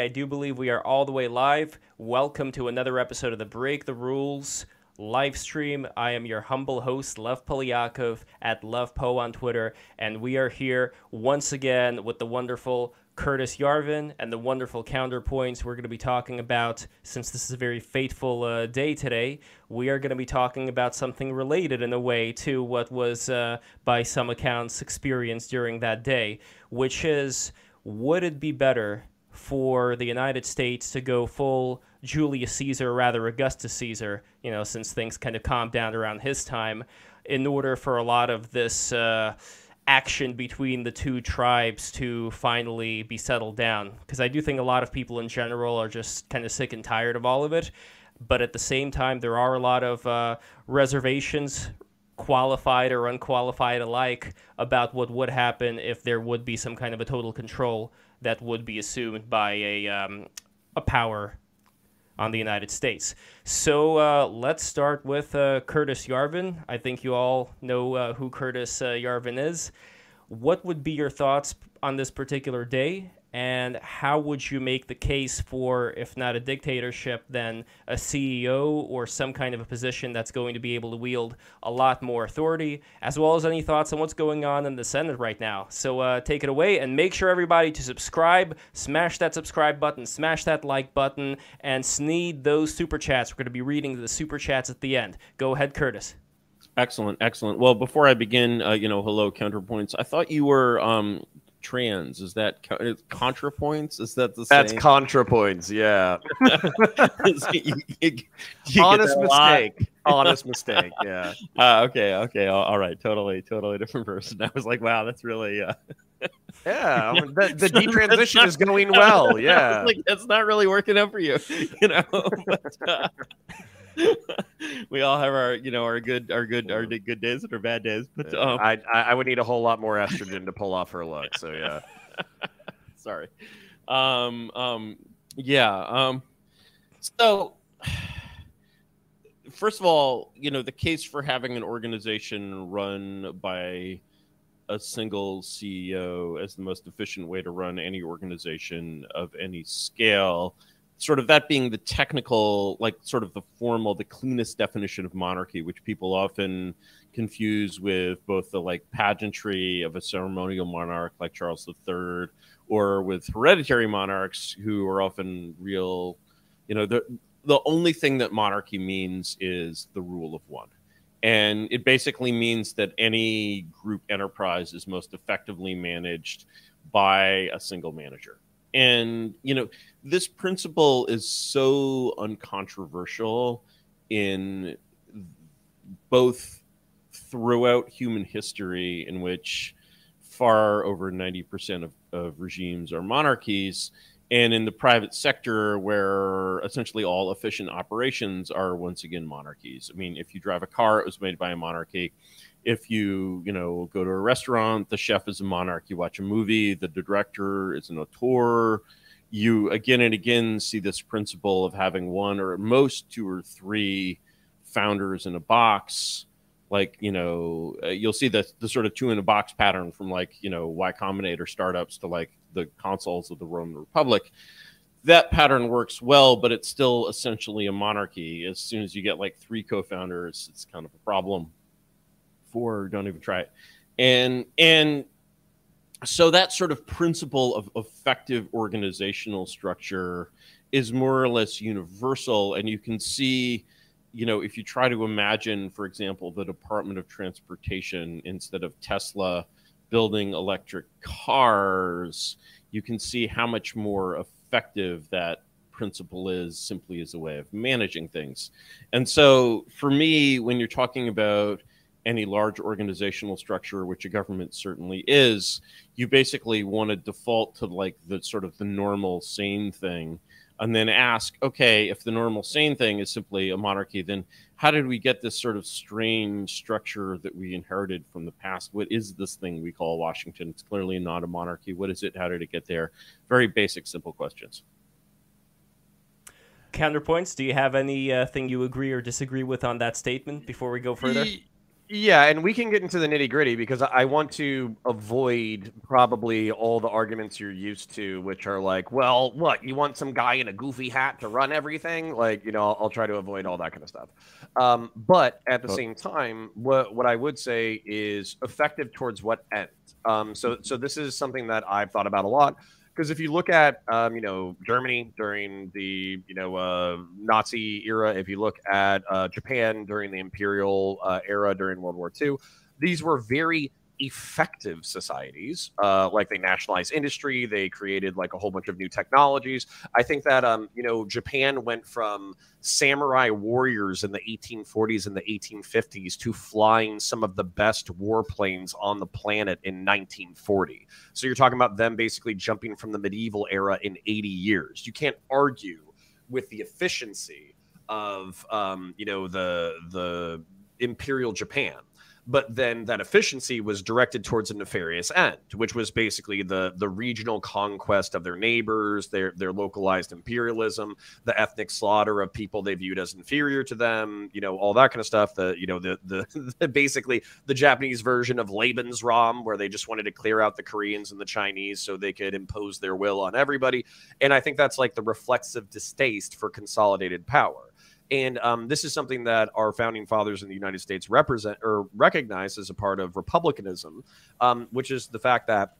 I do believe we are all the way live. Welcome to another episode of the Break the Rules live stream. I am your humble host, Lev Polyakov at LevPo on Twitter, and we are here once again with the wonderful Curtis Yarvin and the wonderful counterpoints we're going to be talking about. Since this is a very fateful uh, day today, we are going to be talking about something related in a way to what was, uh, by some accounts, experienced during that day, which is would it be better for the United States to go full Julius Caesar, rather Augustus Caesar, you know, since things kind of calmed down around his time, in order for a lot of this uh, action between the two tribes to finally be settled down. Because I do think a lot of people in general are just kind of sick and tired of all of it. But at the same time, there are a lot of uh, reservations qualified or unqualified alike about what would happen if there would be some kind of a total control that would be assumed by a um, a power on the United States. So uh, let's start with uh, Curtis Yarvin. I think you all know uh, who Curtis uh, Yarvin is. What would be your thoughts on this particular day, and how would you make the case for, if not a dictatorship, then a CEO or some kind of a position that's going to be able to wield a lot more authority, as well as any thoughts on what's going on in the Senate right now? So uh, take it away and make sure everybody to subscribe, smash that subscribe button, smash that like button, and sneed those super chats. We're going to be reading the super chats at the end. Go ahead, Curtis. Excellent, excellent. Well, before I begin, uh, you know, hello, counterpoints. I thought you were um, trans. Is that contrapoints? Is that the That's contrapoints. Yeah. you, you, you Honest mistake. Honest mistake. Yeah. Uh, okay. Okay. All, all right. Totally. Totally different person. I was like, wow, that's really. Uh... yeah. the, the detransition is going well. Yeah. like that's not really working out for you, you know. But, uh, we all have our, you know, our good, our good, our good days and our bad days. But um, I, I would need a whole lot more estrogen to pull off her look. So yeah. Sorry. Um, um, yeah. Um, so first of all, you know, the case for having an organization run by a single CEO as the most efficient way to run any organization of any scale sort of that being the technical, like sort of the formal, the cleanest definition of monarchy, which people often confuse with both the like pageantry of a ceremonial monarch like Charles III or with hereditary monarchs who are often real, you know, the the only thing that monarchy means is the rule of one. And it basically means that any group enterprise is most effectively managed by a single manager and you know this principle is so uncontroversial in both throughout human history in which far over 90% of, of regimes are monarchies and in the private sector where essentially all efficient operations are once again monarchies. I mean if you drive a car it was made by a monarchy if you you know go to a restaurant the chef is a monarch you watch a movie the director is an auteur you again and again see this principle of having one or at most two or three founders in a box. Like you know uh, you'll see the, the sort of two in a box pattern from like you know y combinator startups to like the consuls of the roman republic. That pattern works well but it's still essentially a monarchy. As soon as you get like three co-founders it's kind of a problem four don't even try it. And and so that sort of principle of effective organizational structure is more or less universal. And you can see you know if you try to imagine for example the department of transportation instead of tesla building electric cars you can see how much more effective that principle is simply as a way of managing things. And so for me when you're talking about any large organizational structure, which a government certainly is, you basically want to default to like the sort of the normal sane thing and then ask, okay, if the normal sane thing is simply a monarchy, then how did we get this sort of strange structure that we inherited from the past? What is this thing we call Washington? It's clearly not a monarchy. What is it? How did it get there? Very basic, simple questions. Counterpoints. Do you have anything uh, you agree or disagree with on that statement before we go further? Yeah, and we can get into the nitty gritty because I want to avoid probably all the arguments you're used to, which are like, well, what you want some guy in a goofy hat to run everything? Like, you know, I'll, I'll try to avoid all that kind of stuff. Um, but at the same time, what what I would say is effective towards what end? Um, so so this is something that I've thought about a lot because if you look at um, you know Germany during the you know uh, Nazi era, if you look at uh, Japan during the imperial uh, era during World War II, these were very effective societies. Uh, like they nationalized industry, they created like a whole bunch of new technologies. I think that um, you know Japan went from samurai warriors in the 1840s and the 1850s to flying some of the best warplanes on the planet in 1940. So you're talking about them basically jumping from the medieval era in 80 years. You can't argue with the efficiency of um, you know the the imperial Japan but then that efficiency was directed towards a nefarious end, which was basically the the regional conquest of their neighbors, their their localized imperialism, the ethnic slaughter of people they viewed as inferior to them, you know, all that kind of stuff. The you know the the, the basically the Japanese version of Lebensraum, where they just wanted to clear out the Koreans and the Chinese so they could impose their will on everybody. And I think that's like the reflexive distaste for consolidated power and um, this is something that our founding fathers in the United States represent or recognize as a part of republicanism, um, which is the fact that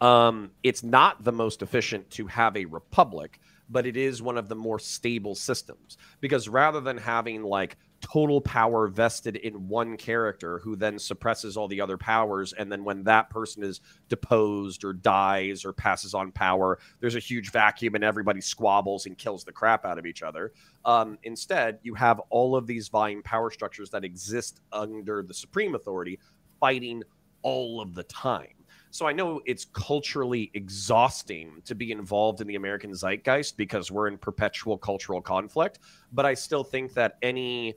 um, it's not the most efficient to have a republic, but it is one of the more stable systems. Because rather than having like total power vested in one character who then suppresses all the other powers and then when that person is deposed or dies or passes on power there's a huge vacuum and everybody squabbles and kills the crap out of each other um, instead you have all of these vying power structures that exist under the supreme authority fighting all of the time so I know it's culturally exhausting to be involved in the American zeitgeist because we're in perpetual cultural conflict. But I still think that any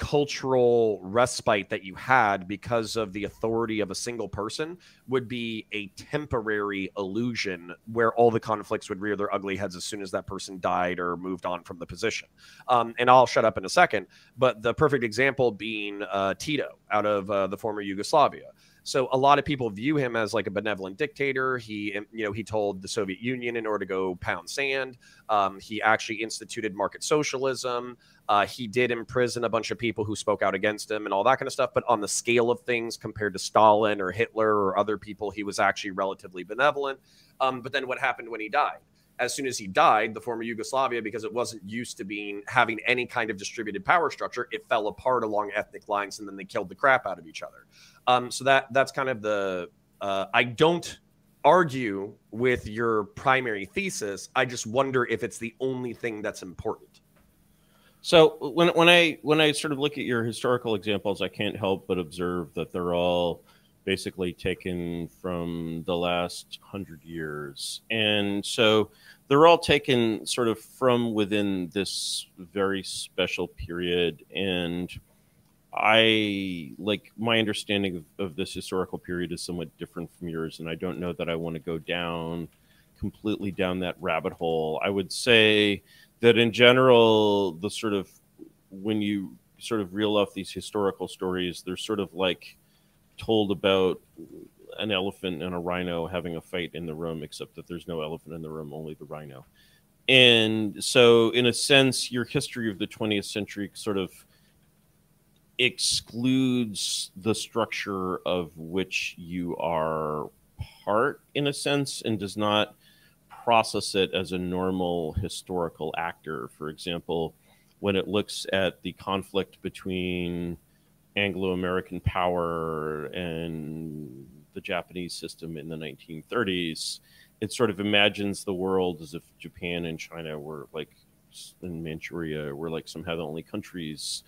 cultural respite that you had because of the authority of a single person would be a temporary illusion where all the conflicts would rear their ugly heads as soon as that person died or moved on from the position. Um, and I'll shut up in a second, but the perfect example being uh, Tito out of uh, the former Yugoslavia. So a lot of people view him as like a benevolent dictator. He, you know, he told the Soviet Union in order to go pound sand. Um, he actually instituted market socialism. Uh, he did imprison a bunch of people who spoke out against him and all that kind of stuff. But on the scale of things, compared to Stalin or Hitler or other people, he was actually relatively benevolent. Um, but then what happened when he died? As soon as he died, the former Yugoslavia, because it wasn't used to being having any kind of distributed power structure, it fell apart along ethnic lines, and then they killed the crap out of each other. Um, so that that's kind of the. Uh, I don't argue with your primary thesis. I just wonder if it's the only thing that's important. So when when I when I sort of look at your historical examples, I can't help but observe that they're all basically taken from the last hundred years, and so they're all taken sort of from within this very special period. And i like my understanding of, of, this historical period is somewhat different from yours and i don't know that i want to go down completely down that rabbit hole. I would say that in general the sort of when you sort of reel off these historical stories they're sort of like told about an elephant and a rhino having a fight in the room, except that there's no elephant in the room, only the rhino. And so, in a sense, your history of the 20th century sort of excludes the structure of which you are part, in a sense, and does not process it as a normal historical actor. For example, when it looks at the conflict between Anglo American power and the Japanese system in the 1930s, it sort of imagines the world as if Japan and China were like in Manchuria were like somehow the only countries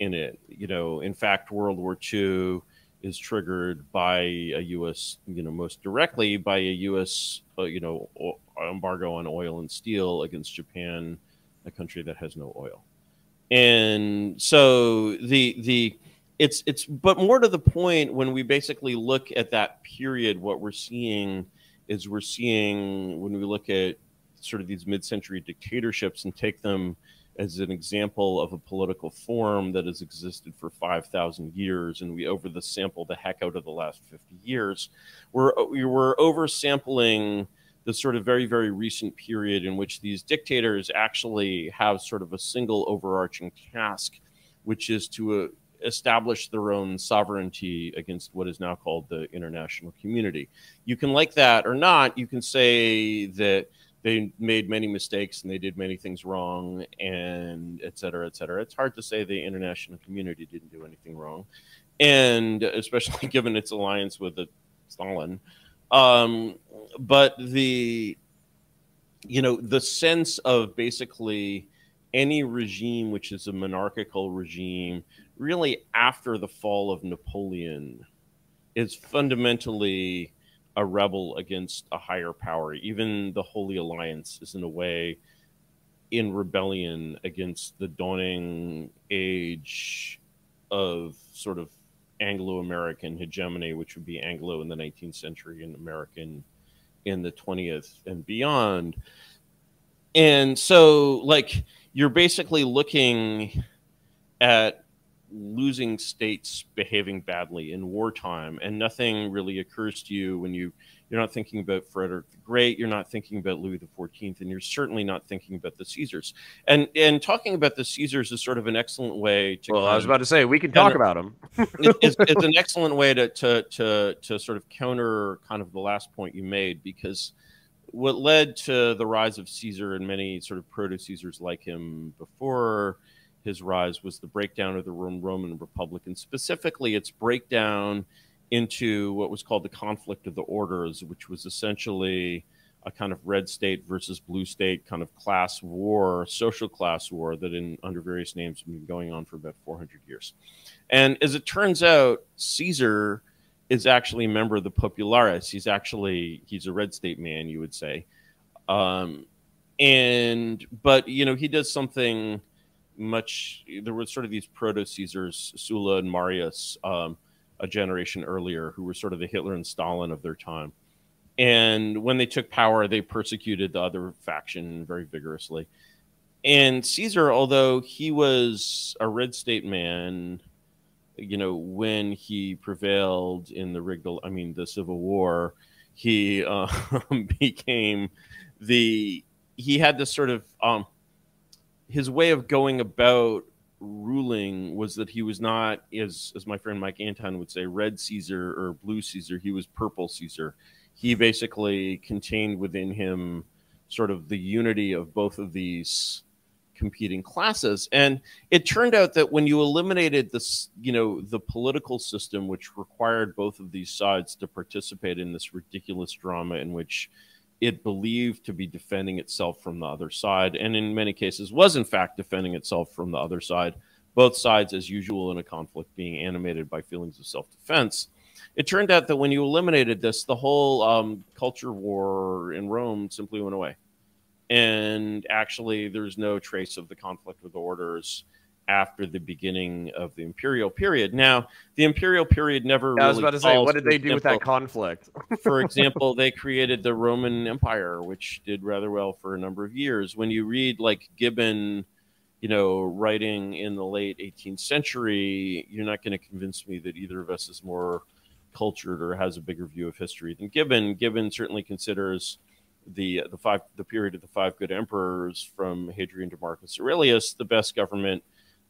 in it. You know, in fact, World War II is triggered by a U.S. you know most directly by a U.S. Uh, you know embargo on oil and steel against Japan, a country that has no oil, and so the the it's it's but more to the point when we basically look at that period what we're seeing is we're seeing when we look at sort of these mid-century dictatorships and take them as an example of a political form that has existed for 5,000 years, and we over the sample the heck out of the last 50 years. We're, we were oversampling the sort of very, very recent period in which these dictators actually have sort of a single overarching task, which is to uh, establish their own sovereignty against what is now called the international community. You can like that or not. You can say that they made many mistakes and they did many things wrong and et cetera, et cetera. It's hard to say the international community didn't do anything wrong. And especially given its alliance with Stalin. Um, but the, you know, the sense of basically any regime which is a monarchical regime, really after the fall of Napoleon, is fundamentally a rebel against a higher power. Even the Holy Alliance is, in a way, in rebellion against the dawning age of sort of Anglo American hegemony, which would be Anglo in the 19th century and American in the 20th and beyond. And so, like, you're basically looking at losing states behaving badly in wartime and nothing really occurs to you when you you're not thinking about Frederick the Great, you're not thinking about Louis the Fourteenth, and you're certainly not thinking about the Caesars. And and talking about the Caesars is sort of an excellent way to. Well, I was about to say we can talk about them. it's, it's an excellent way to, to to to sort of counter kind of the last point you made because what led to the rise of Caesar and many sort of proto Caesars like him before his rise was the breakdown of the Roman Republic, and specifically its breakdown into what was called the conflict of the orders, which was essentially a kind of red state versus blue state kind of class war, social class war that in under various names has been going on for about 400 years. And as it turns out, Caesar is actually a member of the populares. He's actually he's a red state man, you would say. Um, and but you know he does something much. There were sort of these proto Caesars, Sulla and Marius, um, a generation earlier, who were sort of the Hitler and Stalin of their time. And when they took power, they persecuted the other faction very vigorously. And Caesar, although he was a red state man, you know, when he prevailed in the rigged, I mean, the Civil War, he uh, became the, he had this sort of, um, his way of going about ruling was that he was not, as as my friend Mike Anton would say, red Caesar or blue Caesar. He was purple Caesar. He basically contained within him sort of the unity of both of these competing classes and it turned out that when you eliminated this you know the political system which required both of these sides to participate in this ridiculous drama in which it believed to be defending itself from the other side, and in many cases was in fact defending itself from the other side, both sides, as usual in a conflict, being animated by feelings of self defense. It turned out that when you eliminated this, the whole um, culture war in Rome simply went away. And actually, there's no trace of the conflict with the orders after the beginning of the imperial period. Now, the imperial period never. Yeah, really I was about to say, what did they do with that conflict? for example, they created the Roman Empire, which did rather well for a number of years. When you read like Gibbon, you know, writing in the late 18th century, you're not going to convince me that either of us is more cultured or has a bigger view of history than Gibbon. Gibbon certainly considers the the five the period of the five good emperors from Hadrian to Marcus Aurelius the best government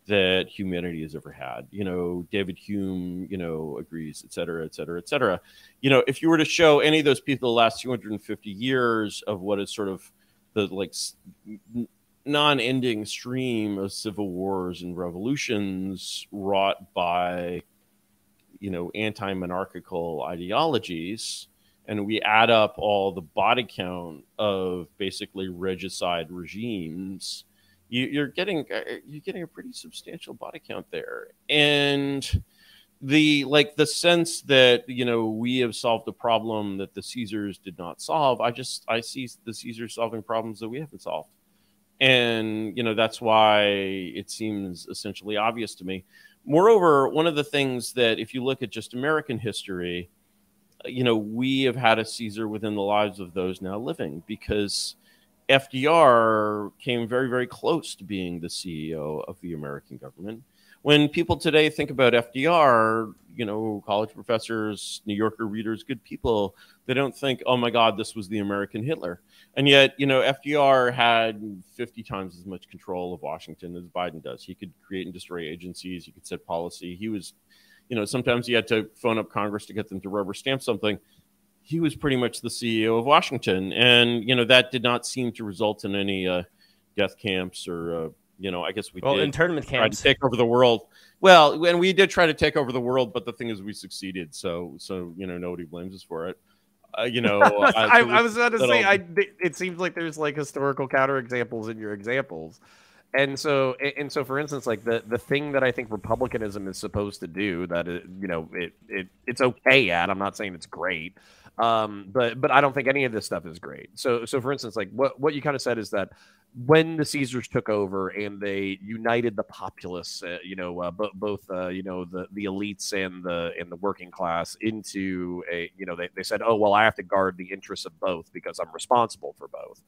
that humanity has ever had. You know, David Hume, you know, agrees, et cetera, et cetera, et cetera. You know, if you were to show any of those people the last 250 years of what is sort of the like non-ending stream of civil wars and revolutions wrought by, you know, anti-monarchical ideologies, and we add up all the body count of basically regicide regimes you, are getting uh, you're getting a pretty substantial body count there, and the like the sense that you know we have solved a problem that the Caesars did not solve. I just I see the Caesars solving problems that we haven't solved, and you know that's why it seems essentially obvious to me. Moreover, one of the things that if you look at just American history, you know we have had a Caesar within the lives of those now living because FDR came very, very close to being the CEO of the American government. When people today think about FDR, you know, college professors, New Yorker readers, good people, they don't think, oh my God, this was the American Hitler. And yet, you know, FDR had 50 times as much control of Washington as Biden does. He could create and destroy agencies, he could set policy. He was, you know, sometimes he had to phone up Congress to get them to rubber stamp something he was pretty much the CEO of Washington, and you know that did not seem to result in any uh, death camps or uh, you know I guess we well did internment try to take over the world. Well, and we did try to take over the world, but the thing is, we succeeded. So so you know nobody blames us for it. Uh, you know, I, I was about to say, I, it seems like there's like historical counterexamples in your examples. And so, and so, for instance, like the, the thing that I think republicanism is supposed to do, that it, you know, it, it it's okay at. I'm not saying it's great, um, but but I don't think any of this stuff is great. So so, for instance, like what what you kind of said is that when the Caesars took over and they united the populace, uh, you know, uh, bo- both uh, you know the the elites and the and the working class into a, you know, they, they said, oh well, I have to guard the interests of both because I'm responsible for both.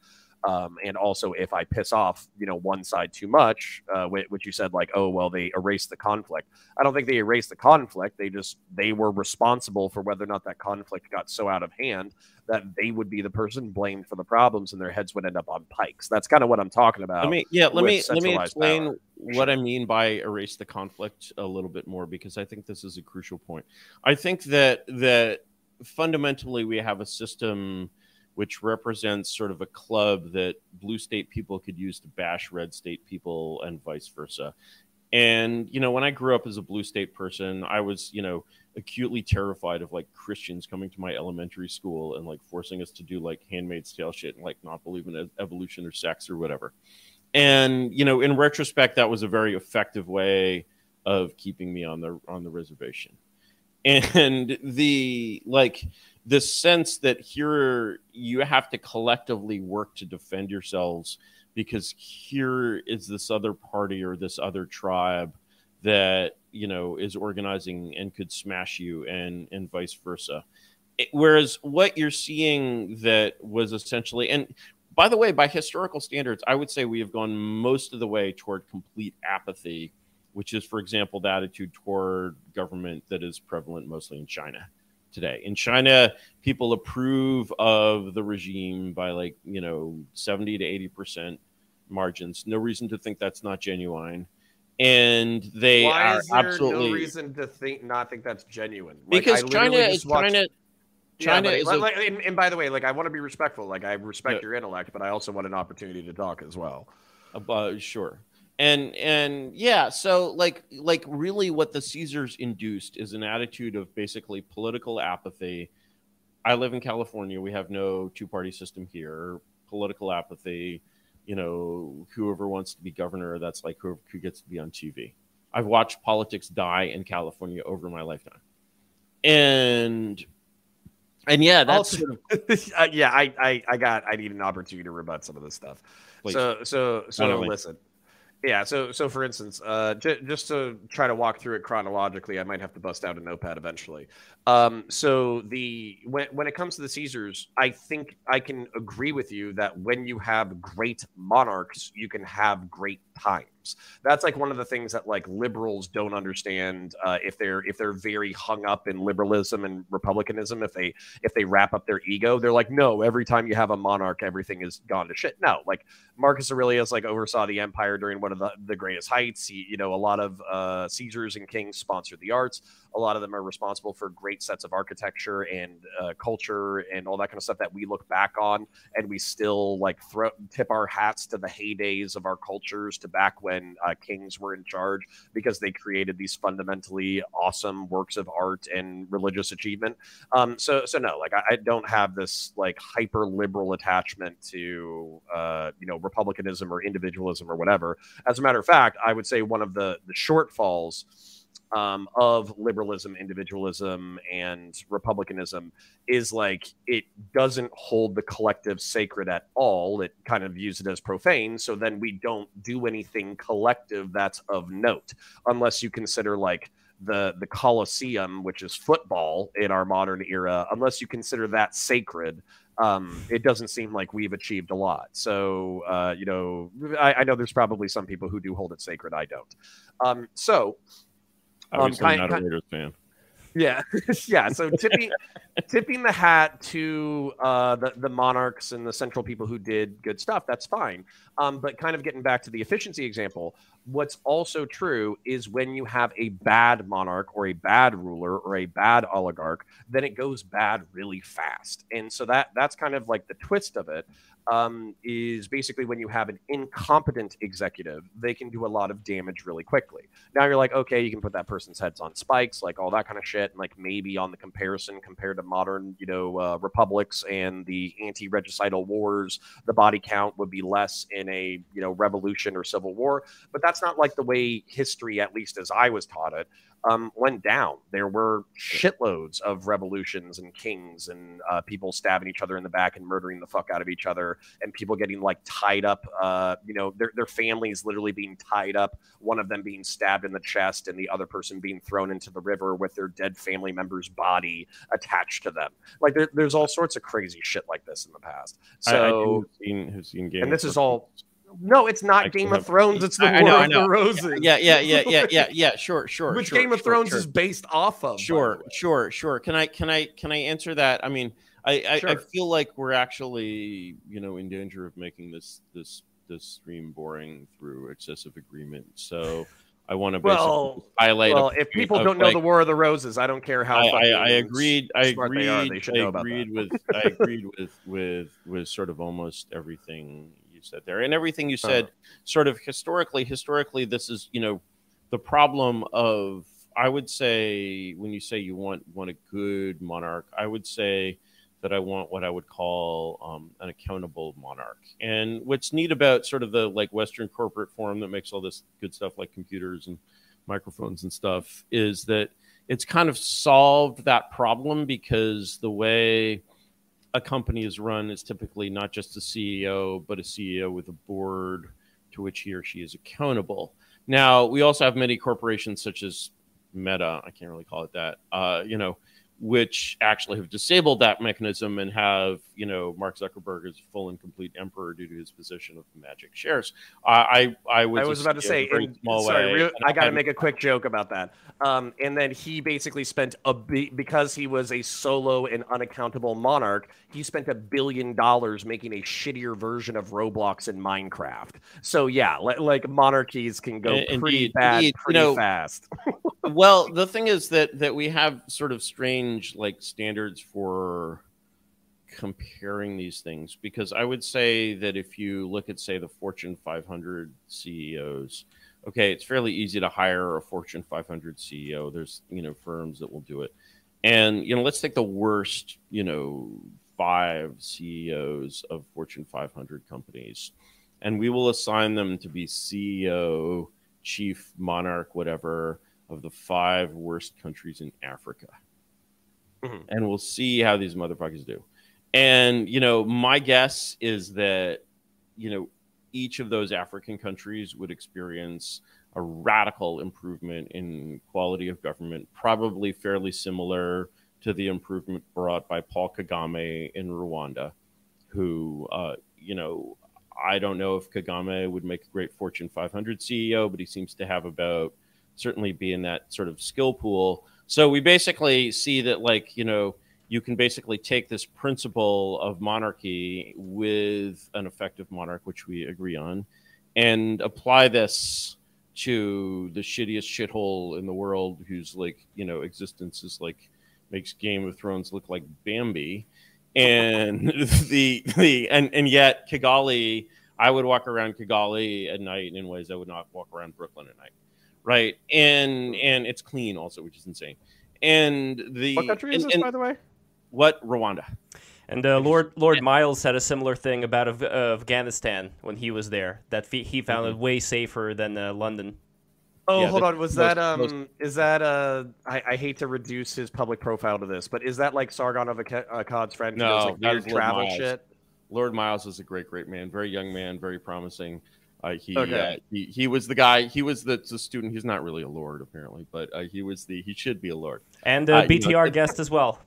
Um, and also, if I piss off, you know, one side too much, uh, which you said, like, oh well, they erased the conflict. I don't think they erased the conflict. They just they were responsible for whether or not that conflict got so out of hand that they would be the person blamed for the problems, and their heads would end up on pikes. That's kind of what I'm talking about. Let me yeah, let me let me explain power. what I mean by erase the conflict a little bit more because I think this is a crucial point. I think that that fundamentally we have a system which represents sort of a club that blue state people could use to bash red state people and vice versa. And you know, when I grew up as a blue state person, I was, you know, acutely terrified of like Christians coming to my elementary school and like forcing us to do like handmaid's tale shit and like not believe in evolution or sex or whatever. And you know, in retrospect, that was a very effective way of keeping me on the on the reservation. And the like the sense that here you have to collectively work to defend yourselves because here is this other party or this other tribe that you know is organizing and could smash you and and vice versa. It- whereas what you're seeing that was essentially and by the way by historical standards i would say we have gone most of the way toward complete apathy which is for example the attitude toward government that is prevalent mostly in china today in china people approve of the regime by like you know 70 to 80 percent margins no reason to think that's not genuine and they Why are is there absolutely no reason to think not think that's genuine? Like, because China is watched- China. China is like- a- and, and by the way, like I want to be respectful. Like I respect Yeah. your intellect, but I also want an opportunity to talk as well. Uh, sure. And and yeah, so like like really what the Caesars induced is an attitude of basically political apathy. I live in California. We have no two-party system here. Political apathy, you know, whoever wants to be governor, that's like whoever who gets to be on TV. I've watched politics die in California over my lifetime. And and yeah, that's Also- sort of Uh, yeah, I, I I got I need an opportunity to rebut some of this stuff. Please. So so so listen. Yeah, so so for instance, uh, j- just to try to walk through it chronologically, I might have to bust out a notepad eventually. Um, so the when when it comes to the Caesars, I think I can agree with you that when you have great monarchs, you can have great times. That's like one of the things that like liberals don't understand uh, if they're if they're very hung up in liberalism and republicanism. If they if they wrap up their ego, they're like, no, every time you have a monarch, everything is gone to shit. No, like Marcus Aurelius like oversaw the empire during one of the, the greatest heights. He, you know, a lot of uh, Caesars and kings sponsored the arts. A lot of them are responsible for great sets of architecture and uh, culture and all that kind of stuff that we look back on and we still like throw tip our hats to the heydays of our cultures to back when uh, kings were in charge because they created these fundamentally awesome works of art and religious achievement. Um, so so no, like I, I don't have this like hyper liberal attachment to uh, you know republicanism or individualism or whatever. As a matter of fact, I would say one of the the shortfalls um, of liberalism, individualism, and republicanism is like it doesn't hold the collective sacred at all. It kind of views it as profane. So then we don't do anything collective that's of note, unless you consider like the the Colosseum, which is football in our modern era. Unless you consider that sacred, um, it doesn't seem like we've achieved a lot. So, uh, you know, I, I, know there's probably some people who do hold it sacred. I don't. Um, so, I was um, not a Raiders fan. Yeah, yeah. So tipping tipping the hat to uh, the the monarchs and the central people who did good stuff. That's fine. Um, but kind of getting back to the efficiency example, what's also true is when you have a bad monarch or a bad ruler or a bad oligarch, then it goes bad really fast. And so that that's kind of like the twist of it um, is basically when you have an incompetent executive, they can do a lot of damage really quickly. Now you're like, okay, you can put that person's heads on spikes, like all that kind of shit, and like maybe on the comparison compared to modern, you know, uh, republics and the anti-regicidal wars, the body count would be less in a you know revolution or civil war. But that's not like the way history, at least as I was taught it, um, went down. There were shitloads of revolutions and kings and uh, people stabbing each other in the back and murdering the fuck out of each other, and people getting like tied up. Uh, you know, their their families literally being tied up. One of them being stabbed in the chest, and the other person being thrown into the river with their dead family member's body attached to them. Like there, there's all sorts of crazy shit like this in the past. So, I, I have seen, seen and this is all no, it's not I Game of Thrones. It's the I, War I know, of the Roses. Yeah, yeah, yeah, yeah, yeah, yeah. Sure, sure. Which sure, Game of sure, Thrones sure. is based off of? Sure, sure, sure. Can I, can I, can I answer that? I mean, I, I, sure. I feel like we're actually, you know, in danger of making this, this, this stream boring through excessive agreement. So. I want to well, highlight. Well, if people don't know like, the War of the Roses, I don't care how. I, I, I agreed. I agreed. They, are. they should I know agreed that. with. I agreed with with with sort of almost everything you said there, and everything you said, uh-huh. sort of historically. Historically, this is you know the problem of I would say when you say you want want a good monarch, I would say that I want what I would call um, an accountable monarch. And what's neat about sort of the like Western corporate form that makes all this good stuff like computers and microphones and stuff is that it's kind of solved that problem because the way a company is run is typically not just a CEO, but a CEO with a board to which he or she is accountable. Now, we also have many corporations such as Meta, I can't really call it that, uh, you know, which actually have disabled that mechanism and have, you know, Mark Zuckerberg as full and complete emperor due to his position of magic shares. I I, I was, I was about to say, in, sorry, real, I got to make a quick joke about that. Um, and then he basically spent a because he was a solo and unaccountable monarch. He spent a billion dollars making a shittier version of Roblox and Minecraft. So yeah, like monarchies can go indeed, pretty bad indeed, pretty you know, fast. well, the thing is that that we have sort of strange like standards for comparing these things because I would say that if you look at say the Fortune 500 CEOs, okay, it's fairly easy to hire a Fortune 500 CEO. There's you know firms that will do it, and you know let's take the worst you know five CEOs of Fortune 500 companies, and we will assign them to be CEO, chief monarch, whatever of the five worst countries in Africa. Mm-hmm. And we'll see how these motherfuckers do. And, you know, my guess is that, you know, each of those African countries would experience a radical improvement in quality of government, probably fairly similar to the improvement brought by Paul Kagame in Rwanda, who, uh, you know, I don't know if Kagame would make a great Fortune 500 CEO, but he seems to have about certainly be in that sort of skill pool. So we basically see that, like, you know, you can basically take this principle of monarchy with an effective monarch, which we agree on, and apply this to the shittiest shithole in the world, whose like you know existence is like makes Game of Thrones look like Bambi, and the the and and yet Kigali, I would walk around Kigali at night in ways I would not walk around Brooklyn at night right? And and it's clean also, which is insane. And the what country is and, this, and, by the way? What Rwanda? And uh, Lord Lord Miles said a similar thing about uh, Afghanistan when he was there. That he found mm-hmm. it way safer than uh, London. Oh, yeah, hold on. Was most, that um? Most... Is that uh? I, I hate to reduce his public profile to this, but is that like Sargon of Akkad's friend? No, does, like, weird travel Miles. shit. Lord Miles is a great, great man. Very young man, very promising. Uh, he, okay. uh, he he was the guy. He was the, the student. He's not really a lord apparently, but uh, he was the. He should be a lord. And a BTR you know, guest as well.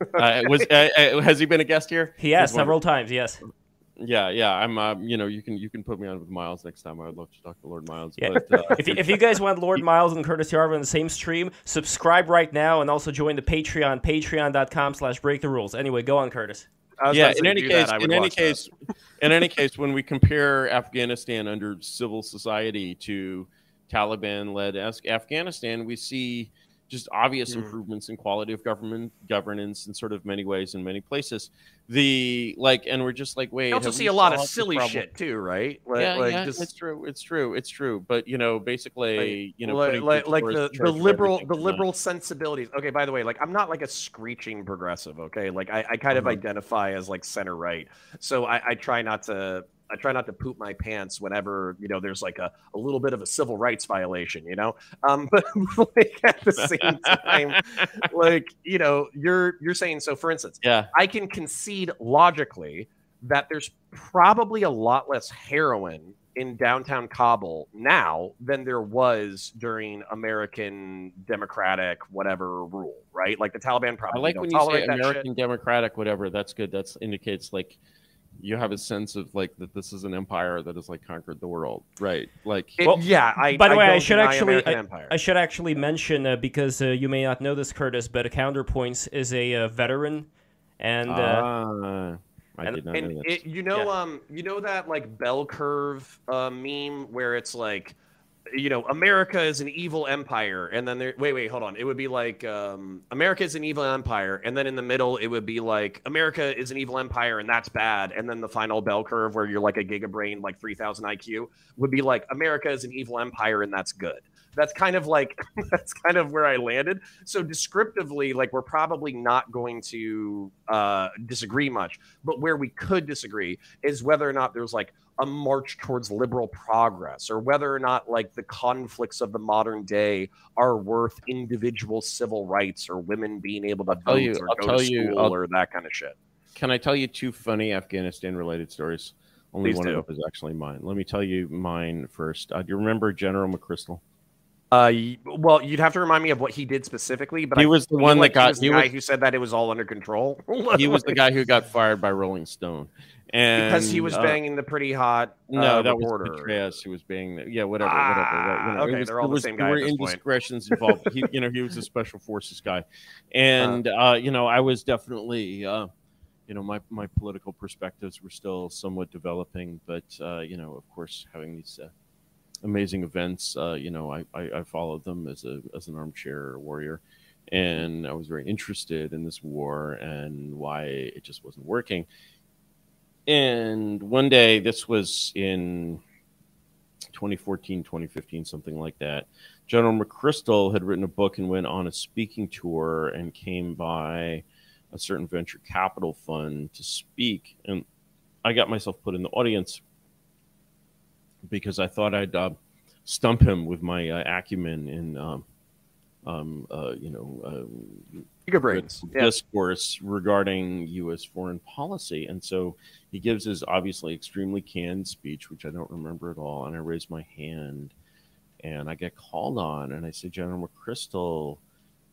uh, was uh, uh, has he been a guest here? He has several times. Yes. Yeah, yeah. I'm. Uh, you know, you can you can put me on with Miles next time. I would love to talk to Lord Miles. Yeah. But, uh, If you, if you guys want Lord Miles and Curtis Yarvin in the same stream, subscribe right now and also join the Patreon, patreon.com slash break the rules. Anyway, go on, Curtis. Yeah. In any case, that, in any watch that. case, in any case, when we compare Afghanistan under civil society to Taliban-led Afghanistan, we see just obvious Hmm. improvements in quality of government governance in sort of many ways in many places. The like, and we're just like, wait. You also see a lot of silly shit too, right? Like, yeah, like yeah, it's true. It's true. It's true. But you know, basically, you know, like like, the like the, the liberal the liberal sensibilities. Okay, by the way, like I'm not like a screeching progressive. Okay, like I, I kind of Uh-huh. identify as like center right, so I, I try not to. I try not to poop my pants whenever you know there's like a, a little bit of a civil rights violation, you know. Um, but like at the same time, like you know, you're you're saying so. For instance, Yeah. I can concede logically that there's probably a lot less heroin in downtown Kabul now than there was during American democratic whatever rule, right? Like the Taliban I probably like when you say American. Democratic, whatever. That's good. That's indicates like you have a sense of like that this is an empire that has like conquered the world, right? Like It- Well, yeah, I. by the way, I should actually- American Empire. I should actually mention, uh, because uh, you may not know this, Curtis, but Counterpoints is a uh, veteran. And uh, ah, I and, did not know and it, you know, Yeah. um, you know that like bell curve uh, meme where it's like, you know, America is an evil empire, and then there. Wait, wait, hold on. It would be like, um, America is an evil empire, and then in the middle, it would be like, America is an evil empire, and that's bad. And then the final bell curve, where you're like a gigabrain, like three thousand IQ, would be like, America is an evil empire, and that's good. That's kind of like that's kind of where I landed. So descriptively, like we're probably not going to uh, disagree much, but where we could disagree is whether or not there's like a march towards liberal progress, or whether or not like the conflicts of the modern day are worth individual civil rights, or women being able to vote you- or I'll go to school, I'll- or that kind of shit. Can I tell you two funny Afghanistan-related stories? Only Please one do. of them is actually mine. Let me tell you mine first. Uh, do you remember General McChrystal? Uh, well, you'd have to remind me of what he did specifically, but He I was the one like that got. he was the He guy was, who said that it was all under control. he was the guy who got fired by Rolling Stone, and because he was uh, banging the pretty hot No, uh, that reporter. was Petraeus who was being yeah, whatever, Ah, whatever. Know, okay, was, they're all it the was, same there guy were at point. indiscretions involved. he, you know, he was a special forces guy, and uh, you know, I was definitely, uh, you know, my my political perspectives were still somewhat developing, but uh, you know, of course, having these. Uh, amazing events. Uh, you know I, I i followed them as a as an armchair warrior and i was very interested in this war and why it just wasn't working. And one day this was in 2014 2015 something like that general mcchrystal had written a book and went on a speaking tour and came by a certain venture capital fund to speak. And i got myself put in the audience because i thought i'd uh, stump him with my uh, acumen in um, um, uh, you know uh, Giga brains. Yeah. discourse regarding U.S. foreign policy. And so he gives his obviously extremely canned speech, which I don't remember at all. And I raise my hand and I get called on, and I say, General McChrystal,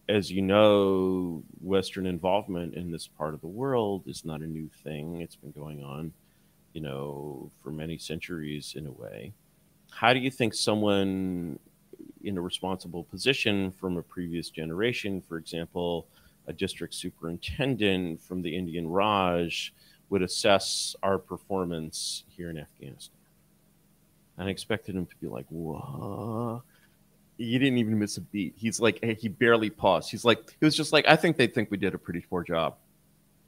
as you know, Western involvement in this part of the world is not a new thing. It's been going on, you know, for many centuries in a way. How do you think someone in a responsible position from a previous generation, for example, a district superintendent from the Indian Raj, would assess our performance here in Afghanistan? And I expected him to be like, "What?" He didn't even miss a beat. He's like, he barely paused. He's like, he was just like, I think they think we did a pretty poor job.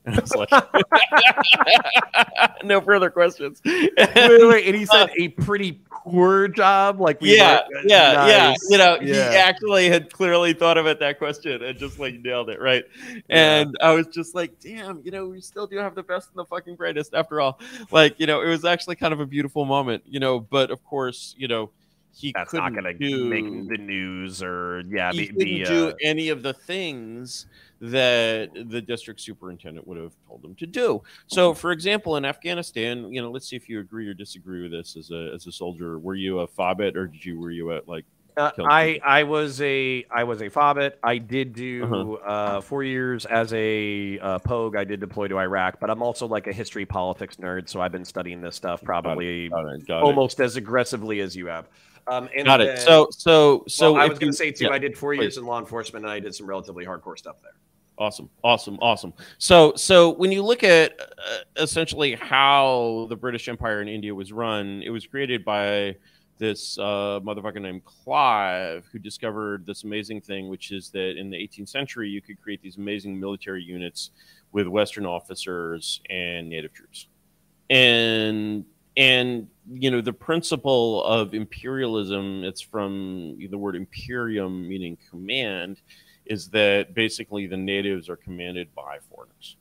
And I was like, no further questions. wait, wait, wait, and he said a pretty poor job. Like, we yeah, were- yeah, yeah. You know, Yeah. he actually had clearly thought about that question and just like nailed it, right? And I was just like, damn, you know, we still do have the best and the fucking greatest after all. Like, you know, it was actually kind of a beautiful moment, you know, but of course, you know, he That's couldn't going to do make the news or yeah. he The, couldn't the, do uh, any of the things that the district superintendent would have told him to do. So, for example, in Afghanistan, you know, let's see if you agree or disagree with this as a as a soldier. Were you a fobbit or did you were you at like Uh, I I was a I was a fobbit. I did do Uh-huh. uh, four years as a uh, pogue. I did deploy to Iraq, but I'm also like a history politics nerd, so I've been studying this stuff probably Got it. Got it. almost as aggressively as you have. Um, and Got it. then- So so so well, I was going to say too. yeah. I did four please. years in law enforcement, and I did some relatively hardcore stuff there. Awesome, awesome, awesome. So, so when you look at uh, essentially how the British Empire in India was run, it was created by this uh, motherfucker named Clive, who discovered this amazing thing, which is that in the 18th century, you could create these amazing military units with Western officers and native troops, and and you know the principle of imperialism. It's from the word imperium, meaning command is that basically the natives are commanded by foreigners.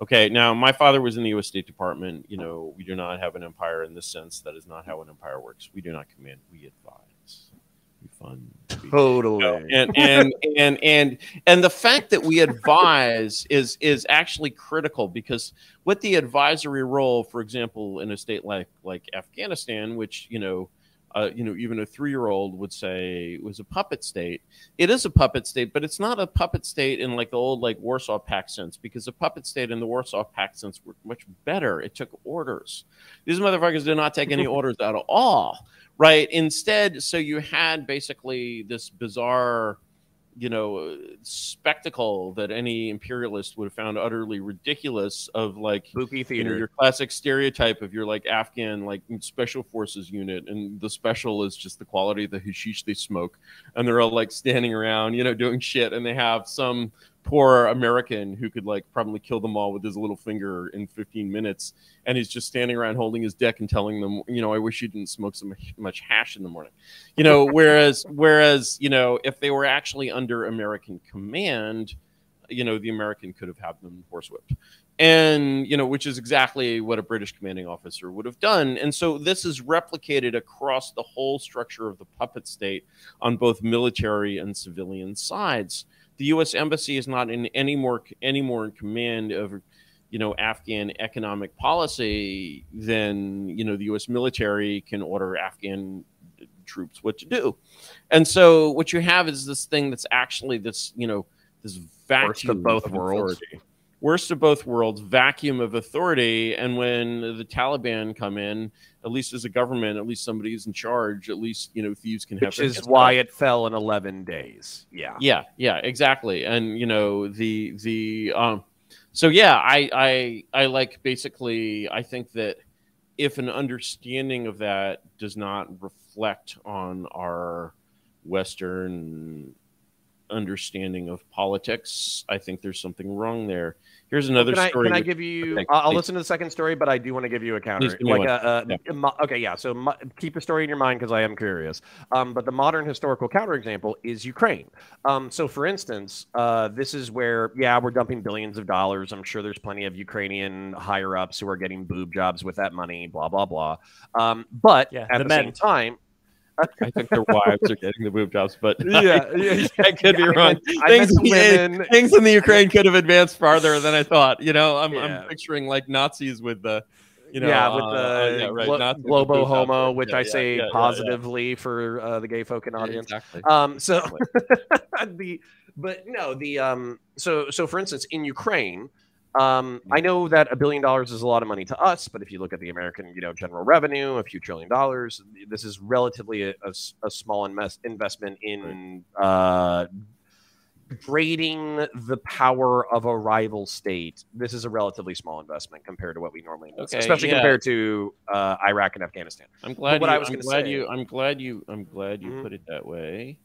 Okay, now my father was in the U.S. State Department. You know, we do not have an empire in this sense. That is not how an empire works. We do not command. We advise. We fund. We Totally. and and and and and the fact that we advise is is actually critical because with the advisory role, for example, in a state like like Afghanistan, which you know, uh, you know, even a three year old would say was a puppet state. It is a puppet state, but it's not a puppet state in like the old like Warsaw Pact sense because a puppet state in the Warsaw Pact sense were much better. It took orders. These motherfuckers did not take any orders at all right instead so you had basically this bizarre you know spectacle that any imperialist would have found utterly ridiculous of like Spooky you know theater. your classic stereotype of your like afghan like special forces unit and the special is just the quality of the hashish they smoke and they're all like standing around you know doing shit and they have some poor american who could like probably kill them all with his little finger in 15 minutes and he's just standing around holding his deck and telling them you know i wish you didn't smoke so much hash in the morning. You know whereas whereas you know if they were actually under american command you know the american could have had them horsewhipped. And you know which is exactly what a british commanding officer would have done. And so this is replicated across the whole structure of the puppet state on both military and civilian sides the us embassy is not in any more any more in command of you know afghan economic policy than you know the us military can order afghan troops what to do and so what you have is this thing that's actually this you know this vacuum Worst of both worlds. authority. worst of both worlds vacuum of authority and when the taliban come in at least as a government at least somebody is in charge at least you know thieves can have Which is why it fell in 11 days. Yeah. yeah yeah exactly and you know the the um so yeah i i i like basically i think that if an understanding of that does not reflect on our western understanding of politics i think there's something wrong there here's another can I, story can I give you? Okay, I'll, I'll please. listen to the second story, but I do want to give you a counter. Please give me like a, a, Yeah. mo- okay, yeah. So mo- keep a story in your mind because I am curious. Um, but the modern historical counterexample is Ukraine. Um, so for instance, uh, this is where yeah we're dumping billions of dollars. I'm sure there's plenty of Ukrainian higher ups who are getting boob jobs with that money. Blah blah blah. Um, but Yeah, at the the, same time, i think their wives are getting the boob jobs but yeah, yeah, i could yeah, be wrong I Things meant in things in the Ukraine could have advanced farther than I thought. You know, I'm. I'm picturing like Nazis with the, you know, yeah, with uh, the yeah, right, glo- with boobs globo homo, which Yeah, I say yeah, positively for uh, the gay folk and audience. exactly. Um, so the but no, the um, so so for instance, in Ukraine, um, I know that a billion dollars is a lot of money to us, but if you look at the American, you know, general revenue, a few trillion dollars, this is relatively a small invest, investment in uh, grading the power of a rival state. This is a relatively small investment compared to what we normally invest, Okay, especially yeah. compared to uh, Iraq and Afghanistan. I'm glad. what you, I was I'm glad say- you. I'm glad you. I'm glad you Mhm. put it that way,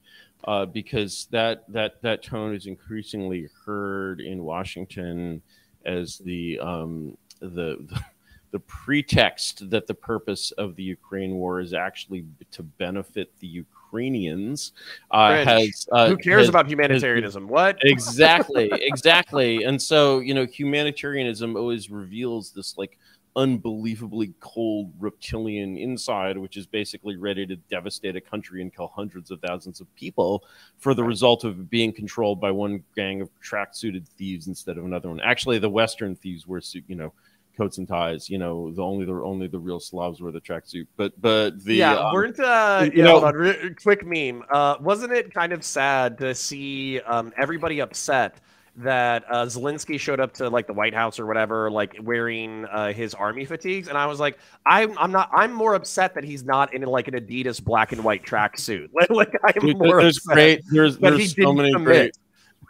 uh, because that that that tone is increasingly heard in Washington as the um, the. the the pretext that the purpose of the Ukraine war is actually to benefit the Ukrainians uh, has uh, Who cares has- about humanitarianism? What? exactly exactly and so you know humanitarianism always reveals this like unbelievably cold reptilian inside which is basically ready to devastate a country and kill hundreds of thousands of people for the result of being controlled by one gang of track suited thieves instead of another one actually the western thieves were you know coats and ties. You know, the only the only the real Slavs wear the tracksuit. But but the yeah, um, weren't uh, you you know- on, quick meme. Uh, wasn't it kind of sad to see um, everybody upset that uh, Zelensky showed up to like the White House or whatever, like wearing uh, his army fatigues, and I was like, I'm I'm not I'm more upset that he's not in like an Adidas black and white tracksuit. Like, like I'm Dude, more there's upset great there's there's so many commit. great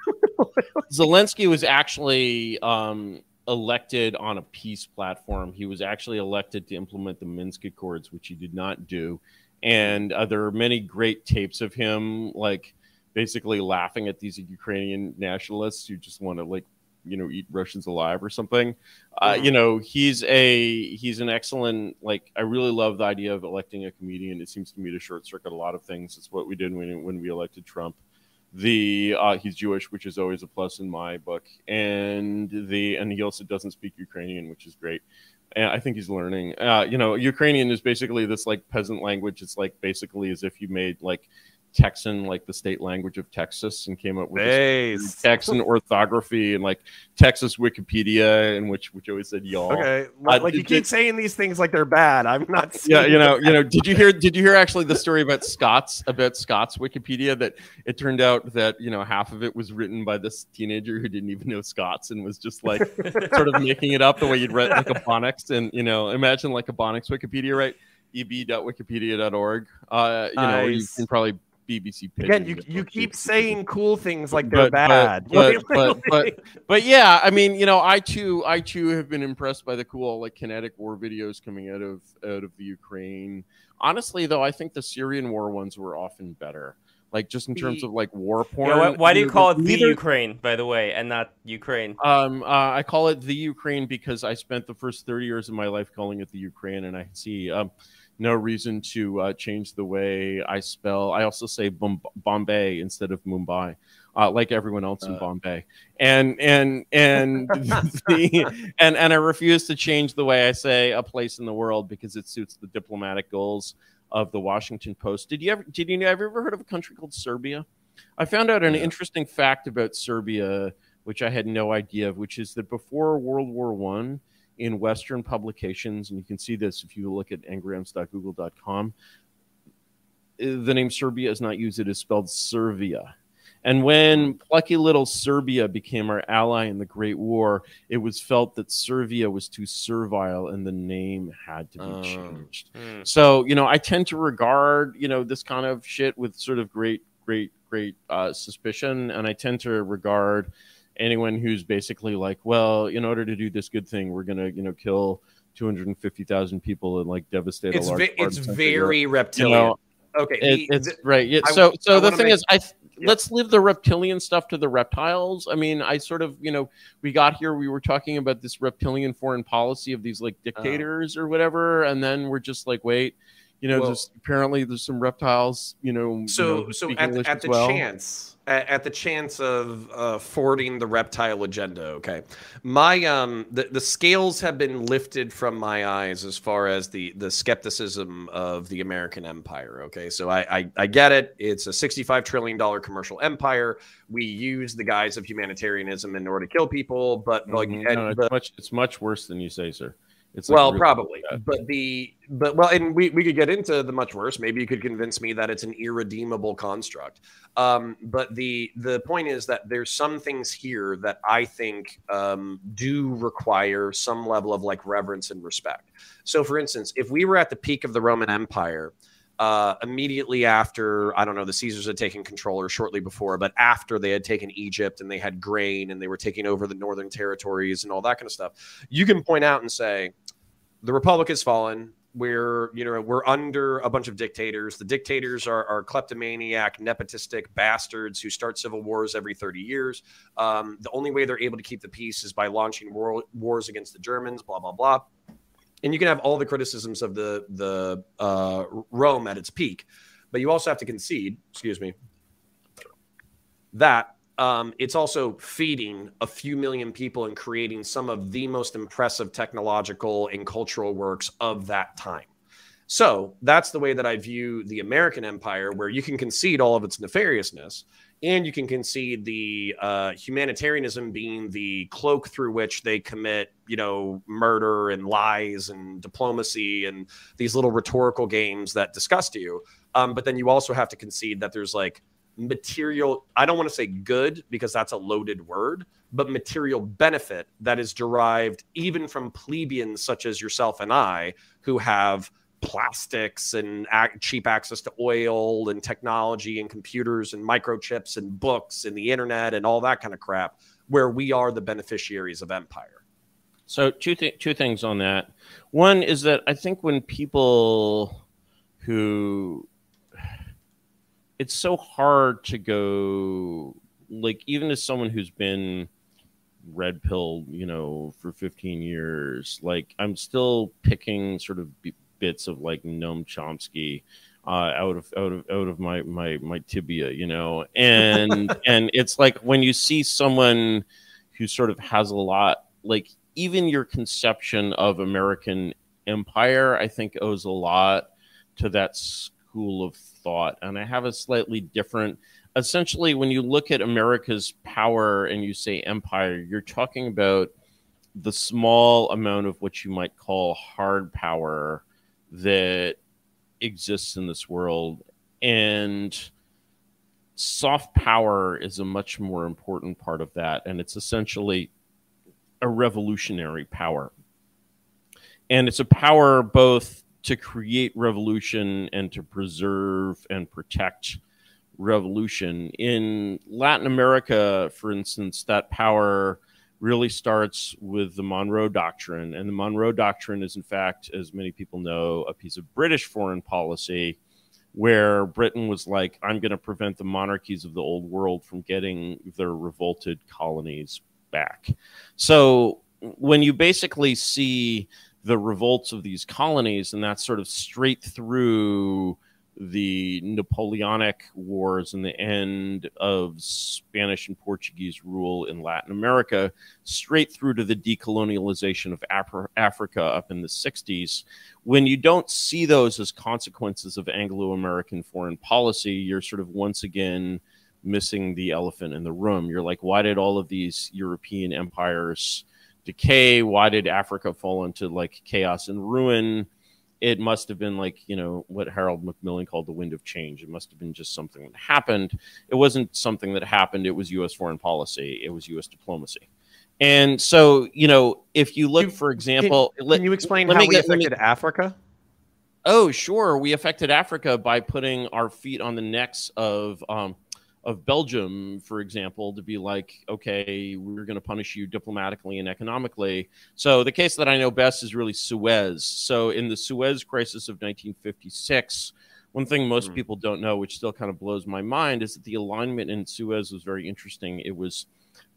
Zelensky was actually um, elected on a peace platform. He was actually elected to implement the Minsk Accords, which he did not do. And uh, there are many great tapes of him, like basically laughing at these Ukrainian nationalists who just want to like, you know, eat Russians alive or something. Uh, you know, he's a he's an excellent like. I really love the idea of electing a comedian. It seems to me to short circuit a lot of things. It's what we did when when we elected Trump the uh, he's Jewish, which is always a plus in my book, and the and he also doesn't speak Ukrainian, which is great. And I think he's learning. Uh, you know, Ukrainian is basically this like peasant language. It's like basically as if you made like Texan like the state language of Texas and came up with Nice. Texan orthography and like Texas Wikipedia, in which which always said y'all. Okay, like, Uh, like you did- keep saying these things like they're bad. I'm not. yeah you know you know did you hear did you hear actually the story about Scots about Scots wikipedia that it turned out that you know half of it was written by this teenager who didn't even know Scots and was just like sort of making it up the way you'd read like Ebonics and you know imagine like Ebonics wikipedia right eb.wikipedia.org uh you know you can probably bbc Again, you you keep too. saying cool things like they're But- but- bad. but- Like, but- but- but yeah, I mean, you know, I too, I too have been impressed by the cool like kinetic war videos coming out of out of the Ukraine. Honestly, though, I think the Syrian war ones were often better. Like just in terms of like war porn. Yeah, why, why do you call it the Ukraine, by the way, and not Ukraine? Um, uh, I call it the Ukraine because I spent the first 30 years of my life calling it the Ukraine, and I see um, no reason to uh, change the way I spell. I also say Bom- Bombay instead of Mumbai, uh, like everyone else in Uh. Bombay, and and and the, and and I refuse to change the way I say a place in the world because it suits the diplomatic goals of the Washington Post. Did you ever did you have you ever heard of a country called Serbia? I found out an Yeah. interesting fact about Serbia which I had no idea of, which is that before World War One, in Western publications, and you can see this if you look at ngrams.google.com, uh, the name Serbia is not used; it is spelled Servia. And when plucky little Serbia became our ally in the Great War, it was felt that Servia was too servile, and the name had to be Oh. changed. Hmm. So, you know, I tend to regard, you know, this kind of shit with sort of great, great, great uh, suspicion. And I tend to regard anyone who's basically like, well, in order to do this good thing, we're going to, you know, kill 250,000 people and like devastate it's a large ve- part it's of Central Europe. very You reptilian. know, okay, it, the- it's the- right. Yeah, I- so, so I the thing make- is, I th- yeah. let's leave the reptilian stuff to the reptiles. I mean, I sort of, you know, we got here, we were talking about this reptilian foreign policy of these like Uh-huh. dictators or whatever, and then we're just like, wait, you know, Well- there's apparently there's some reptiles, you know, you so know, so at, English at the well. chance at, at the chance of uh, forwarding the reptile agenda okay my um the, the scales have been lifted from my eyes as far as the the skepticism of the american empire okay so i i, I get it it's a 65 trillion dollar commercial empire we use the guise of humanitarianism in order to kill people but like Mhm. No, it's the- much, it's much worse than you say, sir. It's like well, really probably, bad. but the but well, and we, we could get into the much worse. Maybe you could convince me that it's an irredeemable construct. Um, but the the point is that there's some things here that I think um, do require some level of like reverence and respect. So, for instance, if we were at the peak of the Roman Empire, uh, immediately after I don't know the Caesars had taken control or shortly before, but after they had taken Egypt and they had grain and they were taking over the northern territories and all that kind of stuff, you can point out and say the republic has fallen. We're you know we're under a bunch of dictators. The dictators are, are kleptomaniac nepotistic bastards who start civil wars every 30 years. Um, the only way they're able to keep the peace is by launching war, wars against the germans blah blah blah. And you can have all the criticisms of the the uh, rome at its peak but you also have to concede excuse me that um, it's also feeding a few million people and creating some of the most impressive technological and cultural works of that time. So that's the way that I view the American empire, where you can concede all of its nefariousness and you can concede the uh, humanitarianism being the cloak through which they commit, you know, murder and lies and diplomacy and these little rhetorical games that disgust you. Um, but then you also have to concede that there's like material, I don't want to say good because that's a loaded word, but material benefit that is derived even from plebeians such as yourself and I who have plastics and cheap access to oil and technology and computers and microchips and books and the internet and all that kind of crap where we are the beneficiaries of empire. So two th- two things on that. One is that i think when people who it's so hard to go like even as someone who's been red pill you know for 15 years like i'm still picking sort of bits of like Noam Chomsky uh, out of out of out of my my my tibia, you know, and and it's like when you see someone who sort of has a lot, like even your conception of American empire, I think owes a lot to that school of thought, and I have a slightly different. Essentially, when you look at America's power and you say empire, you're talking about the small amount of what you might call hard power that exists in this world. And soft power is a much more important part of that. And it's essentially a revolutionary power. And it's a power both to create revolution and to preserve and protect revolution. In Latin America, for instance, that power really starts with the Monroe Doctrine. And the Monroe Doctrine is, in fact, as many people know, a piece of British foreign policy where Britain was like, I'm going to prevent the monarchies of the old world from getting their revolted colonies back. So when you basically see the revolts of these colonies, and that's sort of straight through the Napoleonic Wars and the end of Spanish and Portuguese rule in Latin America, straight through to the decolonialization of Af- Africa up in the 60s. When you don't see those as consequences of Anglo American foreign policy, you're sort of once again missing the elephant in the room. You're like, why did all of these European empires decay? Why did Africa fall into like chaos and ruin? it must have been like you know what Harold Macmillan called the wind of change. It must have been just something that happened. It wasn't something that happened. It was U.S. foreign policy. It was U.S. diplomacy. And so, you know, if you look, for example, can, let, can you explain how we get, affected me, Africa? Oh, sure. We affected Africa by putting our feet on the necks of um, of Belgium, for example, to be like, okay, we're going to punish you diplomatically and economically. So the case that I know best is really Suez. So in the Suez crisis of 1956, one thing most mm. people don't know, which still kind of blows my mind, is that the alignment in Suez was very interesting. It was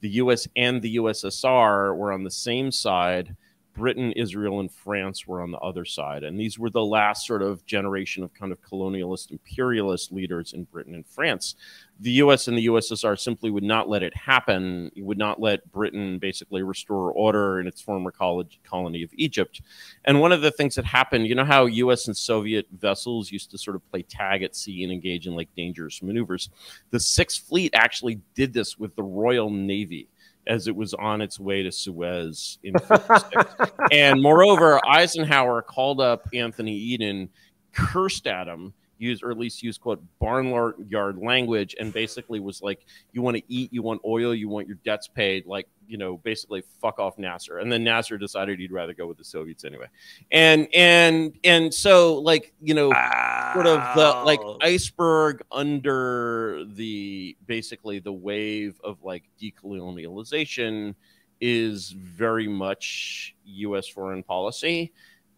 the US and the USSR were on the same side Britain, Israel, and France were on the other side. And these were the last sort of generation of kind of colonialist imperialist leaders in Britain and France. The US and the USSR simply would not let it happen, it would not let Britain basically restore order in its former college, colony of Egypt. And one of the things that happened, you know how US and Soviet vessels used to sort of play tag at sea and engage in like dangerous maneuvers? The Sixth Fleet actually did this with the Royal Navy as it was on its way to Suez in 56. and moreover, Eisenhower called up Anthony Eden, cursed at him, used or at least used quote barnyard language, and basically was like, "You want to eat, you want oil, you want your debts paid, like you know, basically fuck off Nasser." And then Nasser decided he'd rather go with the Soviets anyway, and and and so like you know, wow. sort of the like iceberg under the basically the wave of like decolonialization is very much U.S. foreign policy.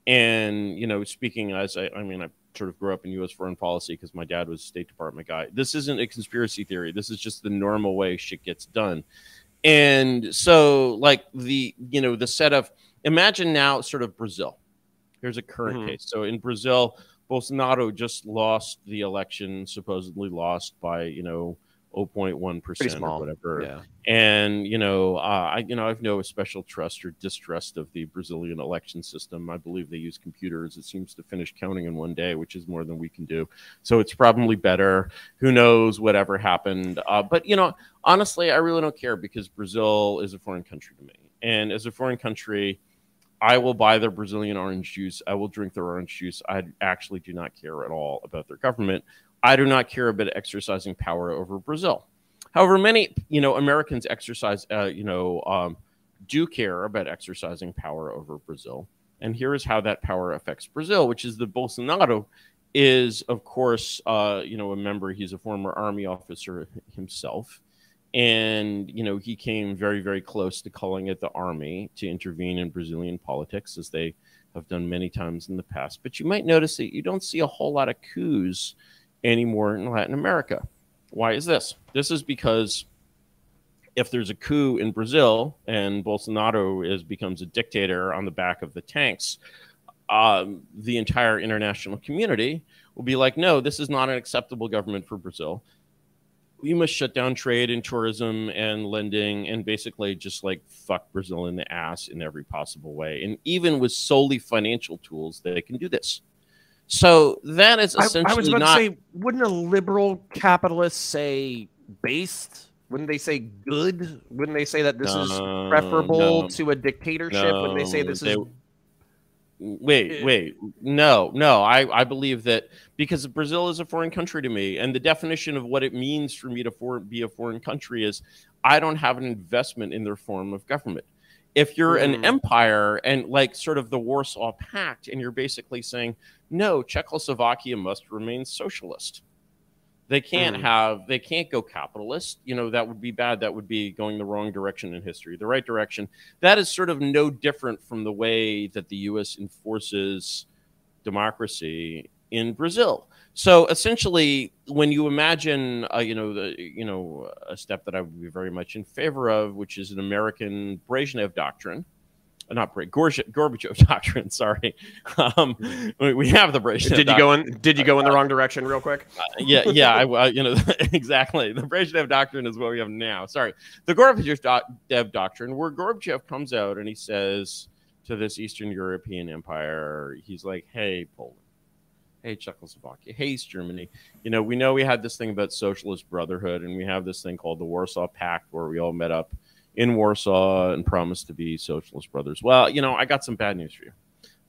And you know, speaking as I, I mean, I sort of grew up in U.S. foreign policy because my dad was a State Department guy. This isn't a conspiracy theory. This is just the normal way shit gets done. And so, like the you know the set of imagine now sort of Brazil. Here's a current mm-hmm. case. So in Brazil, Bolsonaro just lost the election, supposedly lost by you know 0.1 percent or whatever. Yeah. And you know, uh, I you know I've no special trust or distrust of the Brazilian election system. I believe they use computers. It seems to finish counting in one day, which is more than we can do. So it's probably better. Who knows whatever happened? Uh, but you know, honestly, I really don't care because Brazil is a foreign country to me, and as a foreign country. I will buy their Brazilian orange juice. I will drink their orange juice. I actually do not care at all about their government. I do not care about exercising power over Brazil. However, many you know Americans exercise uh, you know um, do care about exercising power over Brazil, and here is how that power affects Brazil, which is that Bolsonaro is of course uh, you know a member. He's a former army officer himself, and you know he came very very close to calling it the army to intervene in Brazilian politics as they have done many times in the past. But you might notice that you don't see a whole lot of coups anymore in Latin America. Why is this? This is because if there's a coup in Brazil and Bolsonaro is becomes a dictator on the back of the tanks, um, the entire international community will be like, no, this is not an acceptable government for Brazil. We must shut down trade and tourism and lending and basically just like fuck Brazil in the ass in every possible way. And even with solely financial tools, they can do this. So that is essentially I, I was about not... to say, wouldn't a liberal capitalist say based? Wouldn't they say good? Wouldn't they say that this no, is preferable no, to a dictatorship? No, Wouldn't they say this they, is? Wait, eh. wait, no, no. I, I believe that because Brazil is a foreign country to me, and the definition of what it means for me to for, be a foreign country is I don't have an investment in their form of government if you're an mm. empire and like sort of the Warsaw Pact, and you're basically saying, no, Czechoslovakia must remain socialist. They can't mm. have, they can't go capitalist. You know, that would be bad. That would be going the wrong direction in history. The right direction. That is sort of no different from the way that the U.S. enforces democracy in Brazil. So essentially, when you imagine, uh, you know, the you know a step that I would be very much in favor of, which is an American Brezhnev doctrine, uh, not Bre- Gorbachev, Gorbachev doctrine. Sorry, um, we have the Brezhnev. Did you doctrine. go in? Did you go in the wrong direction, real quick? Uh, yeah, yeah. I, uh, you know exactly. The Brezhnev doctrine is what we have now. Sorry, the Gorbachev doc- doctrine, where Gorbachev comes out and he says to this Eastern European empire, he's like, "Hey, Poland." Hey Czechoslovakia, hey Germany. You know, we know we had this thing about socialist brotherhood, and we have this thing called the Warsaw Pact, where we all met up in Warsaw and promised to be socialist brothers. Well, you know, I got some bad news for you.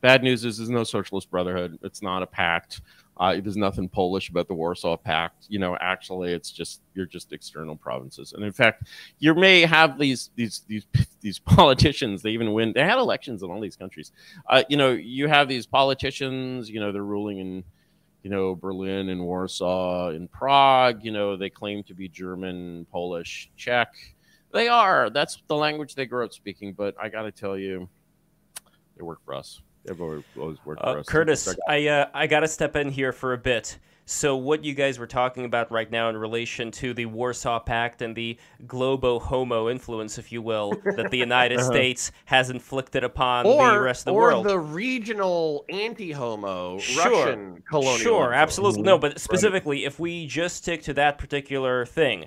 Bad news is there's no socialist brotherhood. It's not a pact. Uh, there's nothing Polish about the Warsaw Pact. You know, actually, it's just you're just external provinces. And in fact, you may have these these these these politicians. They even win. They had elections in all these countries. Uh, you know, you have these politicians. You know, they're ruling in you know Berlin and Warsaw and Prague. You know, they claim to be German, Polish, Czech. They are. That's the language they grew up speaking. But I got to tell you, they work for us. They've always, worked uh, for us. Curtis, I uh, I got to step in here for a bit. So, what you guys were talking about right now in relation to the Warsaw Pact and the globo homo influence, if you will, that the United uh-huh. States has inflicted upon or, the rest of the or world. Or the regional anti homo sure. Russian colonial. Sure, influence. absolutely. No, but specifically, right. if we just stick to that particular thing,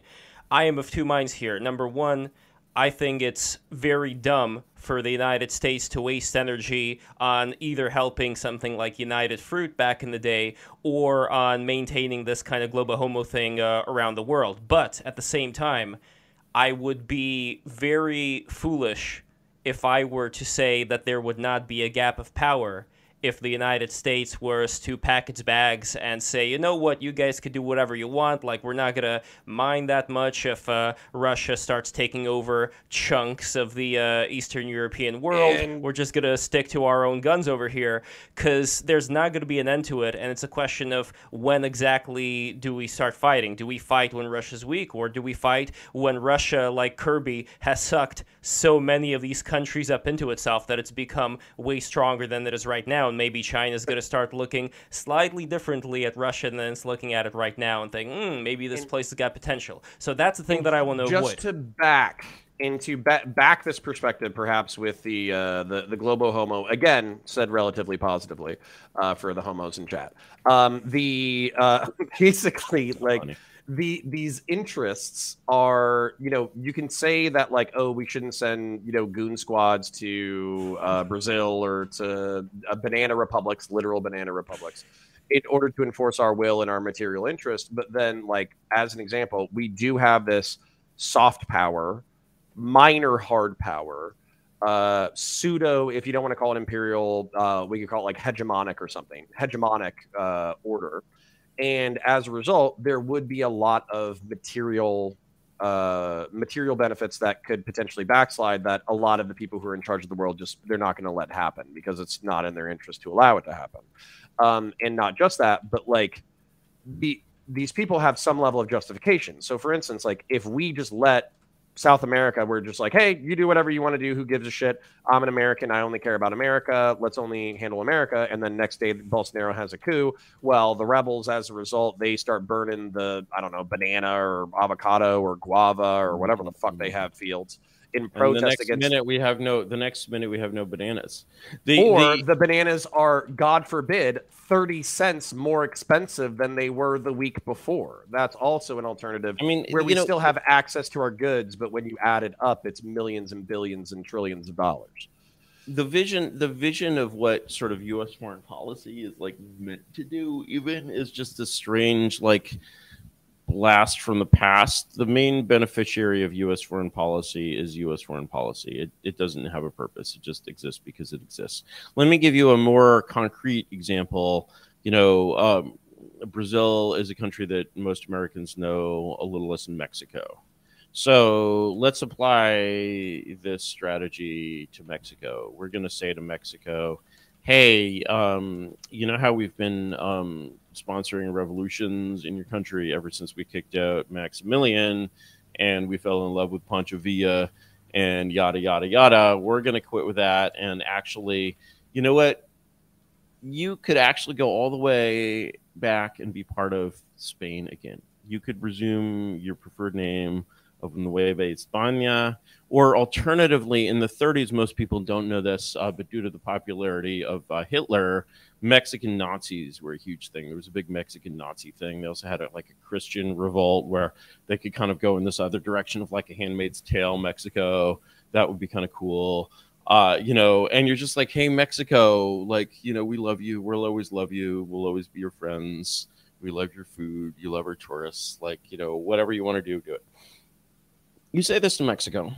I am of two minds here. Number one, I think it's very dumb for the United States to waste energy on either helping something like United Fruit back in the day or on maintaining this kind of global homo thing uh, around the world. But at the same time, I would be very foolish if I were to say that there would not be a gap of power if the United States was to pack its bags and say, you know what, you guys could do whatever you want. Like, we're not going to mind that much if uh, Russia starts taking over chunks of the uh, Eastern European world. And... We're just going to stick to our own guns over here because there's not going to be an end to it. And it's a question of when exactly do we start fighting? Do we fight when Russia's weak, or do we fight when Russia, like Kirby, has sucked so many of these countries up into itself that it's become way stronger than it is right now? and maybe China's going to start looking slightly differently at Russia than it's looking at it right now and think, hmm, maybe this place has got potential. So that's the thing that I want to avoid. Just to back into ba- back this perspective, perhaps with the uh, the the globo homo again said relatively positively uh, for the homos in chat. Um, the uh, basically like. Funny the these interests are you know you can say that like oh we shouldn't send you know goon squads to uh, Brazil or to uh, banana republics, literal banana republics, in order to enforce our will and our material interest. But then, like as an example, we do have this soft power, minor hard power uh, pseudo, if you don't want to call it imperial, uh, we could call it like hegemonic or something, hegemonic uh, order. And as a result, there would be a lot of material uh, material benefits that could potentially backslide that a lot of the people who are in charge of the world just they're not going to let happen because it's not in their interest to allow it to happen. Um, and not just that, but like the these people have some level of justification. So, for instance, like if we just let South America, we're just like, hey, you do whatever you want to do. Who gives a shit? I'm an American. I only care about America. Let's only handle America. And then next day, Bolsonaro has a coup. Well, the rebels, as a result, they start burning the, I don't know, banana or avocado or guava or whatever the fuck they mm-hmm. have fields in protest the next against. minute we have no. The next minute we have no bananas. The, or the- the bananas are, God forbid, 30 cents more expensive than they were the week before. That's also an alternative I mean, where we know, still have access to our goods, but when you add it up, it's millions and billions and trillions of dollars. the vision the vision of what sort of US foreign policy is like meant to do even is just a strange like blast from the past the main beneficiary of US foreign policy is US foreign policy. It, it doesn't have a purpose. It just exists because it exists. Let me give you a more concrete example. You know um, Brazil is a country that most Americans know a little less than Mexico. So let's apply this strategy to Mexico. We're going to say to Mexico, hey, um, you know how we've been um, sponsoring revolutions in your country ever since we kicked out Maximilian and we fell in love with Pancho Villa and yada, yada, yada. We're going to quit with that. And actually, you know what? You could actually go all the way back and be part of Spain again. You could resume your preferred name of Nueva España, or alternatively, in the 30s, most people don't know this, uh, but due to the popularity of uh, Hitler, Mexican Nazis were a huge thing. There was a big Mexican Nazi thing. They also had a, like a Christian revolt where they could kind of go in this other direction of like a Handmaid's Tale, Mexico. That would be kind of cool. Uh, you know, and you're just like, hey, Mexico, like, you know, we love you. We'll always love you. We'll always be your friends. We love your food. You love our tourists. Like, you know, whatever you want to do, do it you say this to Mexico.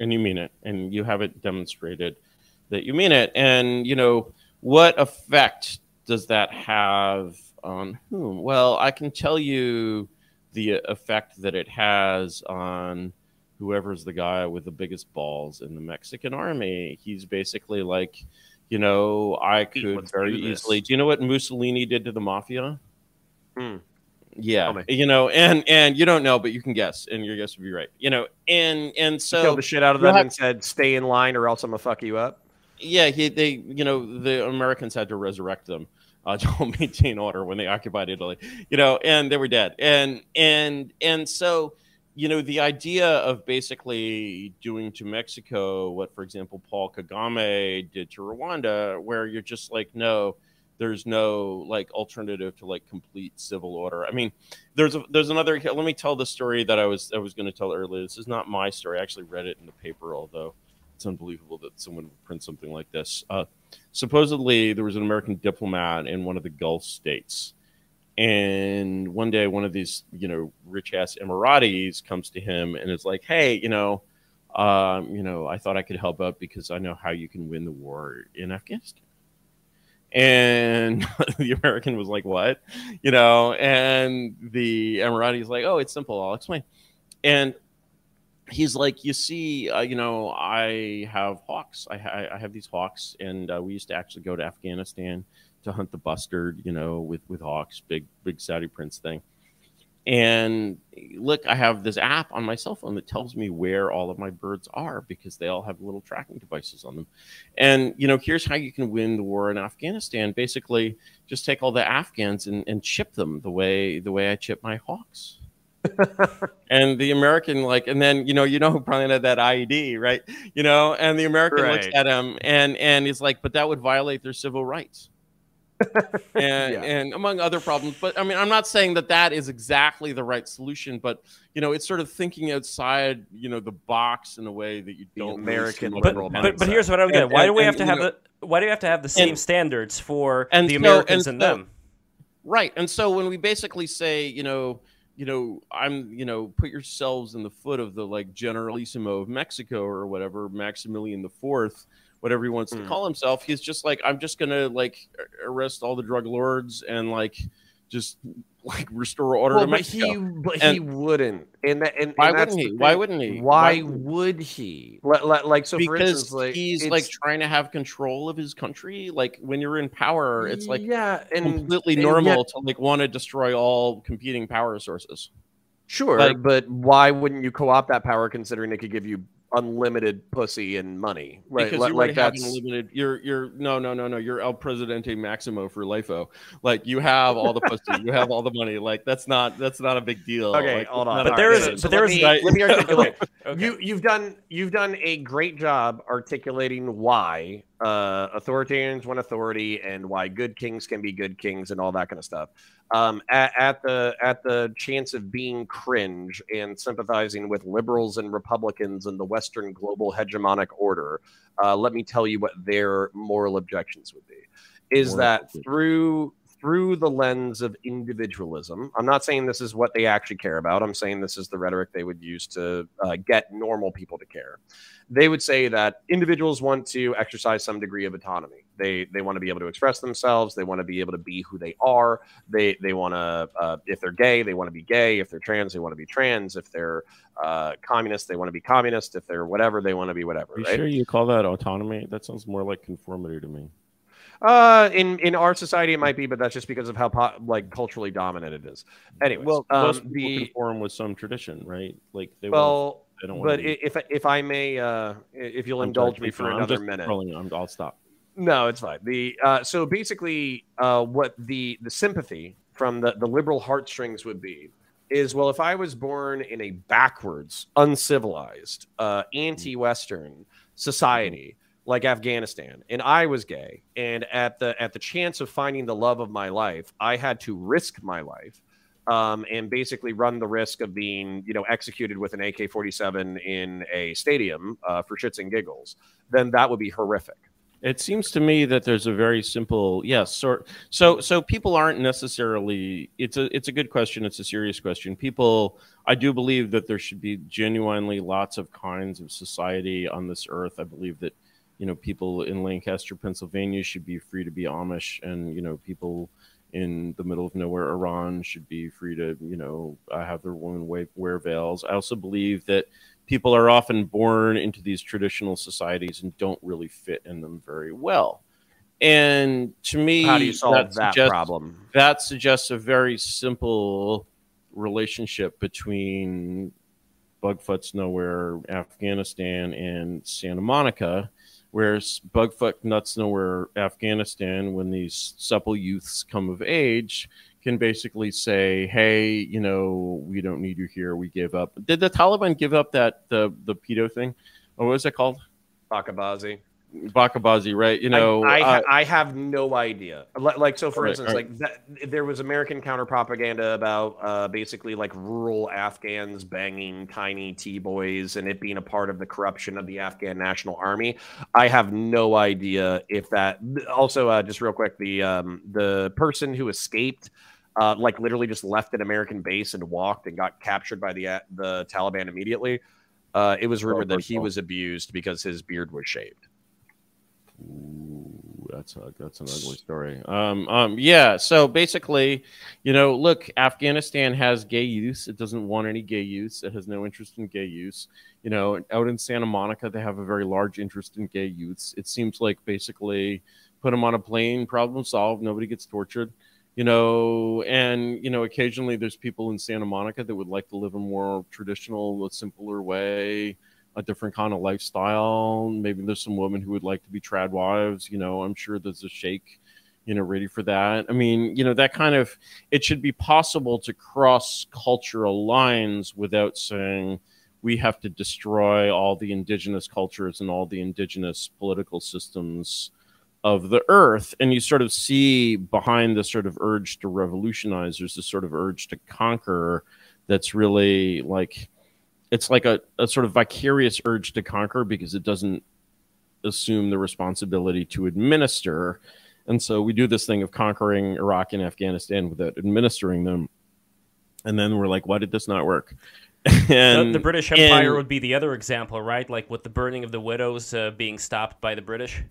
And you mean it. And you have it demonstrated that you mean it. And you know what effect does that have on whom? Well i can tell you the effect that it has on whoever's the guy with the biggest balls in the mexican army. He's basically like you know i could let's very do easily do you know what mussolini did to the mafia? Hmm. Yeah you know and and you don't know but you can guess and your guess would be right you know and and so Killed the shit out of them have- and said, "Stay in line, or else I'm gonna fuck you up." yeah he they you know the americans had to resurrect them uh, to maintain order when they occupied italy you know and they were dead and and and so you know the idea of basically doing to mexico what for example paul kagame did to rwanda where you're just like no there's no like alternative to like complete civil order i mean there's a, there's another let me tell the story that i was i was going to tell earlier this is not my story i actually read it in the paper although it's unbelievable that someone would print something like this. Uh, supposedly, there was an American diplomat in one of the Gulf states, and one day, one of these, you know, rich ass Emiratis comes to him and is like, "Hey, you know, um, you know, I thought I could help out because I know how you can win the war in Afghanistan." And the American was like, "What?" You know, and the Emirati's like, "Oh, it's simple. I'll explain." And he's like, you see, uh, you know, I have hawks. I, ha- I have these hawks, and uh, we used to actually go to Afghanistan to hunt the bustard, you know, with with hawks, big big Saudi prince thing. And look, I have this app on my cell phone that tells me where all of my birds are because they all have little tracking devices on them. And you know, here's how you can win the war in Afghanistan. Basically, just take all the Afghans and, and chip them the way the way I chip my hawks and the American like, and then you know, you know who probably had that IED, right? You know, and the American looks at him and and he's like, but that would violate their civil rights. and, Yeah. and among other problems. But I mean, I'm not saying that that is exactly the right solution, but you know, it's sort of thinking outside, you know, the box in a way that you don't really American see much But, liberal but but here's what I don't get. And- Why do and- we have and, to you have know- the why do we have to have the same And- standards for and the so- Americans and and so- them? Right. And so when we basically say, you know, you know, I'm, you know, put yourselves in the foot of the like Generalissimo of Mexico or whatever, Maximilian the Fourth, whatever he wants to Mm. call himself. He's just like, I'm just gonna like arrest all the drug lords and like just like restore order Well, to but he, but he wouldn't. And that, and Why and wouldn't he? Why wouldn't he? Why Why- would he? Like, like, so, for because instance, like he's like trying to have control of his country. Like when you're in power, it's like yeah, and completely and normal yet- to like want to destroy all competing power sources. Sure, Like- but why wouldn't you co-opt that power considering it could give you unlimited pussy and money? right? because like, you like already have that's unlimited. You're you're no no no no. You're El Presidente Maximo for lifeo. Like you have all the pussy, you have all the money. Like that's not that's not a big deal. okay. Like, hold on, But a there big is- deal. but let there is- me, Right. let me articulate. Okay. You you've done you've done a great job articulating why uh, authoritarians want authority and why good kings can be good kings and all that kind of stuff. Um, at, at the at the chance of being cringe and sympathizing with liberals and Republicans and the Western global hegemonic order, uh, let me tell you what their moral objections would be. Is Moral that objections. through through the lens of individualism. I'm not saying this is what they actually care about. I'm saying this is the rhetoric they would use to uh, get normal people to care. They would say that individuals want to exercise some degree of autonomy. They they want to be able to express themselves. They want to be able to be who they are. They they want to uh, if they're gay, they want to be gay. If they're trans, they want to be trans. If they're uh, communist, they want to be communist. If they're whatever, they want to be whatever. Are you right? sure you call that autonomy? That sounds more like conformity to me. Uh, in in our society, it might be, but that's just because of how po- like culturally dominant it is. Anyways, well, um, most people the conform with some tradition, right? Like they well, they don't want but if if I may, uh, if you'll I'm indulge me for I'm another just minute. I'm, I'll stop. No, it's fine. The uh, so basically, uh, what the the sympathy from the the liberal heartstrings would be is well, if I was born in a backwards, uncivilized, uh, anti-Western society like Afghanistan, and I was gay, and at the at the chance of finding the love of my life, I had to risk my life. Um, and basically run the risk of being, you know, executed with an AK-47 in a stadium uh, for shits and giggles. Then that would be horrific. It seems to me that there's a very simple yes. So so so people aren't necessarily. It's a it's a good question. It's a serious question. People, I do believe that there should be genuinely lots of kinds of society on this earth. I believe that you know people in Lancaster, Pennsylvania, should be free to be Amish, and you know people in the middle of nowhere Iran should be free to you know have their women wear veils. I also believe that people are often born into these traditional societies and don't really fit in them very well. And to me, How do you solve that, suggests- problem? That suggests a very simple relationship between Bugfoot's Nowhere, Afghanistan, and Santa Monica, whereas Bugfoot Nuts Nowhere, Afghanistan, when these supple youths come of age, can basically say, "Hey, you know, we don't need you here. We gave up." Did the Taliban give up that the the pedo thing? Or what was it called? bacha bazi. Bakabazi, right? You know, I, I, uh, I have no idea. Like, so for Right, instance, right. like that, there was American counter propaganda about uh, basically like rural Afghans banging tiny T boys and it being a part of the corruption of the Afghan National Army. I have no idea if that. Also, uh, just real quick, the um, the person who escaped. Uh, like literally just left an American base and walked and got captured by the the Taliban immediately. Uh, it was rumored that he was abused because his beard was shaved. Ooh, that's a that's an ugly story. Um, um, yeah. So basically, you know, look, Afghanistan has gay use. It doesn't want any gay use. It has no interest in gay use. You know, out in Santa Monica, they have a very large interest in gay youths. It seems like basically put them on a plane, problem solved. Nobody gets tortured. You know, and you know, occasionally there's people in Santa Monica that would like to live a more traditional, a simpler way a different kind of lifestyle. Maybe there's some women who would like to be trad wives. You know, I'm sure there's a sheikh, you know, ready for that. I mean, you know, that kind of it should be possible to cross cultural lines without saying we have to destroy all the indigenous cultures and all the indigenous political systems of the earth and you sort of see behind the sort of urge to revolutionize there's this sort of urge to conquer that's really like it's like a, a sort of vicarious urge to conquer because it doesn't assume the responsibility to administer and so we do this thing of conquering iraq and afghanistan without administering them and then we're like why did this not work and the, the British Empire and, would be the other example, right? Like with the burning of the widows uh, being stopped by the British.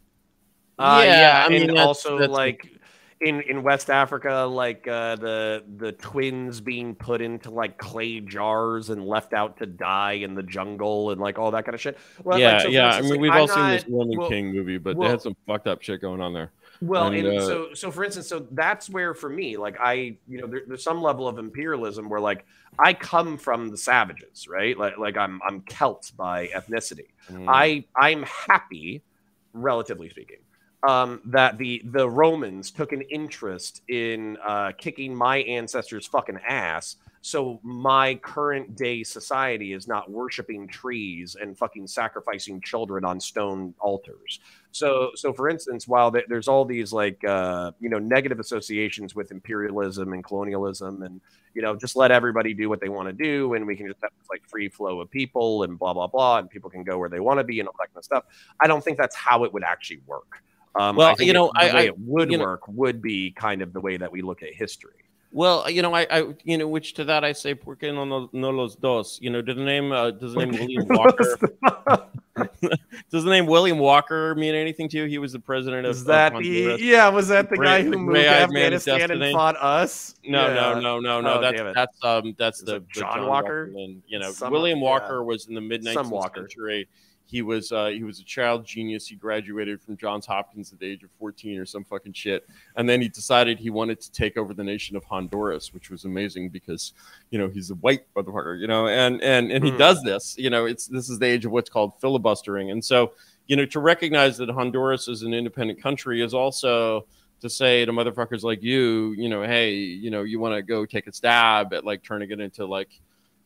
Uh, yeah, yeah, I mean, and also that's, like in in West Africa, like uh, the the twins being put into like clay jars and left out to die in the jungle and like all that kind of shit. Well, yeah, like, so yeah. I mean, like, we've I'm all not, seen this Woman well, King movie, but well, they had some fucked up shit going on there. Well, and, and uh, so so for instance, so that's where for me, like I, you know, there, there's some level of imperialism where like I come from the savages, right? Like like I'm I'm Celt by ethnicity. Mm. I I'm happy, relatively speaking um, that the the Romans took an interest in uh, kicking my ancestors' fucking ass. So my current day society is not worshiping trees and fucking sacrificing children on stone altars. So, so for instance, while there's all these like uh, you know negative associations with imperialism and colonialism, and you know just let everybody do what they want to do, and we can just have this like free flow of people and blah blah blah, and people can go where they want to be and all that kind of stuff. I don't think that's how it would actually work. Um, well, you know, I, I, it would work know, would be kind of the way that we look at history. Well, you know, I, I, you know, which to that I say, porque no, no, no los dos? You know, does the name, uh, does the name William Walker, does the name William Walker mean anything to you? He was the president of. Is that of the? Yeah, was that the guy who moved Afghanistan and fought us? No, yeah. no, no, no, no. Oh, that's that's um that's the, the John, Walker. Walker and, you know, Some, William Walker yeah. was in the mid 19th century he was uh, he was a child genius. He graduated from Johns Hopkins at the age of 14 or some fucking shit. And then he decided he wanted to take over the nation of Honduras, which was amazing because you know he's a white motherfucker, you know, and and and he mm. does this. You know, it's this is the age of what's called filibustering. And so you know to recognize that Honduras is an independent country is also to say to motherfuckers like you, you know, hey, you know, you want to go take a stab at like turning it into like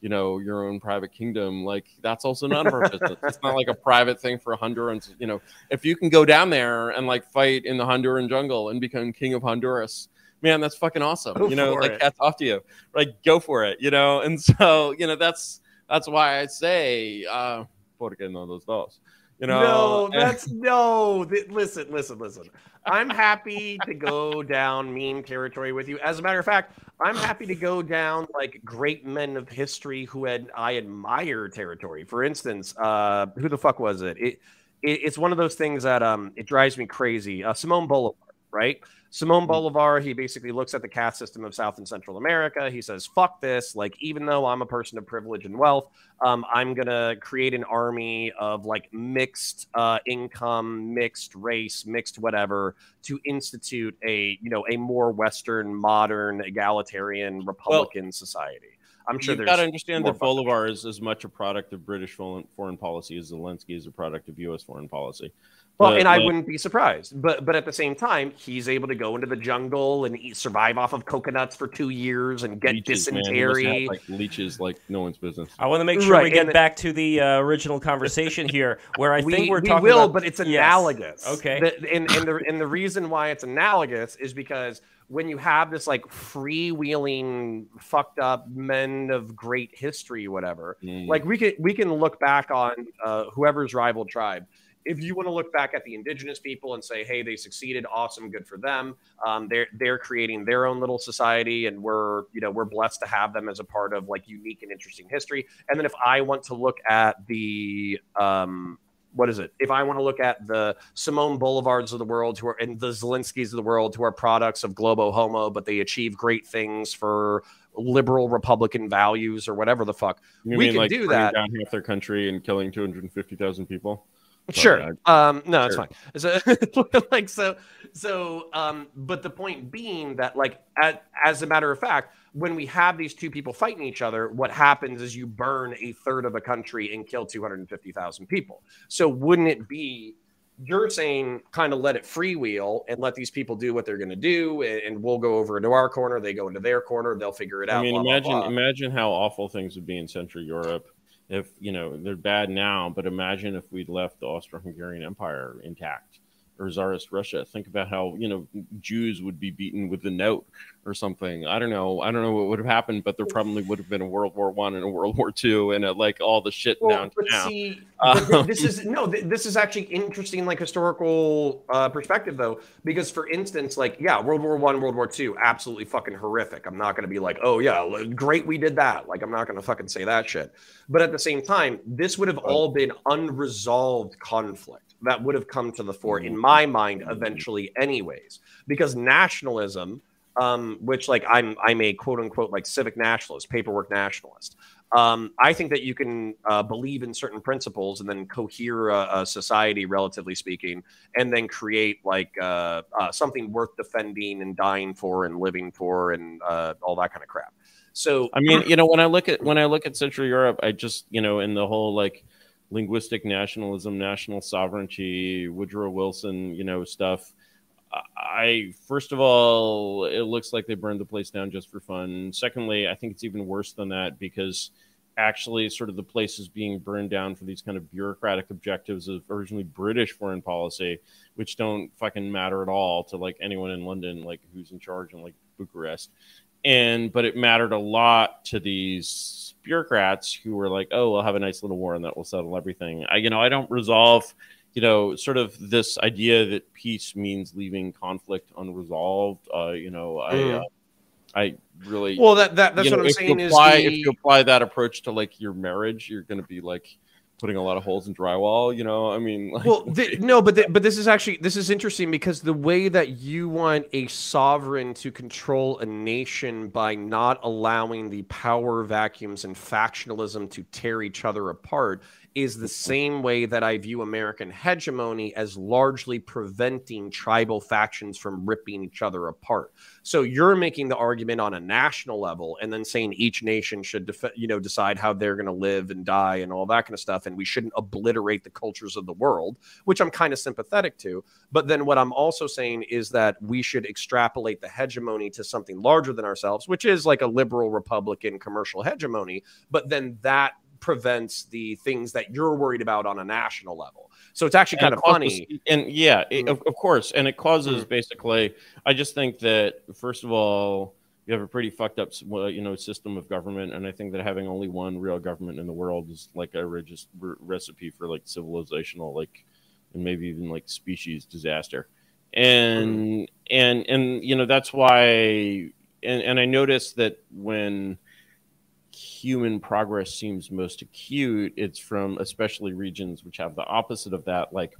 you know your own private kingdom like that's also none of our business it's not like a private thing for hondurans you know if you can go down there and like fight in the honduran jungle and become king of honduras man that's fucking awesome go you know like that's off to you. Like go for it you know? And so you know that's that's why i say uh porque no los dos you know no that's no listen listen listen I'm happy to go down meme territory with you. As a matter of fact, I'm happy to go down like great men of history who had I admire territory. For instance, uh, who the fuck was it? It, it? It's one of those things that um it drives me crazy. Uh, Simon Bolivar, right? Simon mm-hmm. Bolivar, he basically looks at the caste system of South and Central America. He says, fuck this. Like, even though I'm a person of privilege and wealth, um, I'm going to create an army of like mixed uh, income, mixed race, mixed whatever to institute a, you know, a more Western, modern, egalitarian, Republican well, society. I'm sure you've got to understand that Bolivar is as much a product of British foreign policy as Zelensky is a product of U.S. foreign policy. Well, but, and I wouldn't be surprised. But but at the same time, he's able to go into the jungle and eat, survive off of coconuts for two years and get leeches, dysentery. like leeches, like no one's business. I want to make sure right, we get and back to the uh, original conversation here, where I we, think we're we talking. We will, about... but it's analogous. Yes. Okay. The, and and the and the reason why it's analogous is because when you have this like freewheeling fucked up men of great history whatever mm. like we can we can look back on uh, whoever's rival tribe if you want to look back at the indigenous people and say, "Hey, they succeeded, awesome, good for them," um, they're they're creating their own little society, and we're you know we're blessed to have them as a part of like unique and interesting history. And then if I want to look at the um, what is it? If I want to look at the Simon Bolivars of the world who are and the Zelenskys of the world who are products of Globo Homo, but they achieve great things for liberal Republican values or whatever the fuck, you we can like do that. Down half their country and killing two hundred and fifty thousand people. Sure. Um, no, it's fine. So, like, so, so, um, but the point being that, like, at, as a matter of fact, when we have these two people fighting each other, what happens is you burn a third of a country and kill 250,000 people. So, wouldn't it be, you're saying kind of let it freewheel and let these people do what they're going to do, and, we'll go over into our corner, they go into their corner, they'll figure it out. I mean, blah, imagine, blah, blah. imagine how awful things would be in Central Europe if you know they're bad now, but imagine if we'd left the Austro-Hungarian Empire intact, or Tsarist Russia. Think about how you know Jews would be beaten with the note or something. I don't know. I don't know what would have happened, but there probably would have been a World War One and a World War Two and a, like all the shit Well, down but now. see, Um, but this is no, this is actually interesting, like historical uh, perspective, though, because for instance, like yeah, World War One, World War Two, absolutely fucking horrific. I'm not going to be like, oh yeah, great, we did that. Like I'm not going to fucking say that shit. But at the same time, this would have all been unresolved conflict that would have come to the fore, in my mind, eventually, anyways, because nationalism. Um, which like I'm I'm a quote unquote like civic nationalist, paperwork nationalist. Um, I think that you can uh, believe in certain principles and then cohere a, a society, relatively speaking, and then create like uh, uh, something worth defending and dying for and living for and uh, all that kind of crap. So I mean, you know, when I look at when I look at Central Europe, I just you know, in the whole like linguistic nationalism, national sovereignty, Woodrow Wilson, you know, stuff. I first of all, it looks like they burned the place down just for fun. Secondly, I think it's even worse than that because actually, sort of the place is being burned down for these kind of bureaucratic objectives of originally British foreign policy, which don't fucking matter at all to like anyone in London, like who's in charge in like Bucharest. And but it mattered a lot to these bureaucrats who were like, "Oh, we'll have a nice little war and that will settle everything." I, you know, I don't resolve you know, sort of this idea that peace means leaving conflict unresolved. Uh, you know, I, Mm. uh, I really. well, that, that that's you know, what I'm saying you is apply, the- if you apply that approach to like your marriage, you're going to be like putting a lot of holes in drywall. You know, I mean, like, well th- no but th- but this is actually this is interesting because the way that you want a sovereign to control a nation by not allowing the power vacuums and factionalism to tear each other apart is the mm-hmm. same way that I view American hegemony as largely preventing tribal factions from ripping each other apart. So you're making the argument on a national level and then saying each nation should def- you know decide how they're going to live and die and all that kind of stuff and we shouldn't obliterate the cultures of the world, which I'm kind of sympathetic to. But then what I'm also saying is that we should extrapolate the hegemony to something larger than ourselves, which is like a liberal republican commercial hegemony, but then that prevents the things that you're worried about on a national level. So it's actually kind it of causes- funny. And yeah, it- Mhm. of, of course, and it causes Mhm. basically. I just think that first of all, you have a pretty fucked up, you know, system of government, and I think that having only one real government in the world is like a re- recipe for like civilizational, like, and maybe even like species disaster. And and and you know that's why, and and I noticed that when human progress seems most acute, it's from especially regions which have the opposite of that, like,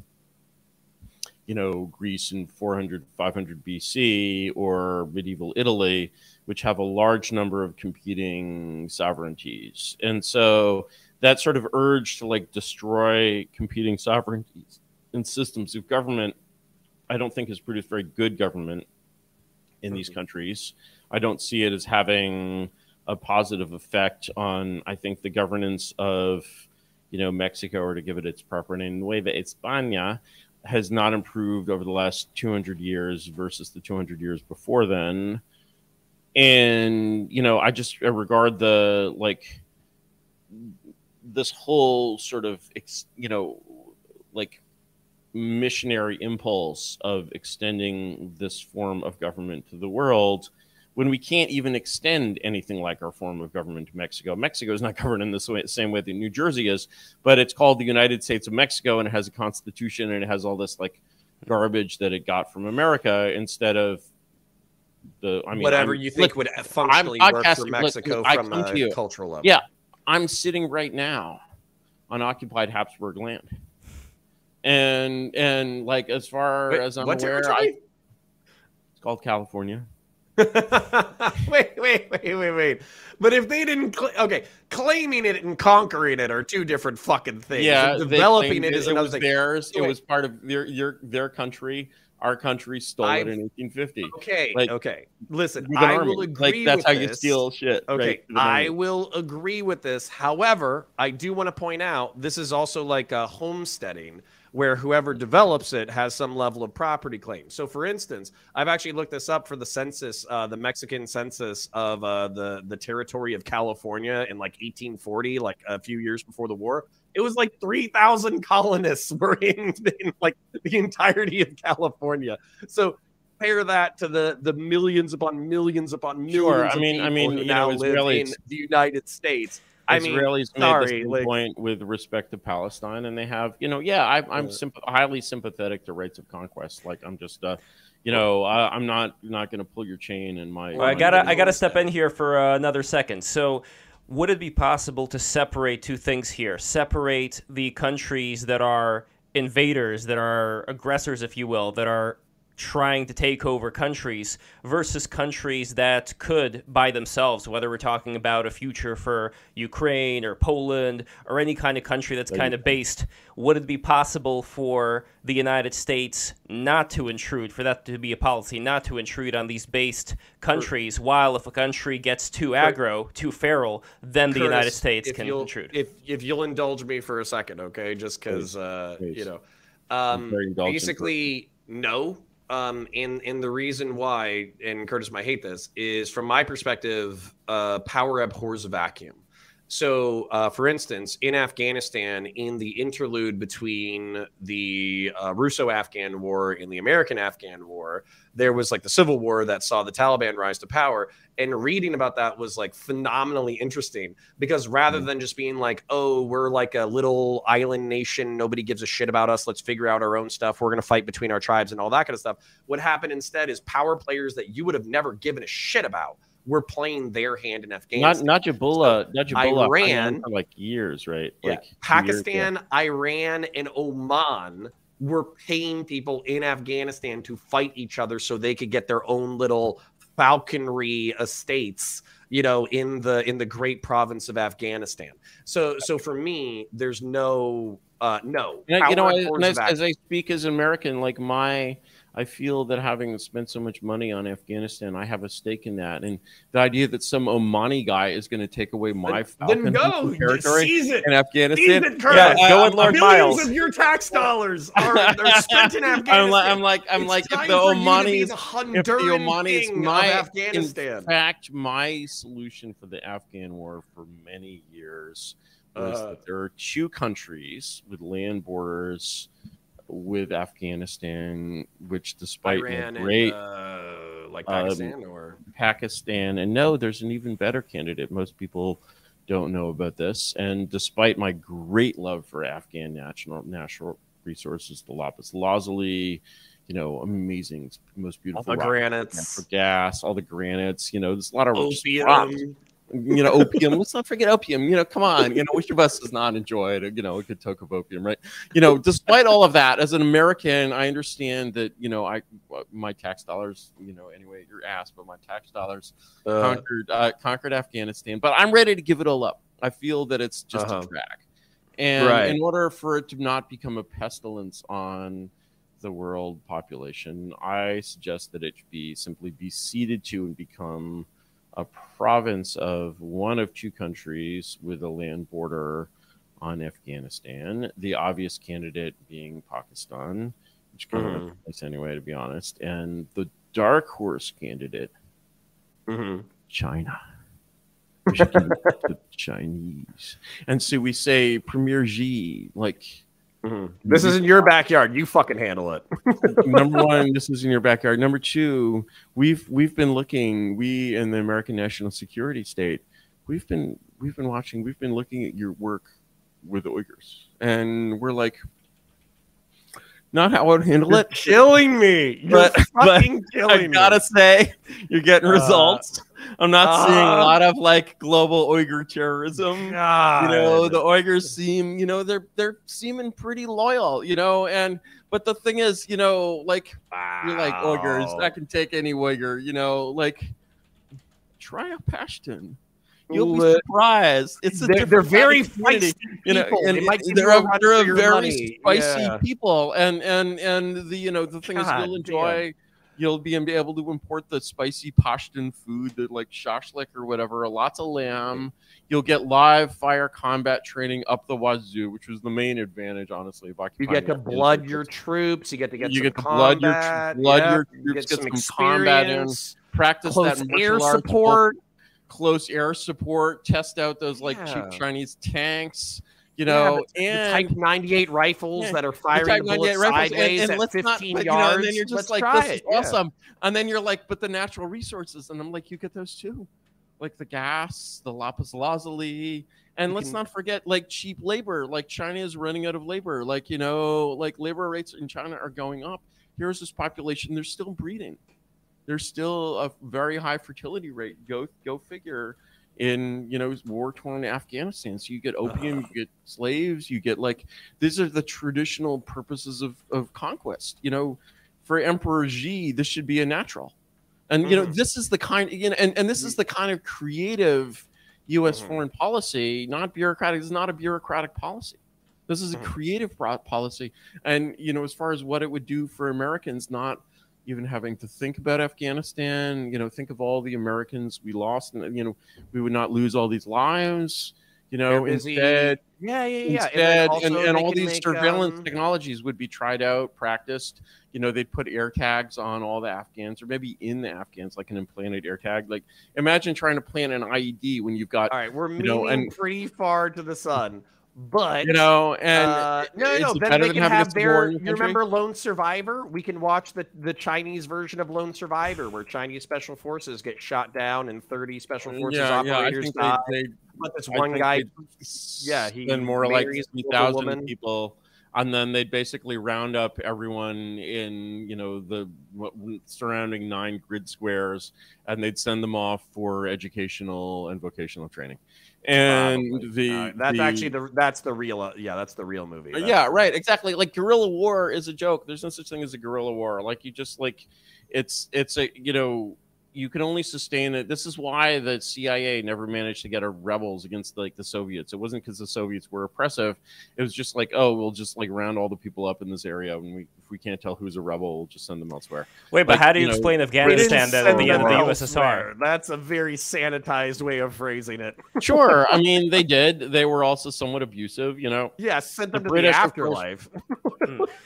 you know, Greece in 400, 500 BC or medieval Italy, which have a large number of competing sovereignties. And so that sort of urge to like destroy competing sovereignties and systems of government, I don't think has produced very good government in these mm-hmm. countries. I don't see it as having a positive effect on, I think, the governance of, you know, Mexico, or to give it its proper name, Nueva España, has not improved over the last 200 years versus the 200 years before then. And, you know, I just I regard the, like, this whole sort of, you know, like missionary impulse of extending this form of government to the world when we can't even extend anything like our form of government to Mexico. Mexico is not governed in the way, same way that New Jersey is, but it's called the United States of Mexico and it has a constitution and it has all this like garbage that it got from America instead of the I mean Whatever I'm- you think look, would functionally work for look, Mexico I from a you. cultural level. Yeah. I'm sitting right now on occupied Habsburg land. And and like as far Wait, as I'm aware, I, it's called California. wait, wait, wait, wait, wait. But if they didn't, cl- okay, claiming it and conquering it are two different fucking things. Yeah, And developing it is it another was thing. theirs. It Wait. was part of their your their country. Our country stole I've- it in 1850. Okay, Like- okay. Listen, I army. will agree like that's how you steal shit. Okay, right, I will agree with this. However, I do want to point out this is also like a homesteading where whoever develops it has some level of property claim. So, for instance, I've actually looked this up for the census, uh, the Mexican census of uh, the the territory of California in like 1840, like a few years before the war. It was like 3,000 colonists were in, in like the entirety of California. So compare that to the the millions upon millions upon millions. Sure. I of mean, I people mean, you now know, live in the United States. I mean, Israelis made sorry, the like- point with respect to Palestine, and they have, you know, yeah, I, I'm Yeah. symp- highly sympathetic to rights of conquest. Like, I'm just, uh, you know, I, I'm not not going to pull your chain in my. Well, I gotta I gotta step in here for uh, another second. So, would it be possible to separate two things here? Separate the countries that are invaders, that are aggressors, if you will, that are trying to take over countries versus countries that could by themselves whether we're talking about a future for Ukraine or Poland or any kind of country that's kind of based would it be possible for the United States not to intrude for that to be a policy not to intrude on these based countries while if a country gets too aggro too feral then the United States if can you'll- intrude? If if you'll indulge me for a second, okay, just because uh, you know, um, basically no. Um, and and the reason why, and Curtis might hate this, is from my perspective, uh, power abhors a vacuum. So, uh, for instance, in Afghanistan, in the interlude between the uh, Russo-Afghan War and the American-Afghan War, there was like the civil war that saw the Taliban rise to power. And reading about that was like phenomenally interesting because rather than just being like, oh, we're like a little island nation, nobody gives a shit about us, let's figure out our own stuff, we're going to fight between our tribes and all that kind of stuff. What happened instead is power players that you would have never given a shit about were playing their hand in Afghanistan. not Jabullah, not Jabullah. Iran- for like years, right? Yeah. Like two years, yeah. Pakistan, Iran, and Oman were paying people in Afghanistan to fight each other so they could get their own little falconry estates you know in the in the great province of afghanistan so so for me there's no uh no And you know, I, as, as I speak as an American, like my, I feel that having spent so much money on Afghanistan, I have a stake in that. And the idea that some Omani guy is going to take away my then Falcon go territory seize it in Afghanistan, Seize it, Yeah, I- go I'm- with Lord Millions Miles. of your tax dollars are they're spent in Afghanistan. I'm like, I'm like, I'm like, if the for you to Omanis, the if the Honduran Omanis, king of my, Afghanistan. in fact, my solution for the Afghan war for many years was Uh. that there are two countries with land borders with Afghanistan, which despite Iran great and uh, like um, Pakistan or? Pakistan, and no, there's an even better candidate. Most people don't know about this, and despite my great love for Afghan national natural resources, the lapis lazuli, you know, amazing, most beautiful all the granites, for gas, all the granites, you know, there's a lot of opium. You know, opium. Let's not forget opium. You know, come on. You know, which of us does not enjoy it? You know, a good toke of opium, right? You know, despite all of that, as an American, I understand that you know, I my tax dollars, you know, anyway, your ass, but my tax dollars Uh, conquered uh, conquered Afghanistan. But I'm ready to give it all up. I feel that it's just Uh-huh. a track, and Right. in order for it to not become a pestilence on the world population, I suggest that it be simply be ceded to and become a province of one of two countries with a land border on Afghanistan. The obvious candidate being Pakistan, which kind Mhm. of makes anyway, to be honest, and the dark horse candidate mhm. China. We should give it to the Chinese. And so we say Premier Xi, like Mhm. This is in your backyard. You fucking handle it. number one, this is in your backyard. Number two, we've we've been looking, we in the American National Security State, we've been we've been watching, we've been looking at your work with the Uyghurs. And we're like, not how I would handle You're it. killing me. You're But- but fucking killing I gotta say, you're getting Uh, results. I'm not seeing a uh, lot of like global Uyghur terrorism. God. you know the Uyghurs seem you know they're they're seeming pretty loyal you know and but the thing is you know like you're like Uyghurs I can take any Uyghur you know like try a Pashtun you'll be surprised it's a they're, they're very kind of community, feisty you know people. and they they're a, they're a very money. spicy Yeah. people and and and the you know the thing is God you'll enjoy You'll be able to import the spicy Pashtun food, the like shashlik or whatever, lots of lamb. You'll get live fire combat training up the wazoo, which was the main advantage, honestly. Of you get to blood your troops. You get to get you get to blood your combat, blood yeah, your you troops, get get some some combat in, practice close that air support. close air support, test out those like Yeah. cheap Chinese tanks, you know, the and Type 98 rifles Yeah, that are firing bullets 98 rifles, sideways and, and at let's 15 not, but, yards. you know, and then you're just Let's like, this is it. yeah. awesome. And then you're like, but the natural resources, and I'm like, you get those too, like the gas, the lapis lazuli, and You let's can- not forget like cheap labor. Like China is running out of labor. Like you know, like labor rates in China are going up. Here's this population; they're still breeding. There's still a very high fertility rate. Go go figure. In you know war torn Afghanistan, so you get opium, you get slaves, you get like these are the traditional purposes of, of conquest. You know, for Emperor Xi, this should be a natural. And you know, Mhm. this is the kind you know, and, and this is the kind of creative US Mhm. foreign policy, not bureaucratic. This is not a bureaucratic policy. This is a Mhm. creative policy. And you know, as far as what it would do for Americans, not even having to think about Afghanistan, you know, think of all the Americans we lost, and you know, we would not lose all these lives. You know, instead, Yeah, yeah, yeah. And, instead and, also and all these make, surveillance um, technologies would be tried out practiced you know they'd put air tags on all the afghans or maybe in the afghans like an implanted air tag like imagine trying to plant an ied when you've got All right, we're you know, moving and- pretty far to the sun, but you know and uh, no, no. Then they can have their. You remember Lone Survivor? We can watch the the Chinese version of Lone Survivor, where Chinese special forces get shot down and thirty special forces yeah, yeah, operators think die. they, they but this one guy, yeah, he spend more like three thousand people, and then they'd basically round up everyone in you know the surrounding nine grid squares, and they'd send them off for educational and vocational training. And Probably. the that's the- actually the that's the real uh, yeah that's the real movie. That's- yeah, right, exactly. Like guerrilla war is a joke. There's no such thing as a guerrilla war. Like you just like it's it's a you know you can only sustain it. This is why the CIA never managed to get a rebels against like the Soviets. It wasn't because the Soviets were oppressive. It was just like, oh, we'll just like round all the people up in this area, and we if we can't tell who's a rebel, we'll just send them elsewhere. Wait, but Like, how do you, you know, explain Afghanistan then at the end of the them USSR? That's a very sanitized way of phrasing it. Sure, I mean they did. They were also somewhat abusive, you know. Yeah, send them to British, the afterlife.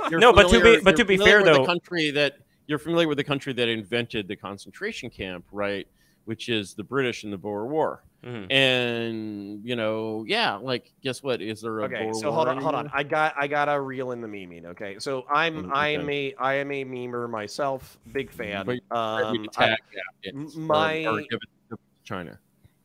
You're No, but to be- but to be fair, though- the country that you're familiar with the country that invented the concentration camp, right? Which is the British in the Boer War, Mhm. and you know, yeah, like guess what? Is there a Boer War? Okay, Boer so War hold on, hold on. I got I got a reel in the memeing. Okay, so I'm Mm, I am a I am a memer myself, big fan. But Um, Maybe I- or- my- or give it to China.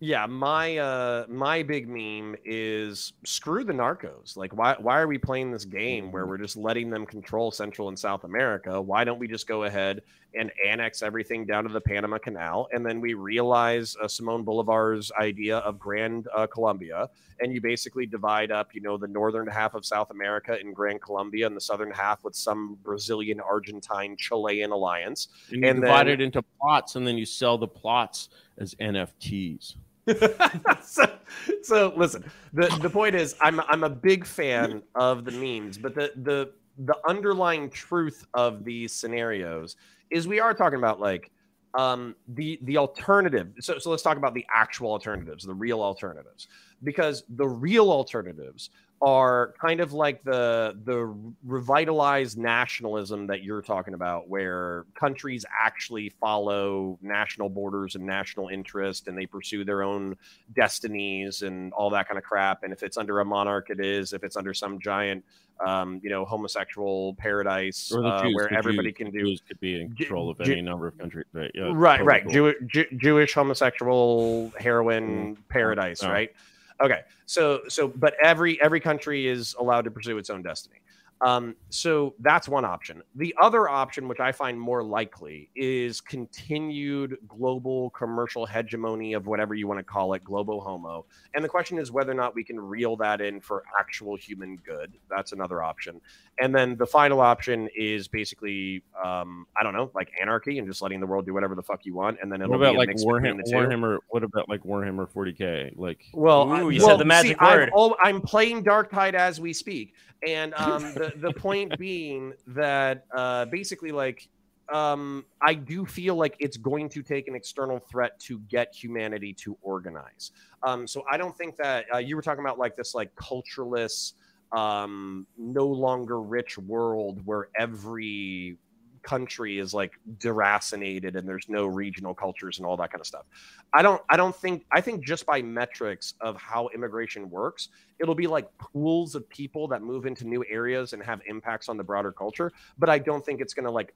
Yeah, my uh my big meme is screw the narcos. Like, why why are we playing this game where we're just letting them control Central and South America? Why don't we just go ahead and annex everything down to the Panama Canal, and then we realize uh, Simon Bolivar's idea of Grand uh, Colombia, and you basically divide up, you know, the northern half of South America in Grand Colombia, and the southern half with some Brazilian, Argentine, Chilean alliance. And you And divide then- it into plots, and then you sell the plots as NFTs. so, so listen, the the point is, I'm I'm a big fan of the memes, but the the the underlying truth of these scenarios is we are talking about like um the the alternative. So so let's talk about the actual alternatives the real alternatives because the real alternatives are kind of like the the revitalized nationalism that you're talking about where countries actually follow national borders and national interest and they pursue their own destinies and all that kind of crap and if it's under a monarch it is if it's under some giant um, you know homosexual paradise uh, Jews, where everybody Jews- can do Jews could be in control of Ju- any number of countries. Right, yeah, right totally right cool. Jew- Jew- jewish homosexual heroin paradise Oh. right okay so so but every every country is allowed to pursue its own destiny um, so that's one option. The other option, which I find more likely, is continued global commercial hegemony of whatever you want to call it, global homo. And the question is whether or not we can reel that in for actual human good. That's another option. And then the final option is basically, um, I don't know, like anarchy and just letting the world do whatever the fuck you want. And then it'll What about be a like mix between Warhammer, the two. Warhammer? What about like Warhammer 40k? Like, Well, Ooh, you well, said the magic see, I'm word. al- I'm playing Darktide as we speak, and um, the the point being that uh, basically, like, um, I do feel like it's going to take an external threat to get humanity to organize. Um, so I don't think that uh, you were talking about like this like cultureless, um, no longer rich world where every country is like deracinated and there's no regional cultures and all that kind of stuff. I don't I don't think I think just by metrics of how immigration works, it'll be like pools of people that move into new areas and have impacts on the broader culture, but I don't think it's going to like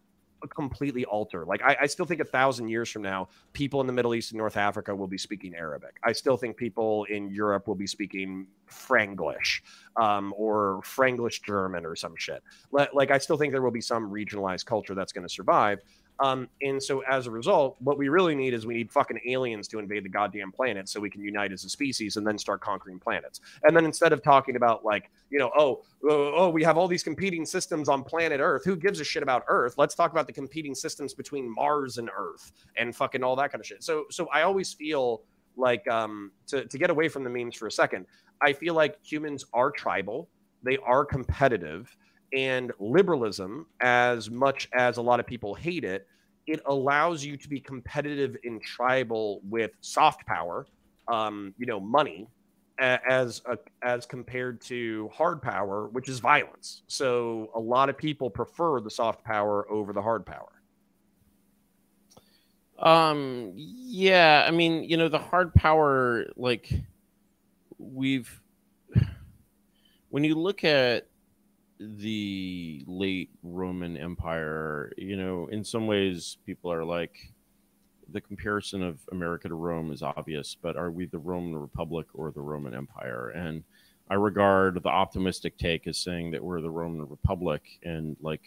completely alter. Like I, I, still think a thousand years from now, people in the Middle East and North Africa will be speaking Arabic. I still think people in Europe will be speaking Franglish um, or Franglish German or some shit. Like, like I still think there will be some regionalized culture that's going to survive. Um, and so as a result, what we really need is we need fucking aliens to invade the goddamn planet so we can unite as a species and then start conquering planets. And then instead of talking about like, you know, oh, oh, oh, we have all these competing systems on planet Earth. Who gives a shit about Earth? Let's talk about the competing systems between Mars and Earth and fucking all that kind of shit. So, so I always feel like um, to to get away from the memes for a second. I feel like humans are tribal. They are competitive and liberalism, as much as a lot of people hate it, it allows you to be competitive in tribal with soft power, um, you know, money, as a, as compared to hard power, which is violence. So a lot of people prefer the soft power over the hard power. Um. Yeah. I mean, you know, the hard power, like we've when you look at the late Roman Empire, you know, in some ways people are like the comparison of America to Rome is obvious, but are we the Roman Republic or the Roman Empire? And I regard the optimistic take as saying that we're the Roman Republic and like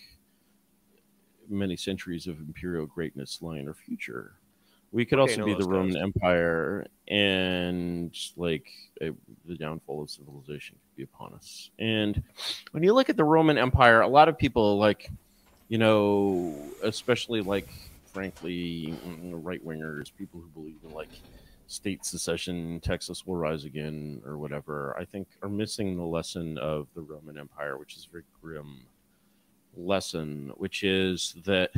many centuries of imperial greatness lie in our future. We could okay, also no, be the Roman Empire, and like a, the downfall of civilization could be upon us. And when you look at the Roman Empire, a lot of people like, you know, especially like, frankly, mm, right wingers, people who believe in like state secession, Texas will rise again, or whatever, I think are missing the lesson of the Roman Empire, which is a very grim lesson, which is that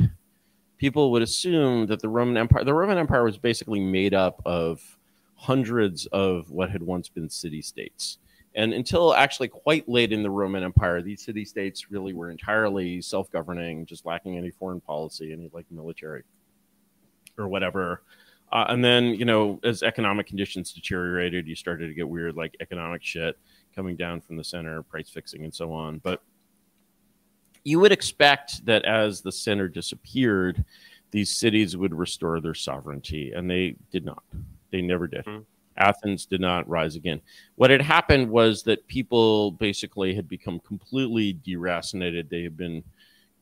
people would assume that the Roman Empire, the Roman Empire was basically made up of hundreds of what had once been city states. And until actually quite late in the Roman Empire, these city states really were entirely self governing, just lacking any foreign policy, any like military or whatever. Uh, and then, you know, as economic conditions deteriorated, you started to get weird, like economic shit coming down from the center, price fixing, and so on. But you would expect that as the center disappeared, these cities would restore their sovereignty, and they did not. They never did. Mm-hmm. Athens did not rise again. What had happened was that people basically had become completely deracinated. They had been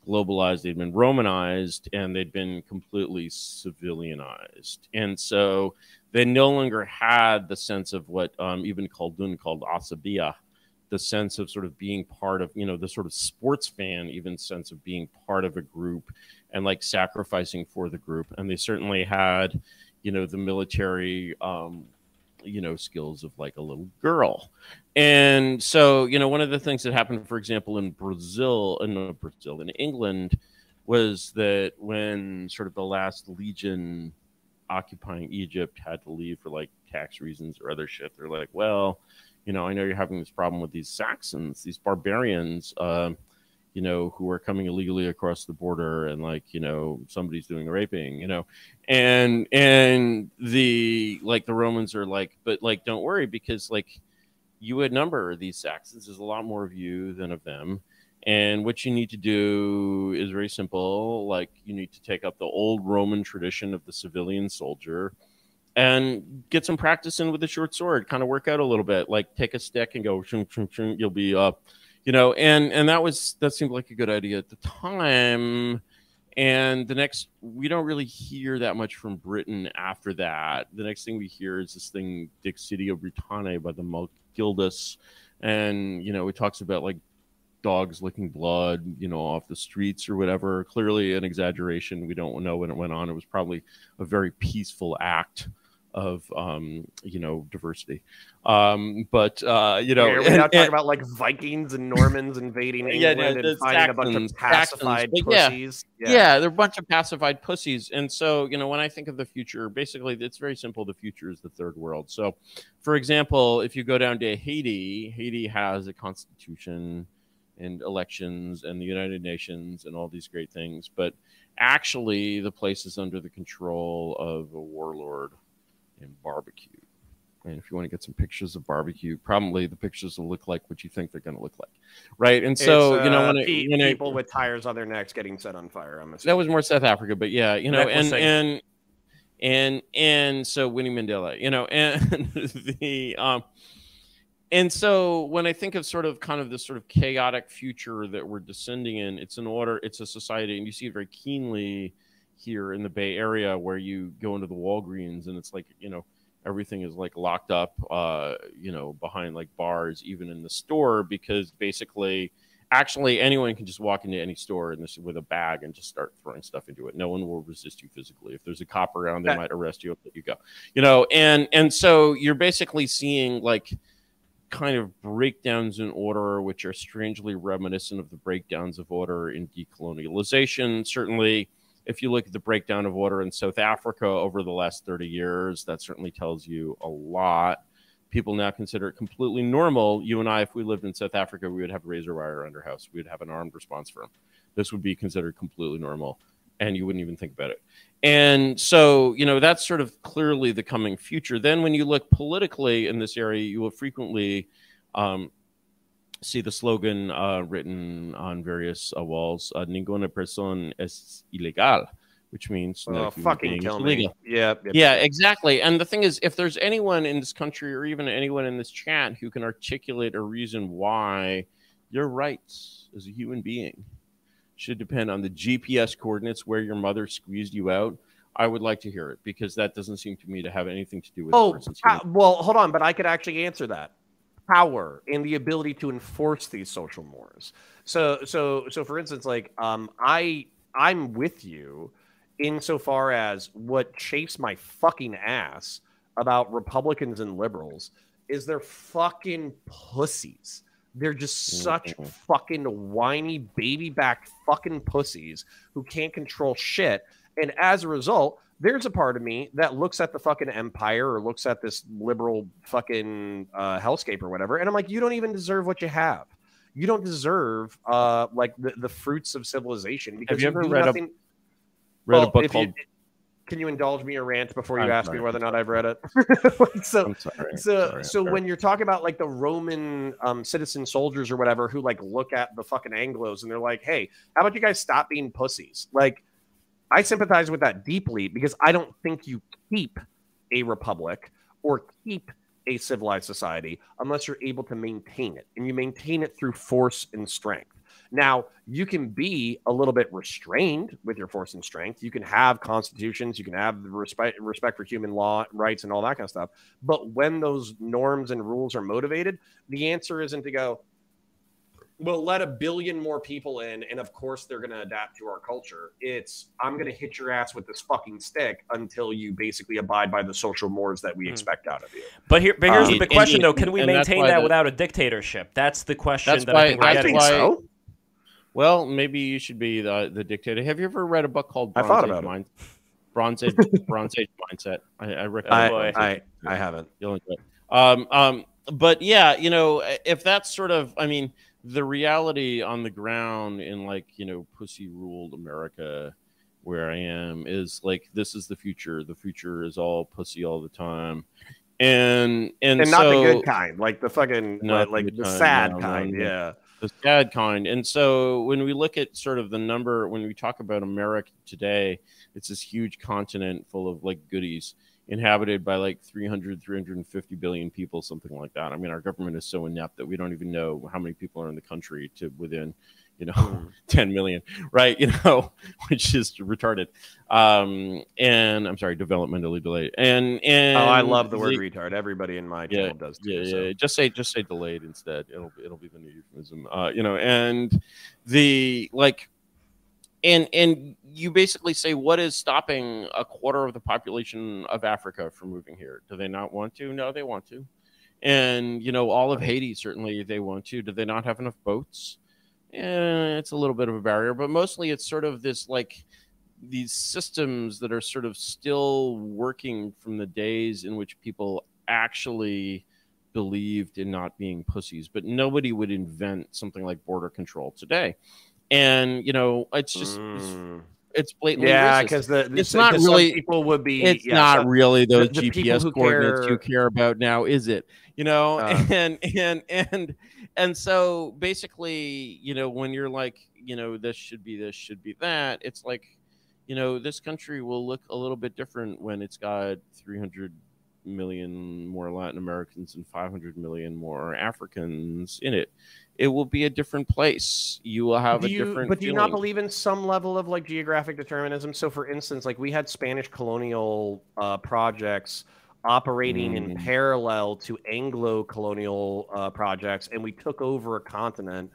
globalized, they'd been Romanized, and they'd been completely civilianized. And so they no longer had the sense of what um, Ibn Khaldun called asabiya, the sense of sort of being part of, you know, the sort of sports fan, even sense of being part of a group and like sacrificing for the group. And they certainly had, you know, the military, um, you know, skills of like a little girl. And so, you know, one of the things that happened, for example, in Brazil, in uh, Brazil, in England, was that when sort of the last legion occupying Egypt had to leave for like tax reasons or other shit, they're like, well, you know, I know you're having this problem with these Saxons, these barbarians, uh, you know, who are coming illegally across the border, and like, you know, somebody's doing raping, you know, and and the like the Romans are like, but like, don't worry because like you would number these Saxons. There's a lot more of you than of them. And what you need to do is very simple. Like you need to take up the old Roman tradition of the civilian soldier and get some practice in with the short sword. Kind of work out a little bit, like take a stick and go. Shum, shum, shum, you'll be up, you know. And and that was that seemed like a good idea at the time. And the next, we don't really hear that much from Britain after that. The next thing we hear is this thing, De Excidio Britanniae by the Malgildus. And, you know, it talks about like dogs licking blood, you know, off the streets or whatever. Clearly an exaggeration. We don't know when it went on. It was probably a very peaceful act of um, you know diversity. Um, but uh, you know, Are we and- not talking and- about like Vikings and Normans invading Yeah, England the and finding a bunch of pacified Saxons, but yeah. pussies? yeah. they're a bunch of pacified pussies. And so, you know, when I think of the future, basically it's very simple. The future is the third world. So, for example, if you go down to Haiti, Haiti has a constitution and elections and the United Nations and all these great things. But actually, the place is under the control of a warlord named Barbecue. And if you want to get some pictures of barbecue, probably the pictures will look like what you think they're going to look like, right? And so you know uh, when, when I- people with tires on their necks getting set on fire. I'm that was more South Africa, but yeah, you know, and and and and so Winnie Mandela, you know, and the um, and so when I think of sort of kind of this sort of chaotic future that we're descending in, it's an order, it's a society, and you see it very keenly here in the Bay Area, where you go into the Walgreens and it's like you know everything is like locked up, uh, you know, behind like bars, even in the store, because basically actually anyone can just walk into any store and this with a bag and just start throwing stuff into it. No one will resist you physically. If there's a cop around, they might arrest you let you go. You know, and and so you're basically seeing like kind of breakdowns in order, which are strangely reminiscent of the breakdowns of order in decolonialization. Certainly, if you look at the breakdown of order in South Africa over the last 30 years, that certainly tells you a lot. People now consider it completely normal. You and I, if we lived in South Africa, we would have razor wire under house. We would have an armed response firm. This would be considered completely normal, and you wouldn't even think about it. And so, you know, that's sort of clearly the coming future. Then, when you look politically in this area, you will frequently um, see the slogan uh, written on various uh, walls: uh, "Ninguna persona es ilegal," which means no Oh, human fucking kill illegal. Yep, yep. Yeah, exactly. And the thing is, if there's anyone in this country or even anyone in this chat who can articulate a reason why your rights as a human being should depend on the GPS coordinates where your mother squeezed you out, I would like to hear it because that doesn't seem to me to have anything to do with Oh, pa- well, hold on, but I could actually answer that. Power and the ability to enforce these social mores. So, so, so, for instance, like, um, I, I'm with you insofar as what chafes my fucking ass about Republicans and liberals is they're fucking pussies. They're just such Mhm. fucking whiny baby back fucking pussies who can't control shit. And as a result, there's a part of me that looks at the fucking empire or looks at this liberal fucking uh, hellscape or whatever, and I'm like, you don't even deserve what you have. You don't deserve uh, like the, the fruits of civilization because you ever read a- Read Well, a book if you- called. can you indulge me a rant before you I'm ask sorry. me whether or not I've read it? so, I'm sorry. so, sorry, so when you're talking about like the Roman um, citizen soldiers or whatever who like look at the fucking Anglos and they're like, "Hey, how about you guys stop being pussies?" Like, I sympathize with that deeply because I don't think you keep a republic or keep a civilized society unless you're able to maintain it, and you maintain it through force and strength. Now, you can be a little bit restrained with your force and strength. You can have constitutions, you can have respect respect for human law rights and all that kind of stuff. But when those norms and rules are motivated, the answer isn't to go, we'll let a billion more people in, and of course they're going to adapt to our culture. It's I'm going to hit your ass with this fucking stick until you basically abide by the social mores that we Hmm. expect out of you. But here, but here's Uh, the big question, and- though: Can we maintain that the- without a dictatorship? That's the question That's that why- I think we're that's I getting think so. Well, maybe you should be the, the dictator. Have you ever read a book called I Bronze thought Age about it. Mind- Bronze Age Bronze Age Mindset? I, I recommend. I, boy. Bronze Age. I, I haven't. You'll enjoy it. Um, um, but yeah, you know, if that's sort of, I mean, the reality on the ground in like you know pussy ruled America, where I am, is like this is the future. The future is all pussy all the time, and and, And not the good kind, like the fucking Not like, the the sad no, kind. no. Yeah. the sad kind. And so when we look at sort of the number, when we talk about America today, it's this huge continent full of like goodies inhabited by like 300, 350 billion people, something like that. I mean, our government is so inept that we don't even know how many people are in the country to within, you know, Hmm. 10 million, right? You know, which is retarded. Um, and I'm sorry, developmentally delayed. And, and Oh, I love the word retard. Everybody in my Yeah, does too. yeah, so. yeah. Just say just say delayed instead. It'll be it'll be the new euphemism. Uh, you know, and the like and and you basically say what is stopping a quarter of the population of Africa from moving here? Do they not want to? No, they want to. And you know, all of Haiti certainly they want to. Do they not have enough boats? Eh, it's a little bit of a barrier, but mostly it's sort of this like these systems that are sort of still working from the days in which people actually believed in not being pussies, but nobody would invent something like border control today. And you know, it's just Mm. it's blatantly Yeah, racist. because the It's the- not 'cause some really- people would be. it's yeah, not really those the- the GPS coordinates care- you care about now, is it? You know, Uh. and and and and so basically, you know, when you're like, you know, this should be this, should be that, it's like, you know, this country will look a little bit different when it's got 300 million more Latin Americans and 500 million more Africans in it. It will be a different place. You will have do a you, different. but do you not believe in some level of like geographic determinism? So, for instance, like we had Spanish colonial uh, projects operating in Mm. parallel to Anglo colonial uh, projects, and we took over a continent.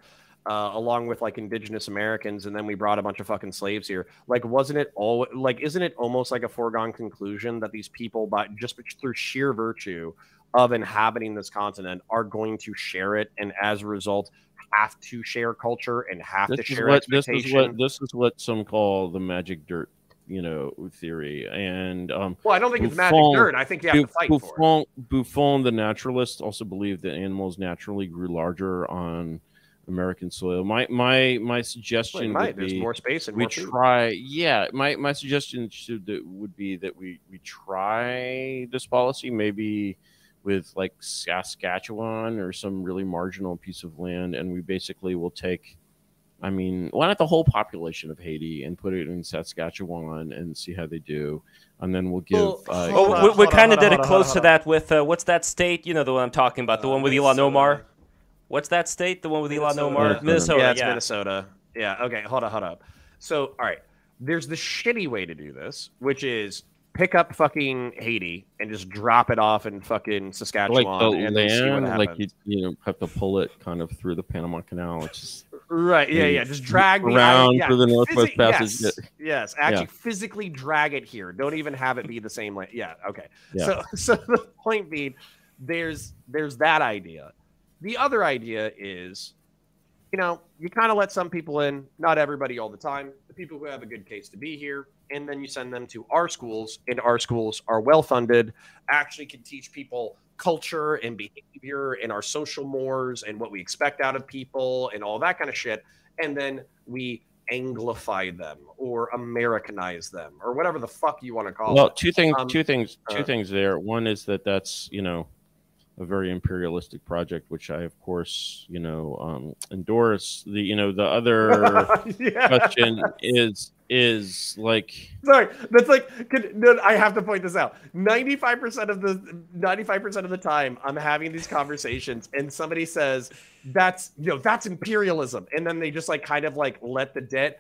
Uh, along with like indigenous Americans, and then we brought a bunch of fucking slaves here. Like, wasn't it all like? Isn't it almost like a foregone conclusion that these people, by just through sheer virtue of inhabiting this continent, are going to share it, and as a result, have to share culture and have this to share what this is what this is what some call the magic dirt you know theory and um well, I don't think it's magic dirt. I think you have to fight for it. buffon buffon the naturalist also believed that animals naturally grew larger on american soil my my my Well, suggestion might. would There's more space and we try yeah my my suggestion should would be that we we try this policy maybe with like saskatchewan or some really marginal piece of land and we basically will take i mean why not the whole population of haiti and put it in saskatchewan and see how they do and then we'll give Well, uh, hold Oh, on, we, we kind of did it close to that with uh, what's that state? You know the one I'm talking about, the Uh, one with Ilhan Minnesota. Omar. What's that state? The one with Ilhan Minnesota. Omar? Minnesota. Yeah, it's yeah. Minnesota. Yeah. Okay. Hold on. Hold up. So, all right. There's the shitty way to do this, which is pick up fucking Haiti and just drop it off in fucking Saskatchewan like the and then see what land like you, you know have to pull it kind of through the panama canal it's just Right. Yeah. Yeah. Just drag around yeah, through the Northwest physi- Passage. Yes. yes. Actually, Yeah. physically drag it here. Don't even have it be the same land. Yeah. Okay. Yeah. So, so the point being, there's there's that idea. The other idea is, you know, you kind of let some people in, not everybody all the time. The people who have a good case to be here, and then you send them to our schools, and our schools are well funded, actually can teach people culture and behavior and our social mores and what we expect out of people and all that kind of shit. And then we anglify them or Americanize them or whatever the fuck you want to call it. well two things Um, two things two uh, things there one is that that's you know a very imperialistic project which i of course you know um endorse the you know the other yeah. question is is like Sorry, that's like could, no, I have to point this out. Ninety-five percent of the ninety-five percent of the time, I'm having these conversations, and somebody says that's you know that's imperialism, and then they just like kind of like let the dead.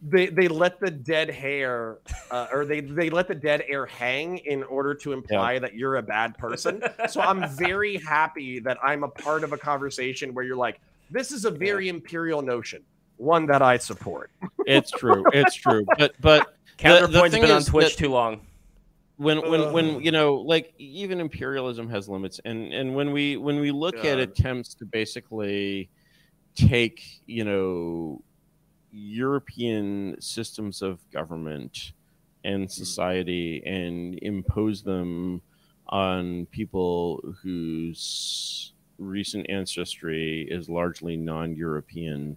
They, they let the dead hair uh, or they, they let the dead air hang in order to imply that you're a bad person. So I'm very happy that I'm a part of a conversation where you're like, this is a very imperial notion, one that I support. it's true it's true but but Counterpoint's thing been on Twitch that- too long. when when Ugh. when you know like even imperialism has limits and and when we when we look at attempts to basically take you know european systems of government and hmm. society and impose them on people whose recent ancestry is largely non-european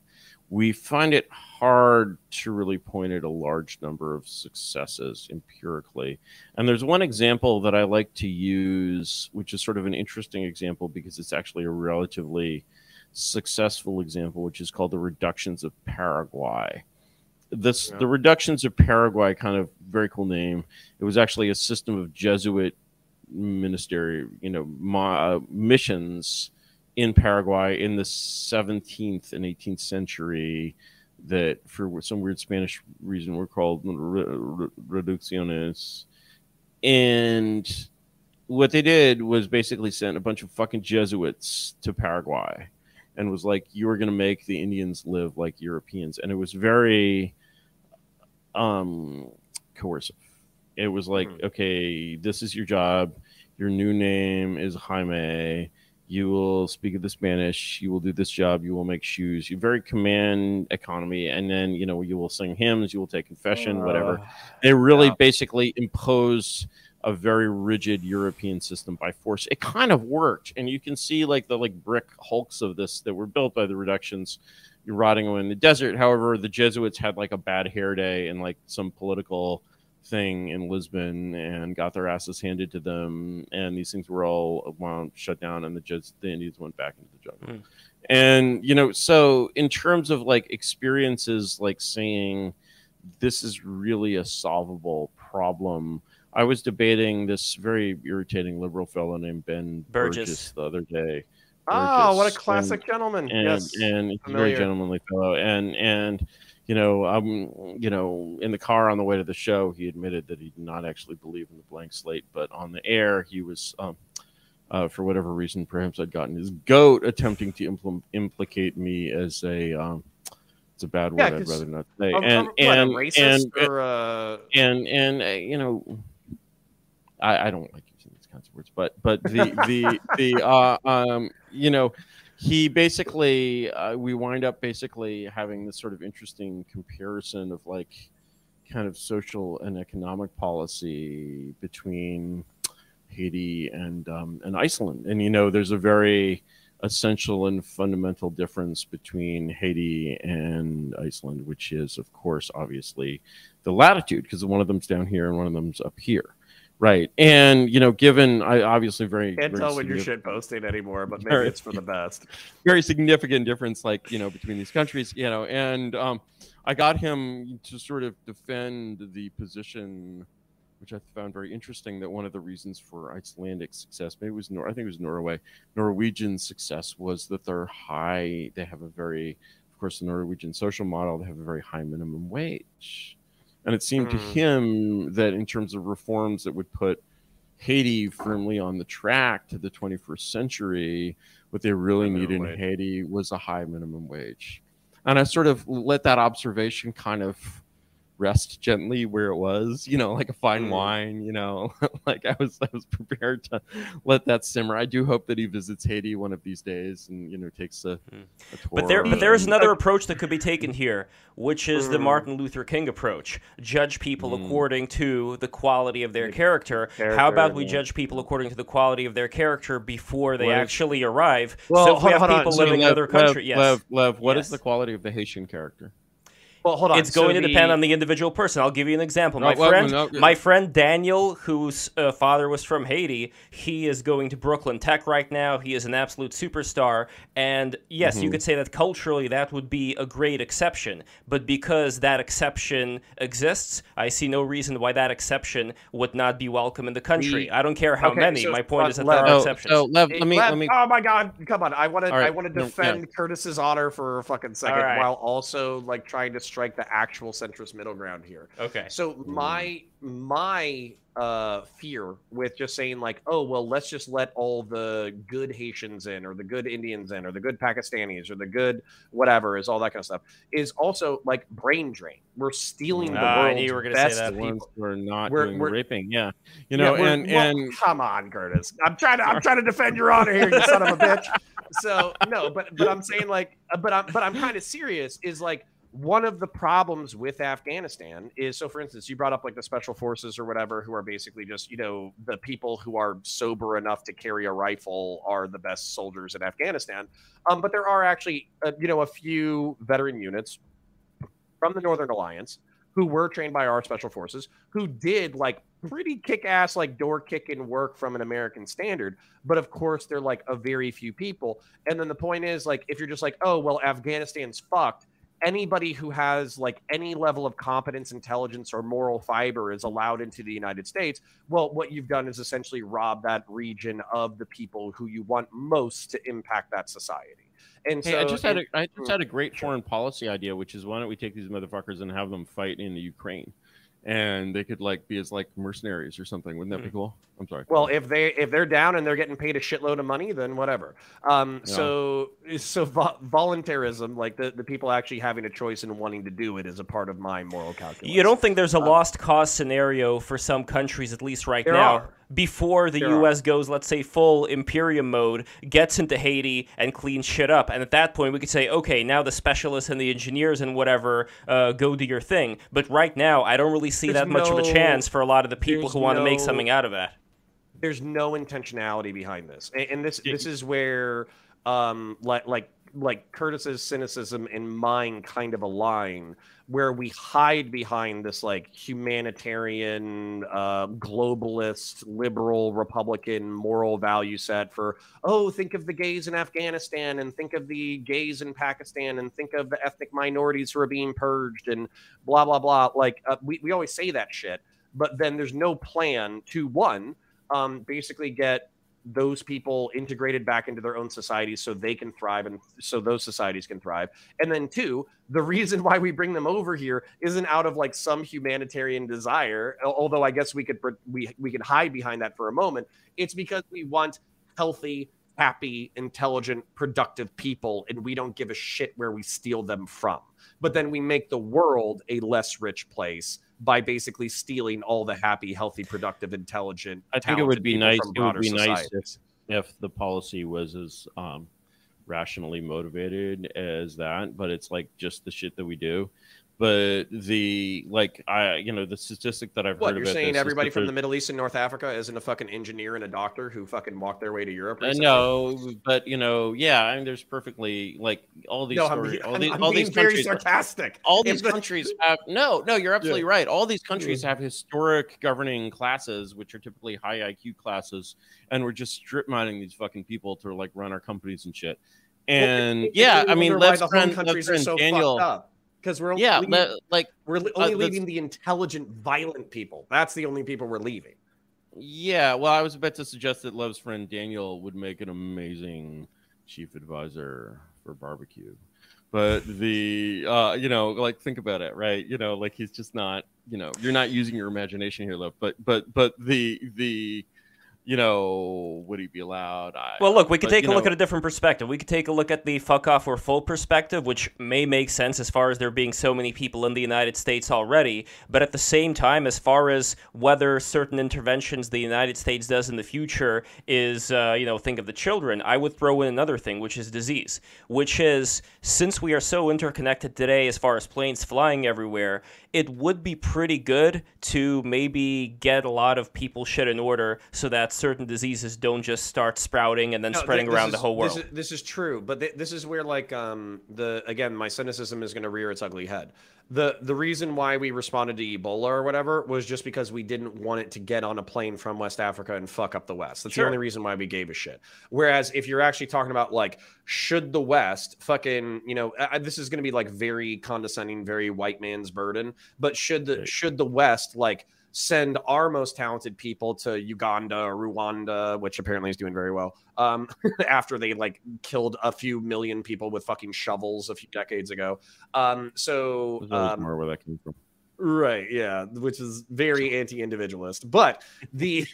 we find it hard to really point at a large number of successes empirically. And there's one example that I like to use, which is sort of an interesting example because it's actually a relatively successful example, which is called the reductions of Paraguay. This Yeah. the reductions of Paraguay, kind of very cool name. It was actually a system of Jesuit ministry, you know, ma- uh, missions in Paraguay in the 17th and 18th century that for some weird Spanish reason were called re- re- reducciones. And what they did was basically sent a bunch of fucking Jesuits to Paraguay and was like, you were going to make the Indians live like Europeans. And it was very um, coercive. It was like, Mhm. okay, this is your job. Your new name is Jaime. You will speak the Spanish. You will do this job. You will make shoes. You very command economy, and then you know you will sing hymns. You will take confession, whatever. Uh, They really Yeah. basically imposed a very rigid European system by force. It kind of worked, and you can see like the like brick hulks of this that were built by the reductions rotting away in the desert. However, the Jesuits had like a bad hair day and like some political thing in Lisbon and got their asses handed to them, and these things were all wound shut down, and the Jes- the Indians went back into the jungle. Mm. And you know, so in terms of like experiences, like saying this is really a solvable problem. I was debating this very irritating liberal fellow named Ben Burgess. Burgess, the other day. Oh, what a Burgess, classic gentleman! and yes, and he's a very gentlemanly fellow. And and you know um you know in the car on the way to the show he admitted that he did not actually believe in the blank slate but on the air he was um uh, for whatever reason perhaps i'd gotten his goat attempting to impl- implicate me as a um it's a bad word Yeah, i'd 'cause rather not say. Um, and um, a and and or uh, and and uh, you know I, I don't like using these kinds of words but but the the the uh um you know he basically uh, we wind up basically having this sort of interesting comparison of like kind of social and economic policy between Haiti and um, and Iceland. And you know there's a very essential and fundamental difference between Haiti and Iceland which is of course obviously the latitude because one of them's down here and one of them's up here right and you know given i obviously very can't very tell when you're shit posting anymore, but maybe it's for the best. very significant difference like you know between these countries you know and um i got him to sort of defend the position which i found very interesting that one of the reasons for icelandic success maybe it was Nor- i think it was norway norwegian success was that they're high they have a very of course the norwegian social model they have a very high minimum wage and it seemed to Hmm. him that in terms of reforms that would put Haiti firmly on the track to the 21st century, what they really High need in wage. Haiti was a high minimum wage. And I sort of let that observation kind of rest gently where it was, you know, like a fine Mm. wine, you know, like I was I was prepared to let that simmer. I do hope that he visits Haiti one of these days and you know takes a, Mm. a tour. But there, but there is another approach that could be taken here, which is the Mm. Martin Luther King approach: judge people Mm. according to the quality of their The character. How about we judge people according to the quality of their character before they Well, actually arrive? Well, so if we hold- have hold on. people So living in Lev, other Lev, countries, yes, Lev, Lev, what is Yes. the quality of the Haitian character? Well, hold on. it's going so to the- depend on the individual person. I'll give you an example. No, My well, friend, no, my friend Daniel, whose uh, father was from Haiti, he is going to Brooklyn Tech right now. He is an absolute superstar, and yes, you Mhm. could say that culturally that would be a great exception. But because that exception exists, I see no reason why that exception would not be welcome in the country. The- I don't care how Okay, many. so My point uh, is that Lev- there are Oh, exceptions. so Lev, let me Lev, let me Oh my God! Come on! I want to. All right, I want to no, yeah. defend Curtis's honor for a fucking second, right. while also like trying to strike the actual centrist middle ground here. okay. So my my uh fear with just saying like, oh well, let's just let all the good Haitians in, or the good Indians in, or the good Pakistanis, or the good whatever is all that kind of stuff is also like brain drain. We're stealing the I world's you were gonna say best that. the people. ones who are not We're- doing we're- raping. Yeah, you know, Yeah, we're- and well, and come on, Curtis. I'm trying to I'm trying to defend your honor here, you son of a bitch. So no, but but I'm saying like, uh, but I'm but I'm kind of serious. Is like one of the problems with Afghanistan is so. For instance, you brought up like the special forces or whatever, who are basically just you know the people who are sober enough to carry a rifle are the best soldiers in Afghanistan. Um, but there are actually uh, you know a few veteran units from the Northern Alliance who were trained by our special forces who did like pretty kick-ass like door kicking work from an american standard but of course they're like a very few people and then the point is like if you're just like oh well afghanistan's fucked anybody who has like any level of competence intelligence or moral fiber is allowed into the united states well what you've done is essentially rob that region of the people who you want most to impact that society and Hey, so I just had and- a I just had a great Sure. foreign policy idea, which is why don't we take these motherfuckers and have them fight in the Ukraine, and they could like be as like mercenaries or something. Wouldn't that be Mm. cool? I'm sorry. Well, if they if they're down and they're getting paid a shitload of money, then whatever. Um, Yeah. so so vo- voluntarism, like the, the people actually having a choice and wanting to do it, is a part of my moral calculus. You don't think there's a Uh, lost cause scenario for some countries, at least right now, are. before the There U.S. goes, let's say, full imperium mode, gets into Haiti and cleans shit up, and at that point we could say, okay, now the specialists and the engineers and whatever uh, go do your thing. But right now, I don't really see There's that much of a chance for a lot of the people there's who want to make something out of that. There's no intentionality behind this. And, and this this is where um like like like curtis's cynicism and mine kind of align where we hide behind this like humanitarian uh globalist liberal republican moral value set for oh think of the gays in afghanistan and think of the gays in pakistan and think of the ethnic minorities who are being purged and blah blah blah. Like uh, we, we always say that shit but then there's no plan to one um, basically get those people integrated back into their own societies so they can thrive and so those societies can thrive. And then two, the reason why we bring them over here isn't out of like some humanitarian desire, although I guess we could we we could hide behind that for a moment. It's because we want healthy, happy, intelligent, productive people and we don't give a shit where we steal them from. But then we make the world a less rich place by basically stealing all the happy, healthy, productive, intelligent. I think it would be nice. It would be nice if, if the policy was as um, rationally motivated as that, but it's like just the shit that we do. But the like, I you know the statistic that I've What heard you're about saying? Everybody from the Middle East and North Africa isn't a fucking engineer and a doctor who fucking walked their way to Europe. Recently? no, but you know, yeah, I mean, there's perfectly like all these no, I'm, stories, being- all I'm, these, I'm all being these very sarcastic. all these the- countries have no, no, you're absolutely right. All these countries Yeah. have historic governing classes, which are typically high IQ classes, and we're just strip mining these fucking people to like run our companies and shit. And yeah, I mean, let's friend, countries friend so Daniel, fucked up because we're only yeah, leaving, le- like we're li- only uh, leaving the intelligent, violent people. That's the only people we're leaving. Yeah, well, I was about to suggest that Love's friend Daniel would make an amazing chief advisor for barbecue. But the uh, you know, like think about it, right? You know, like he's just not, you know, you're not using your imagination here, Love. But but but the the you know, would he be allowed? I, Well, look, we could but, take a look at a different perspective. We could take a look at the fuck off or full perspective, which may make sense as far as there being so many people in the United States already. But at the same time, as far as whether certain interventions the United States does in the future is, uh, you know, think of the children, I would throw in another thing, which is disease, which is since we are so interconnected today as far as planes flying everywhere, it would be pretty good to maybe get a lot of people shit in order so that certain diseases don't just start sprouting and then No, spreading around the whole world. This is, this is true, but thi- this is where like um the again my cynicism is going to rear its ugly head. The the reason why we responded to Ebola or whatever was just because we didn't want it to get on a plane from West Africa and fuck up the West. That's Sure. the only reason why we gave a shit. Whereas if you're actually talking about like should the West fucking you know I, this is going to be like very condescending, very white man's burden, but should the should the West like send our most talented people to Uganda or Rwanda, which apparently is doing very well. Um, after they like killed a few million people with fucking shovels a few decades ago. Um, so um, more where that came from. Right, yeah, which is very anti-individualist. But the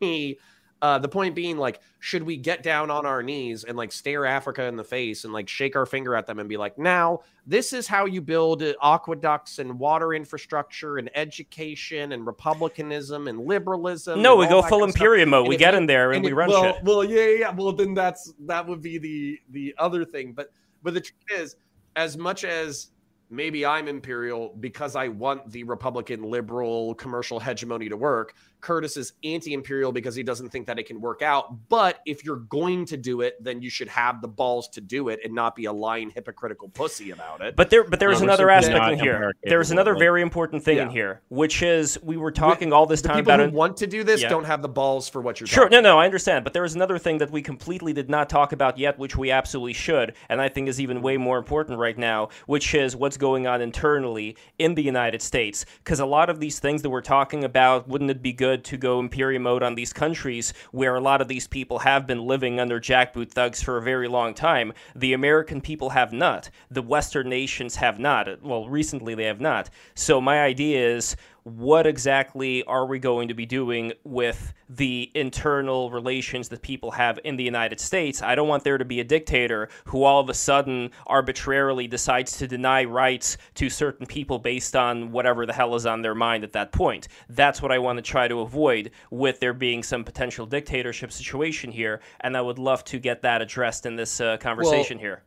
uh the point being like should we get down on our knees and like stare Africa in the face and like shake our finger at them and be like, "Now, this is how you build uh, aqueducts and water infrastructure and education and republicanism and liberalism." no, and we go full kind of stuff." imperium mode. We get you- in there and, we it- run well, shit. Well, yeah, yeah. Well, then that's that would be the the other thing. But but the truth is, as much as maybe I'm imperial because I want the Republican liberal commercial hegemony to work, Curtis is anti-imperial because he doesn't think that it can work out. But if you're going to do it, then you should have the balls to do it and not be a lying hypocritical pussy about it. But there, but there's another aspect in here. There's another very important thing in here, which is we were talking all this the time people about who it. want to do this Yeah. don't have the balls for what you're doing. Sure, talking no, no, I understand. But there is another thing that we completely did not talk about yet, which we absolutely should, and I think is even way more important right now, which is what's going on internally in the United States. Because a lot of these things that we're talking about, wouldn't it be good to go imperium mode on these countries where a lot of these people have been living under jackboot thugs for a very long time? The American people have not. The Western nations have not. Well, recently they have not. So my idea is what exactly are we going to be doing with the internal relations that people have in the United States? I don't want there to be a dictator who all of a sudden arbitrarily decides to deny rights to certain people based on whatever the hell is on their mind at that point. That's what I want to try to avoid with there being some potential dictatorship situation here, and I would love to get that addressed in this uh, conversation well, here.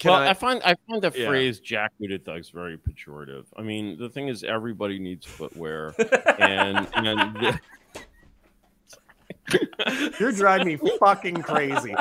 Can well, I, I, find I find the yeah. phrase "jackbooted thugs" very pejorative. I mean, the thing is, everybody needs footwear, and and. The... You're driving me fucking crazy.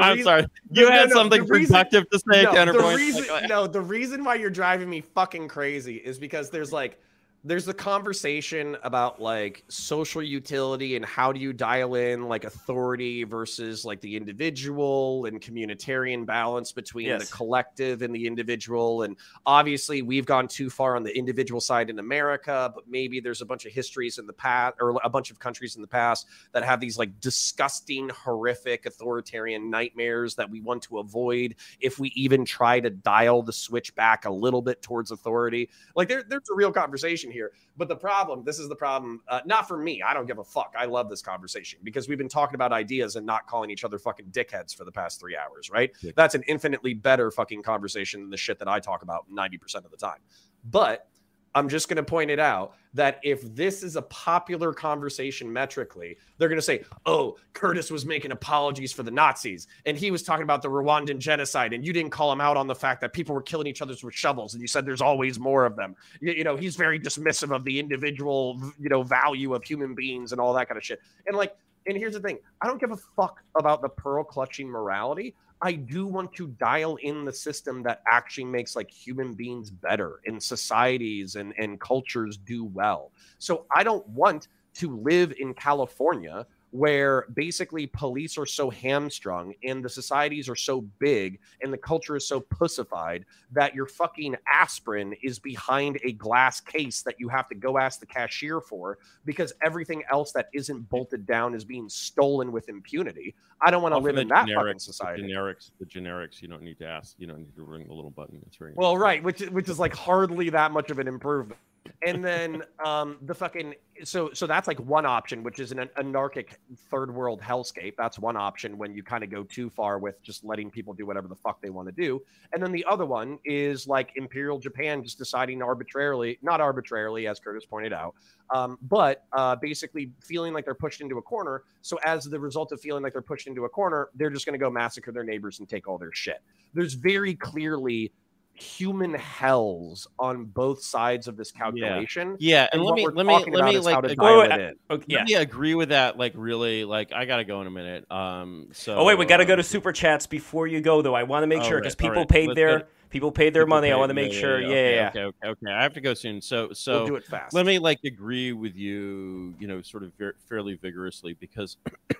I'm sorry. You had no, something productive reason, to say, no, counterpoint. The reason, like, no, the reason why you're driving me fucking crazy is because there's like there's the conversation about like social utility and how do you dial in like authority versus like the individual and communitarian balance between yes. the collective and the individual and obviously we've gone too far on the individual side in america but maybe there's a bunch of histories in the past or a bunch of countries in the past that have these like disgusting horrific authoritarian nightmares that we want to avoid if we even try to dial the switch back a little bit towards authority like there, there's a real conversation here. But the problem, this is the problem, uh, not for me. I don't give a fuck. I love this conversation because we've been talking about ideas and not calling each other fucking dickheads for the past three hours, right? Yeah. That's an infinitely better fucking conversation than the shit that I talk about 90% of the time. But I'm just going to point it out that if this is a popular conversation metrically, they're going to say, oh, Curtis was making apologies for the Nazis and he was talking about the Rwandan genocide and you didn't call him out on the fact that people were killing each other with shovels and you said there's always more of them. You, you know, he's very dismissive of the individual, you know, value of human beings and all that kind of shit. And like, and here's the thing I don't give a fuck about the pearl clutching morality. I do want to dial in the system that actually makes like human beings better and societies and, and cultures do well. So I don't want to live in California where basically police are so hamstrung and the societies are so big and the culture is so pussified that your fucking aspirin is behind a glass case that you have to go ask the cashier for because everything else that isn't bolted down is being stolen with impunity. I don't want to live in that generics, fucking society. The generics, the generics, you don't need to ask, you don't need to ring the little button. It's very well, right, which which is like hardly that much of an improvement and then um, the fucking so so that's like one option, which is an anarchic third world hellscape. That's one option when you kind of go too far with just letting people do whatever the fuck they want to do. And then the other one is like Imperial Japan just deciding arbitrarily, not arbitrarily, as Curtis pointed out, um, but uh, basically feeling like they're pushed into a corner. So as the result of feeling like they're pushed into a corner, they're just going to go massacre their neighbors and take all their shit. There's very clearly human hells on both sides of this calculation. Yeah, yeah. and, and let me let me let me like agree with, okay, yeah. Let me agree with that. Like really, like I gotta go in a minute. Um, so oh wait, we gotta go to super chats before you go though. I want to make oh, sure because right, people right. paid Let's their. People paid their people money. Paid, I want to make yeah, sure. Yeah, yeah, yeah, okay, okay, okay. I have to go soon. So, so we'll do it fast. Let me like agree with you. You know, sort of ver- fairly vigorously because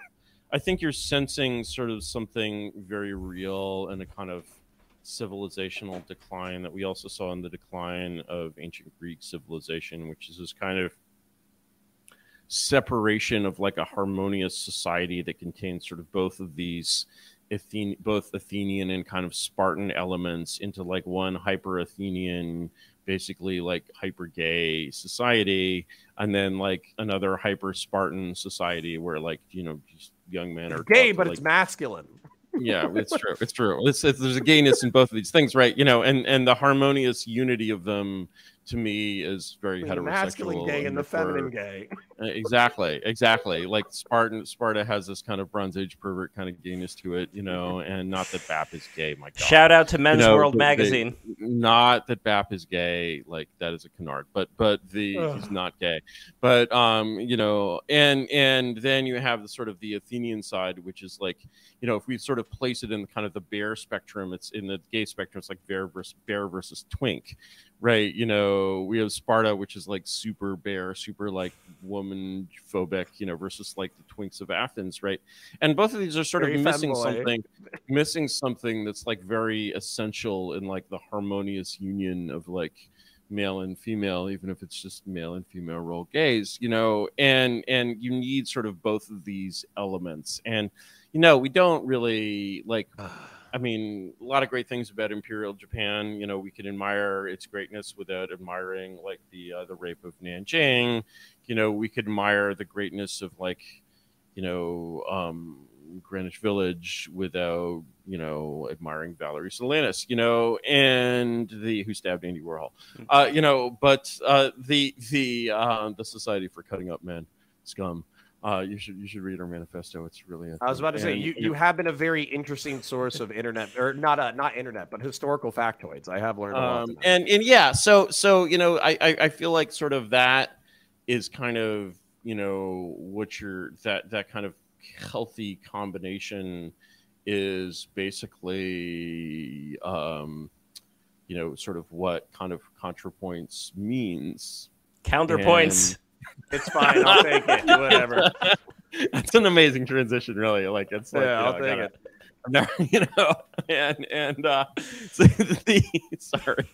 I think you're sensing sort of something very real and a kind of civilizational decline that we also saw in the decline of ancient Greek civilization, which is this kind of separation of like a harmonious society that contains sort of both of these Athen- both Athenian and kind of Spartan elements into like one hyper Athenian, basically like hyper gay society, and then like another hyper Spartan society where like you know just young men are gay, but like, it's masculine yeah, it's true. It's true. It's, it's, there's a gayness in both of these things, right? You know, and and the harmonious unity of them to me is very the heterosexual. Masculine gay and, and the feminine gay. Exactly, exactly. Like Spartan, Sparta has this kind of Bronze Age pervert kind of gayness to it, you know, and not that Bap is gay. My God. Shout out to Men's you know, World magazine. They, not that Bap is gay, like that is a canard, but but the Ugh. he's not gay. But um, you know, and and then you have the sort of the Athenian side, which is like, you know, if we sort of place it in the kind of the bear spectrum, it's in the gay spectrum, it's like bear versus bear versus twink, right? You know, we have Sparta, which is like super bear, super like woman phobic, you know, versus like the twinks of Athens, right? And both of these are sort very of missing something, missing something that's like very essential in like the harmonious union of like male and female even if it's just male and female role gays you know and and you need sort of both of these elements and you know we don't really like ah. I mean, a lot of great things about Imperial Japan. You know, we could admire its greatness without admiring like the uh, the rape of Nanjing. You know, we could admire the greatness of like, you know, um, Greenwich Village without you know admiring Valerie Solanas. You know, and the who stabbed Andy Warhol. Hmm. Uh, you know, but uh, the the uh, the Society for Cutting Up Men scum. Uh, you should you should read our manifesto. It's really. I was about to say and- you, you have been a very interesting source of internet or not uh, not internet but historical factoids. I have learned a lot. um, and and yeah so so you know I, I i feel like sort of that is kind of you know what you're that that kind of healthy combination is basically um you know sort of what kind of contrapoints means Counterpoints. It's fine. I'll take it. Whatever. that's an amazing transition really like it's like Yeah, you know, I'll I take gotta- it. Never, you know, and and uh, so the sorry,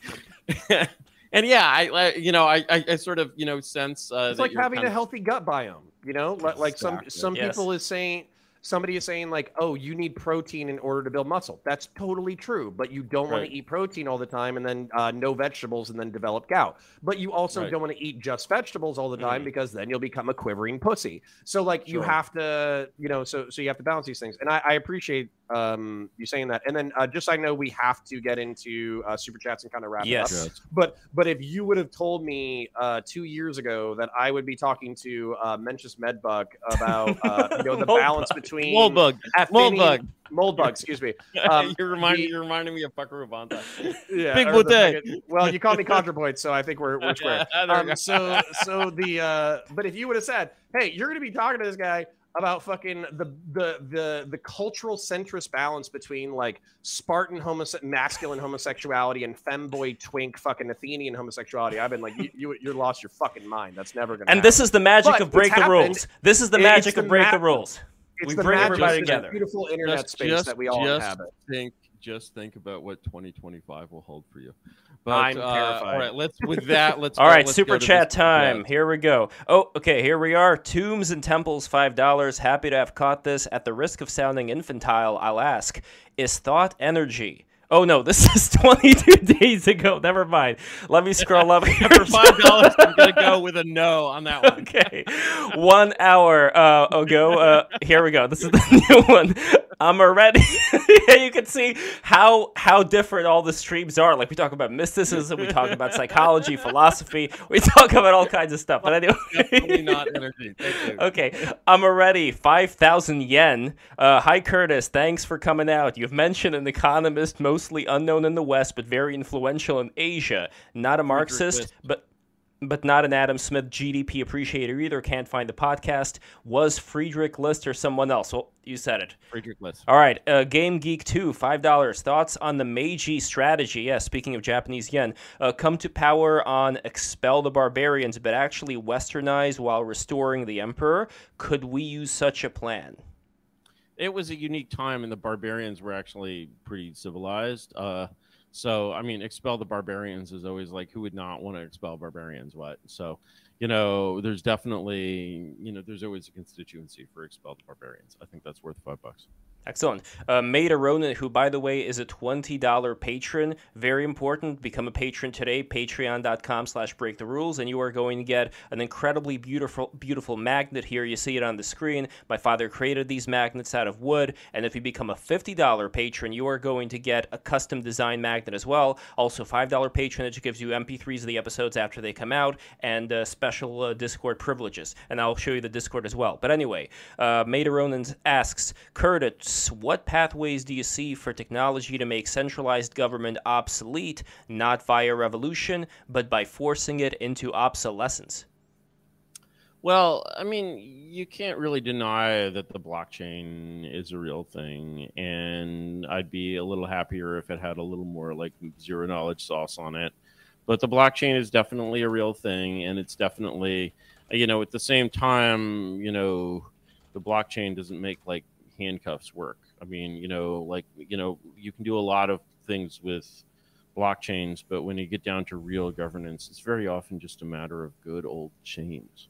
and yeah, I, I you know, I, I, I sort of you know sense uh, It's like having a healthy gut biome. You know, like, like some some Yes. people is saying somebody is saying like, oh, you need protein in order to build muscle. That's totally true, but you don't want to eat protein all the time and then uh, no vegetables and then develop gout. But you also Right. don't want to eat just vegetables all the time Mhm. because then you'll become a quivering pussy. So like you have to, you know, so so you have to balance these things. And I, I appreciate um you saying that. And then uh, just so I know we have to get into uh, super chats and kind of wrap it up. Yes. But but if you would have told me uh, two years ago that I would be talking to uh, Mencius Medbug about uh, you know the Mold balance bug. between mold bug, mold bug. mold bug, excuse me. Um, you're reminding the- you're reminding me of Buckaroo Banzai. Yeah, Big or the Boutte. fucking- Well, you called me ContraPoint, so I think we're we're square. Yeah, there we go. Um, so so the uh, but if you would have said, hey, you're gonna be talking to this guy about fucking the the the the cultural centrist balance between like Spartan homose- masculine homosexuality and femboy twink fucking Athenian homosexuality. I've been like, you, you you lost your fucking mind. That's never gonna. And this is the magic But of break the happened. rules. This is the It's magic the of break ma- the rules. It's we the bring magic everybody of this together. Beautiful internet Just- space just- that we all just inhabit. Think, just think about what 2025 will hold for you. I'm uh, terrified. All right, let's with that. Let's All go- right, let's super chat time. chat. Here we go. Oh, okay, here we are. Tombs and Temples, $5. Happy to have caught this. At the risk of sounding infantile, I'll ask Is thought energy? Oh, no, this is 22 days ago. Never mind. Let me scroll up here. For five dollars, I'm gonna go with a no on that one. okay. One hour uh, ago. Uh, here we go. This is the new one. I'm already. yeah, you can see how how different all the streams are. Like we talk about mysticism, we talk about psychology, philosophy, we talk about all kinds of stuff. But Definitely anyway. not energy. Okay, I'm already 5,000 yen. Uh, hi, Curtis. Thanks for coming out. You've mentioned an economist mostly unknown in the West, but very influential in Asia. Not a Marxist, but but not an Adam Smith GDP appreciator either. Can't find the podcast. Was Friedrich List or someone else? Well, you said it. Friedrich List. All right, uh, Game Geek 2, $5. Thoughts on the Meiji strategy? Yeah, speaking of Japanese yen, uh, come to power on expel the barbarians, but actually westernize while restoring the emperor. Could we use such a plan? It was a unique time, and the barbarians were actually pretty civilized. Uh, so, I mean, expel the barbarians is always like, who would not want to expel barbarians? What? So, you know, there's definitely, you know, there's always a constituency for expel the barbarians. I think that's worth five bucks. Excellent. Uh, Maida Ronan, who, by the way, is a $20 patron. Very important. Become a patron today. Patreon.com slash break the rules. And you are going to get an incredibly beautiful, beautiful magnet here. You see it on the screen. My father created these magnets out of wood. And if you become a $50 patron, you are going to get a custom design magnet as well. Also, $5 patronage gives you MP3s of the episodes after they come out and uh, special uh, Discord privileges. And I'll show you the Discord as well. But anyway, uh, Maida Ronan asks, Curtis, what pathways do you see for technology to make centralized government obsolete, not via revolution, but by forcing it into obsolescence? Well, I mean, you can't really deny that the blockchain is a real thing, and I'd be a little happier if it had a little more like zero knowledge sauce on it. But the blockchain is definitely a real thing, and it's definitely, you know, at the same time, you know, the blockchain doesn't make like handcuffs work. I mean, you know, like, you know, you can do a lot of things with blockchains, but when you get down to real governance, it's very often just a matter of good old chains.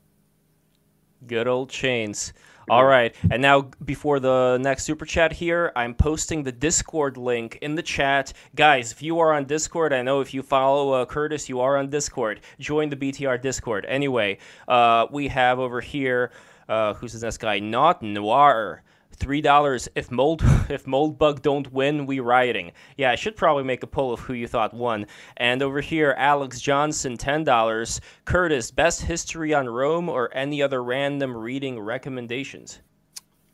Good old chains. All right. And now, before the next super chat here, I'm posting the Discord link in the chat. Guys, if you are on Discord, I know if you follow uh, Curtis, you are on Discord. Join the BTR Discord. Anyway, uh, we have over here, uh, who's this guy? Not Noir. Three dollars. If mold if Moldbug don't win, we rioting. Yeah, I should probably make a poll of who you thought won. And over here, Alex Johnson, ten dollars. Curtis, best history on Rome or any other random reading recommendations?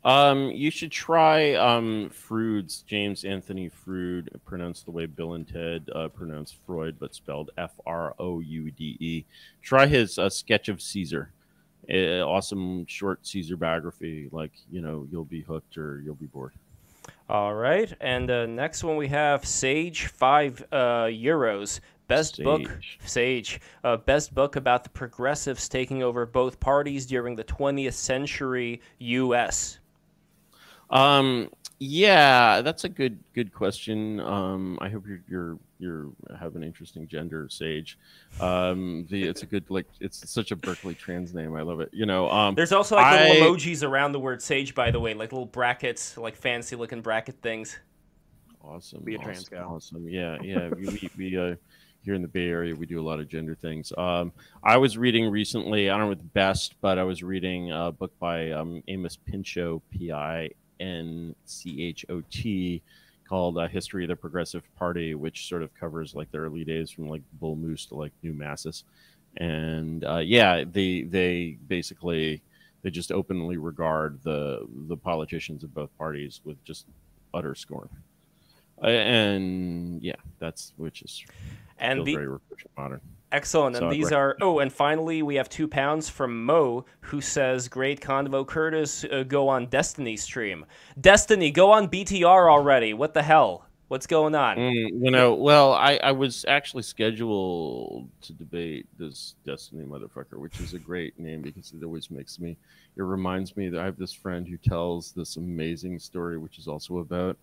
Um, you should try um Froude's James Anthony Froude, pronounced the way Bill and Ted uh, pronounced Freud, but spelled F R O U D E. Try his uh, sketch of Caesar. Uh, awesome short Caesar biography. Like you know, you'll be hooked or you'll be bored. All right, and uh, next one we have Sage five uh, euros. Best book, Sage. Sage. Uh, best book about the progressives taking over both parties during the 20th century U.S. Um, yeah, that's a good good question. Um, I hope you're you're you're have an interesting gender, Sage. Um, the it's a good like it's such a Berkeley trans name. I love it. You know, um, There's also like little emojis around the word Sage, by the way, like little brackets, like fancy looking bracket things. Awesome. Be a awesome, trans gal. Awesome. Yeah, yeah. we we, we uh, here in the Bay Area, we do a lot of gender things. Um, I was reading recently. I don't know what the best, but I was reading a book by um, Amos Pinchot, P I N C H O T, called uh, "History of the Progressive Party," which sort of covers like the early days from like Bull Moose to like New Masses, and uh, yeah, they they basically they just openly regard the the politicians of both parties with just utter scorn. Uh, and yeah, that's which is And the very modern. Excellent. And these are oh, and finally we have two pounds from Mo, who says, "Great convo, Curtis. Uh, go on Destiny stream. Destiny, go on BTR already. What the hell? What's going on? Mm, you know, well, I, I was actually scheduled to debate this Destiny motherfucker, which is a great name because it always makes me. It reminds me that I have this friend who tells this amazing story, which is also about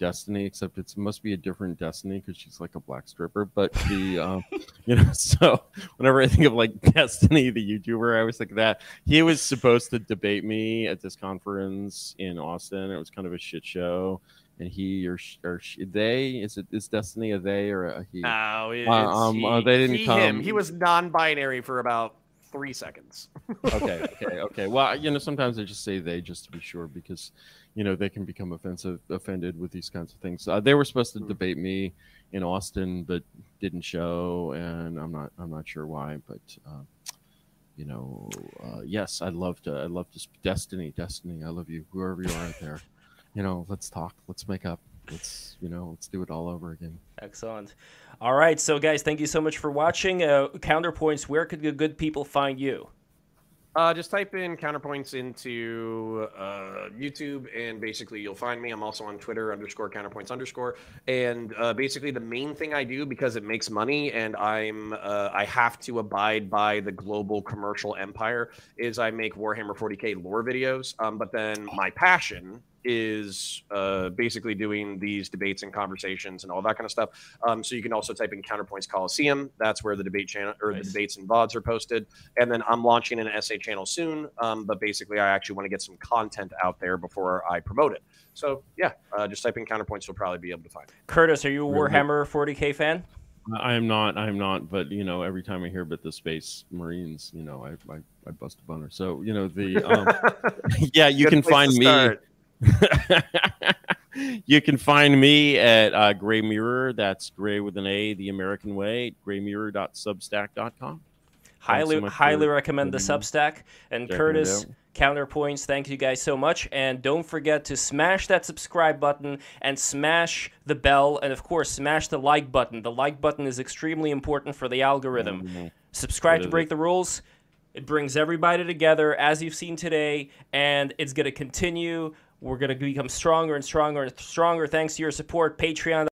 Destiny, except it's must be a different Destiny because she's like a black stripper. But the, um, you know, so whenever I think of like Destiny, the YouTuber, I always think of that. He was supposed to debate me at this conference in Austin. It was kind of a shit show and he or, or sh- they is it is Destiny a they or a he? No, it's um, uh, they didn't he, come- him. He was non-binary for about three seconds. okay, okay, okay. Well, you know, sometimes I just say they just to be sure because you know they can become offensive, offended with these kinds of things. Uh, they were supposed to Hmm. debate me in Austin, but didn't show, and I'm not I'm not sure why, but. Uh, you know, uh, yes, I'd love to. I'd love to. Destiny, Destiny, I love you. Whoever you are out there, you know, let's talk. Let's make up. Let's, you know, let's do it all over again. Excellent. All right, so guys, thank you so much for watching. Uh, Counterpoints, where could the good people find you? Uh, just type in counterpoints into uh, YouTube, and basically you'll find me. I'm also on Twitter underscore counterpoints underscore. And uh, basically, the main thing I do because it makes money, and I'm uh, I have to abide by the global commercial empire, is I make Warhammer 40k lore videos. Um, but then my passion is uh, basically doing these debates and conversations and all that kind of stuff. Um, so you can also type in Counterpoints Coliseum. That's where the debate channel or Nice. the debates and vods are posted. And then I'm launching an essay channel soon. Um, but basically, I actually want to get some content out there before I promote it. So yeah, uh, just type in Counterpoints. You'll probably be able to find it. Curtis, are you a Warhammer 40k fan? I am not. I am not. But you know, every time I hear about the Space Marines, you know, I I, I bust a boner. So you know, the um, yeah, you Good can find me. start. you can find me at uh, Gray Mirror. That's Gray with an A, the American way. GrayMirror.substack.com. Highly, so highly recommend the Substack. And Checking Curtis. Counterpoints, thank you guys so much. And don't forget to smash that subscribe button and smash the bell. And of course, smash the like button. The like button is extremely important for the algorithm. Mhm. Subscribe to Break the Rules. It brings everybody together, as you've seen today, and it's going to continue. We're going to become stronger and stronger and stronger thanks to your support. Patreon.